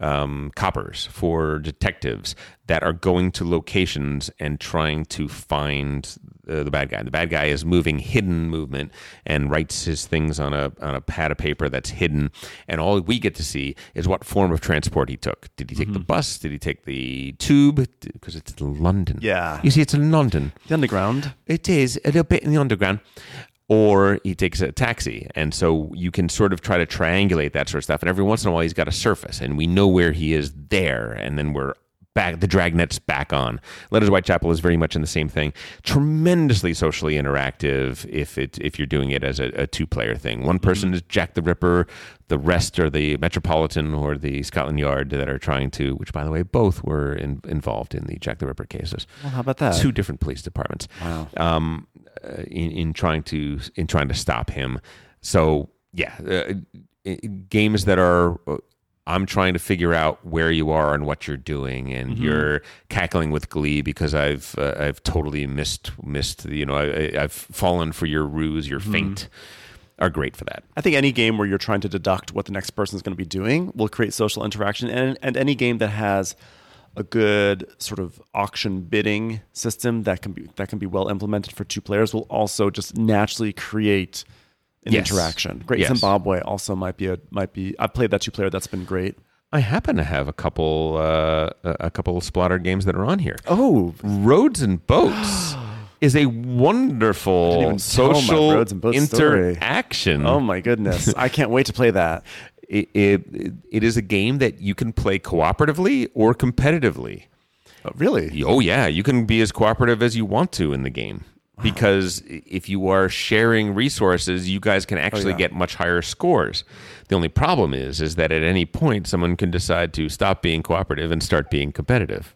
um, coppers, for detectives that are going to locations and trying to find uh, the bad guy. The bad guy is moving hidden movement and writes his things on a on a pad of paper that's hidden, and all we get to see is what form of transport he took. Did he take the bus? Did he take the tube? Because it's in London. Yeah. you see, it's in London. the underground It is a little bit in the underground. Or he takes a taxi. And so you can sort of try to triangulate that sort of stuff. And every once in a while, he's got a surface, and we know where he is there. And then we're back the dragnet's back on. Letters Whitechapel is very much in the same thing. Tremendously socially interactive if it if you're doing it as a, a two player thing. One person is Jack the Ripper, the rest are the Metropolitan or the Scotland Yard that are trying to. Which, by the way, both were in, involved in the Jack the Ripper cases. Well, how about that? Two different police departments. Wow. Um, in in trying to in trying to stop him. So yeah, uh, games that are. uh, I'm trying to figure out where you are and what you're doing, and Mm-hmm. you're cackling with glee because I've uh, I've totally missed missed. You know, I, I- I've fallen for your ruse, your Mm-hmm. feint. Are great for that. I think any game where you're trying to deduct what the next person is going to be doing will create social interaction, and and any game that has a good sort of auction bidding system that can be that can be well implemented for two players will also just naturally create an Yes. interaction. Great Yes. Zimbabwe also might be a might be. I've played that two player. That's been great. I happen to have a couple uh, a couple of Splotter games that are on here. Oh, Roads and Boats is a wonderful even tell my social Boats story. interaction. oh my goodness! I can't wait to play that. it, it, it is a game that you can play cooperatively or competitively. Oh, really? Oh yeah, you can be as cooperative as you want to in the game because if you are sharing resources, you guys can actually yeah. get much higher scores. The only problem is is that at any point someone can decide to stop being cooperative and start being competitive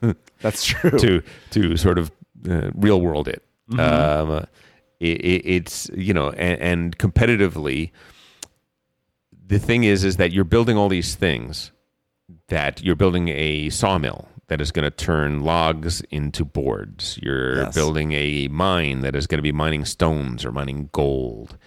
That's true. to to sort of uh, real world it. Mm-hmm. Um, it, it. It's you know, and, and competitively, the thing is, is that you're building all these things. That you're building a sawmill that is going to turn logs into boards. You're Yes. building a mine that is going to be mining stones or mining gold.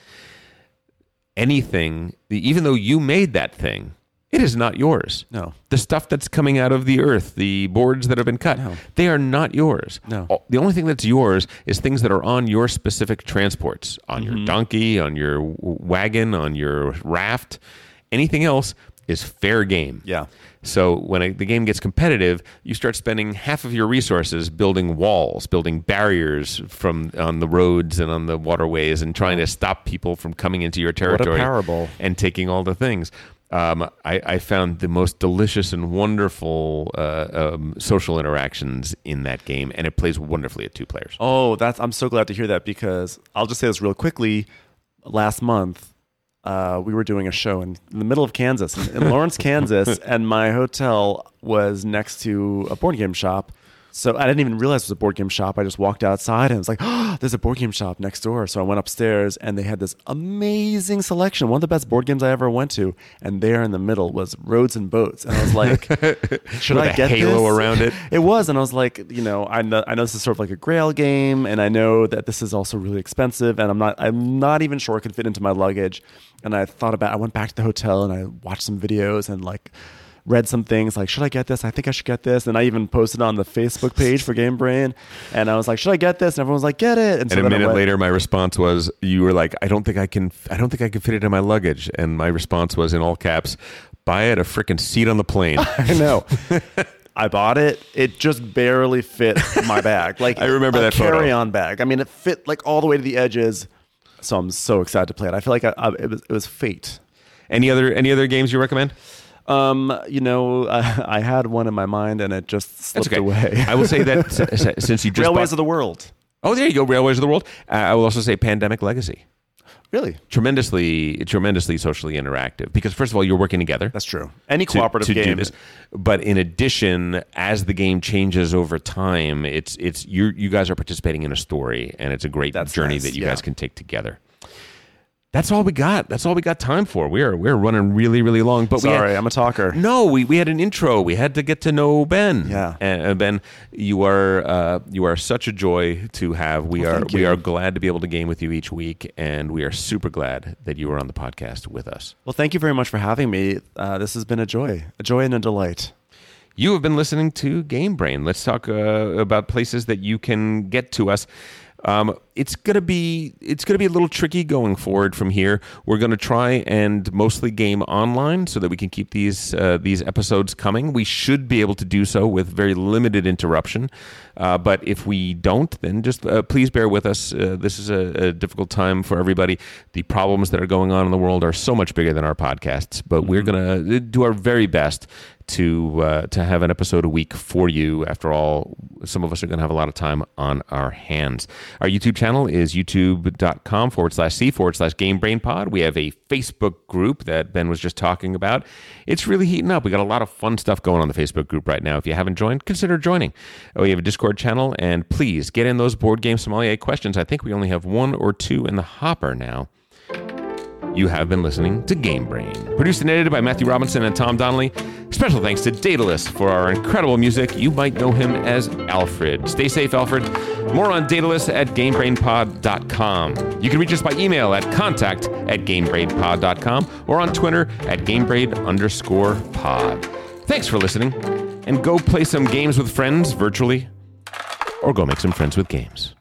Anything, even though you made that thing, it is not yours No. the stuff that's coming out of the earth, the boards that have been cut, No. they are not yours. No. The only thing that's yours is things that are on your specific transports, on Mm-hmm. your donkey, on your wagon, on your raft. Anything else is fair game. Yeah. So when a, the game gets competitive, you start spending half of your resources building walls, building barriers from on the roads and on the waterways, and trying to stop people from coming into your territory and taking all the things. Um, I, I found the most delicious and wonderful uh, um, social interactions in that game, and it plays wonderfully at two players. Oh, that's I'm so glad to hear that because I'll just say this real quickly. Last month, uh, we were doing a show in, in the middle of Kansas, in, in Lawrence, Kansas, and my hotel was next to a board game shop. So I didn't even realize it was a board game shop. I just walked outside and it was like, oh, there's a board game shop next door. So I went upstairs and they had this amazing selection, one of the best board games I ever went to. And there in the middle was Roads and Boats. And I was like, should I a get halo this? around it. It was, and I was like, you know, I know, I know this is sort of like a Grail game, and I know that this is also really expensive, and I'm not, I'm not even sure it could fit into my luggage. And I thought about, I went back to the hotel and I watched some videos and like read some things like, should I get this? I think I should get this. And I even posted on the Facebook page for Game Brain, and I was like, should I get this? And everyone was like, get it. And so a minute later, my response was, "You were like, I don't think I can, I don't think I can fit it in my luggage." And my response was in all caps, "Buy it a freaking seat on the plane." I know. I bought it. It just barely fit my bag. Like I remember a that carry-on bag. I mean, it fit like all the way to the edges. So I'm so excited to play it. I feel like I, I, it was it was fate. any other, any other games you recommend? Um, you know, I, I had one in my mind and it just slipped okay. away. I will say that s- s- since you just Railways bought- of the World. oh, there you go, Railways of the World. Uh, I will also say Pandemic Legacy. Really, tremendously tremendously socially interactive because first of all you're working together that's true. Any to, cooperative to do game. this but in addition as the game changes over time it's it's you you guys are participating in a story and it's a great That's journey nice, that you yeah. guys can take together that's all we got that's all we got time for we're we're running really really long but we Sorry, had, I'm a talker. no, we, we had an intro. We had to get to know Ben. Yeah. and uh, Ben, you are uh, you are such a joy to have. We Well, are we are glad to be able to game with you each week, and we are super glad that you were on the podcast with us. Well, thank you very much for having me. Uh, this has been a joy, a joy and a delight. You have been listening to Game Brain. Let's talk uh, about places that you can get to us. Um, it's gonna be it's gonna be a little tricky going forward from here. We're gonna try and mostly game online so that we can keep these uh, these episodes coming. We should be able to do so with very limited interruption. Uh, but if we don't, then just uh, please bear with us. Uh, this is a, a difficult time for everybody. The problems that are going on in the world are so much bigger than our podcasts, but we're gonna do our very best to uh, to have an episode a week for you. After all, some of us are going to have a lot of time on our hands. Our YouTube channel is youtube.com forward slash c forward slash Game Brain Pod. We have a Facebook group that Ben was just talking about. It's really heating up. We got a lot of fun stuff going on the Facebook group right now. If you haven't joined, consider joining. We have a Discord channel, and please get in those board game sommelier questions. I think we only have one or two in the hopper now. You have been listening to Game Brain, produced and edited by Matthew Robinson and Tom Donnelly. Special thanks to Daedalus for our incredible music. You might know him as Alfred. Stay safe, Alfred. More on Daedalus at GameBrainPod.com. You can reach us by email at contact at GameBrainPod.com or on Twitter at GameBrain underscore pod. Thanks for listening, and go play some games with friends virtually, or go make some friends with games.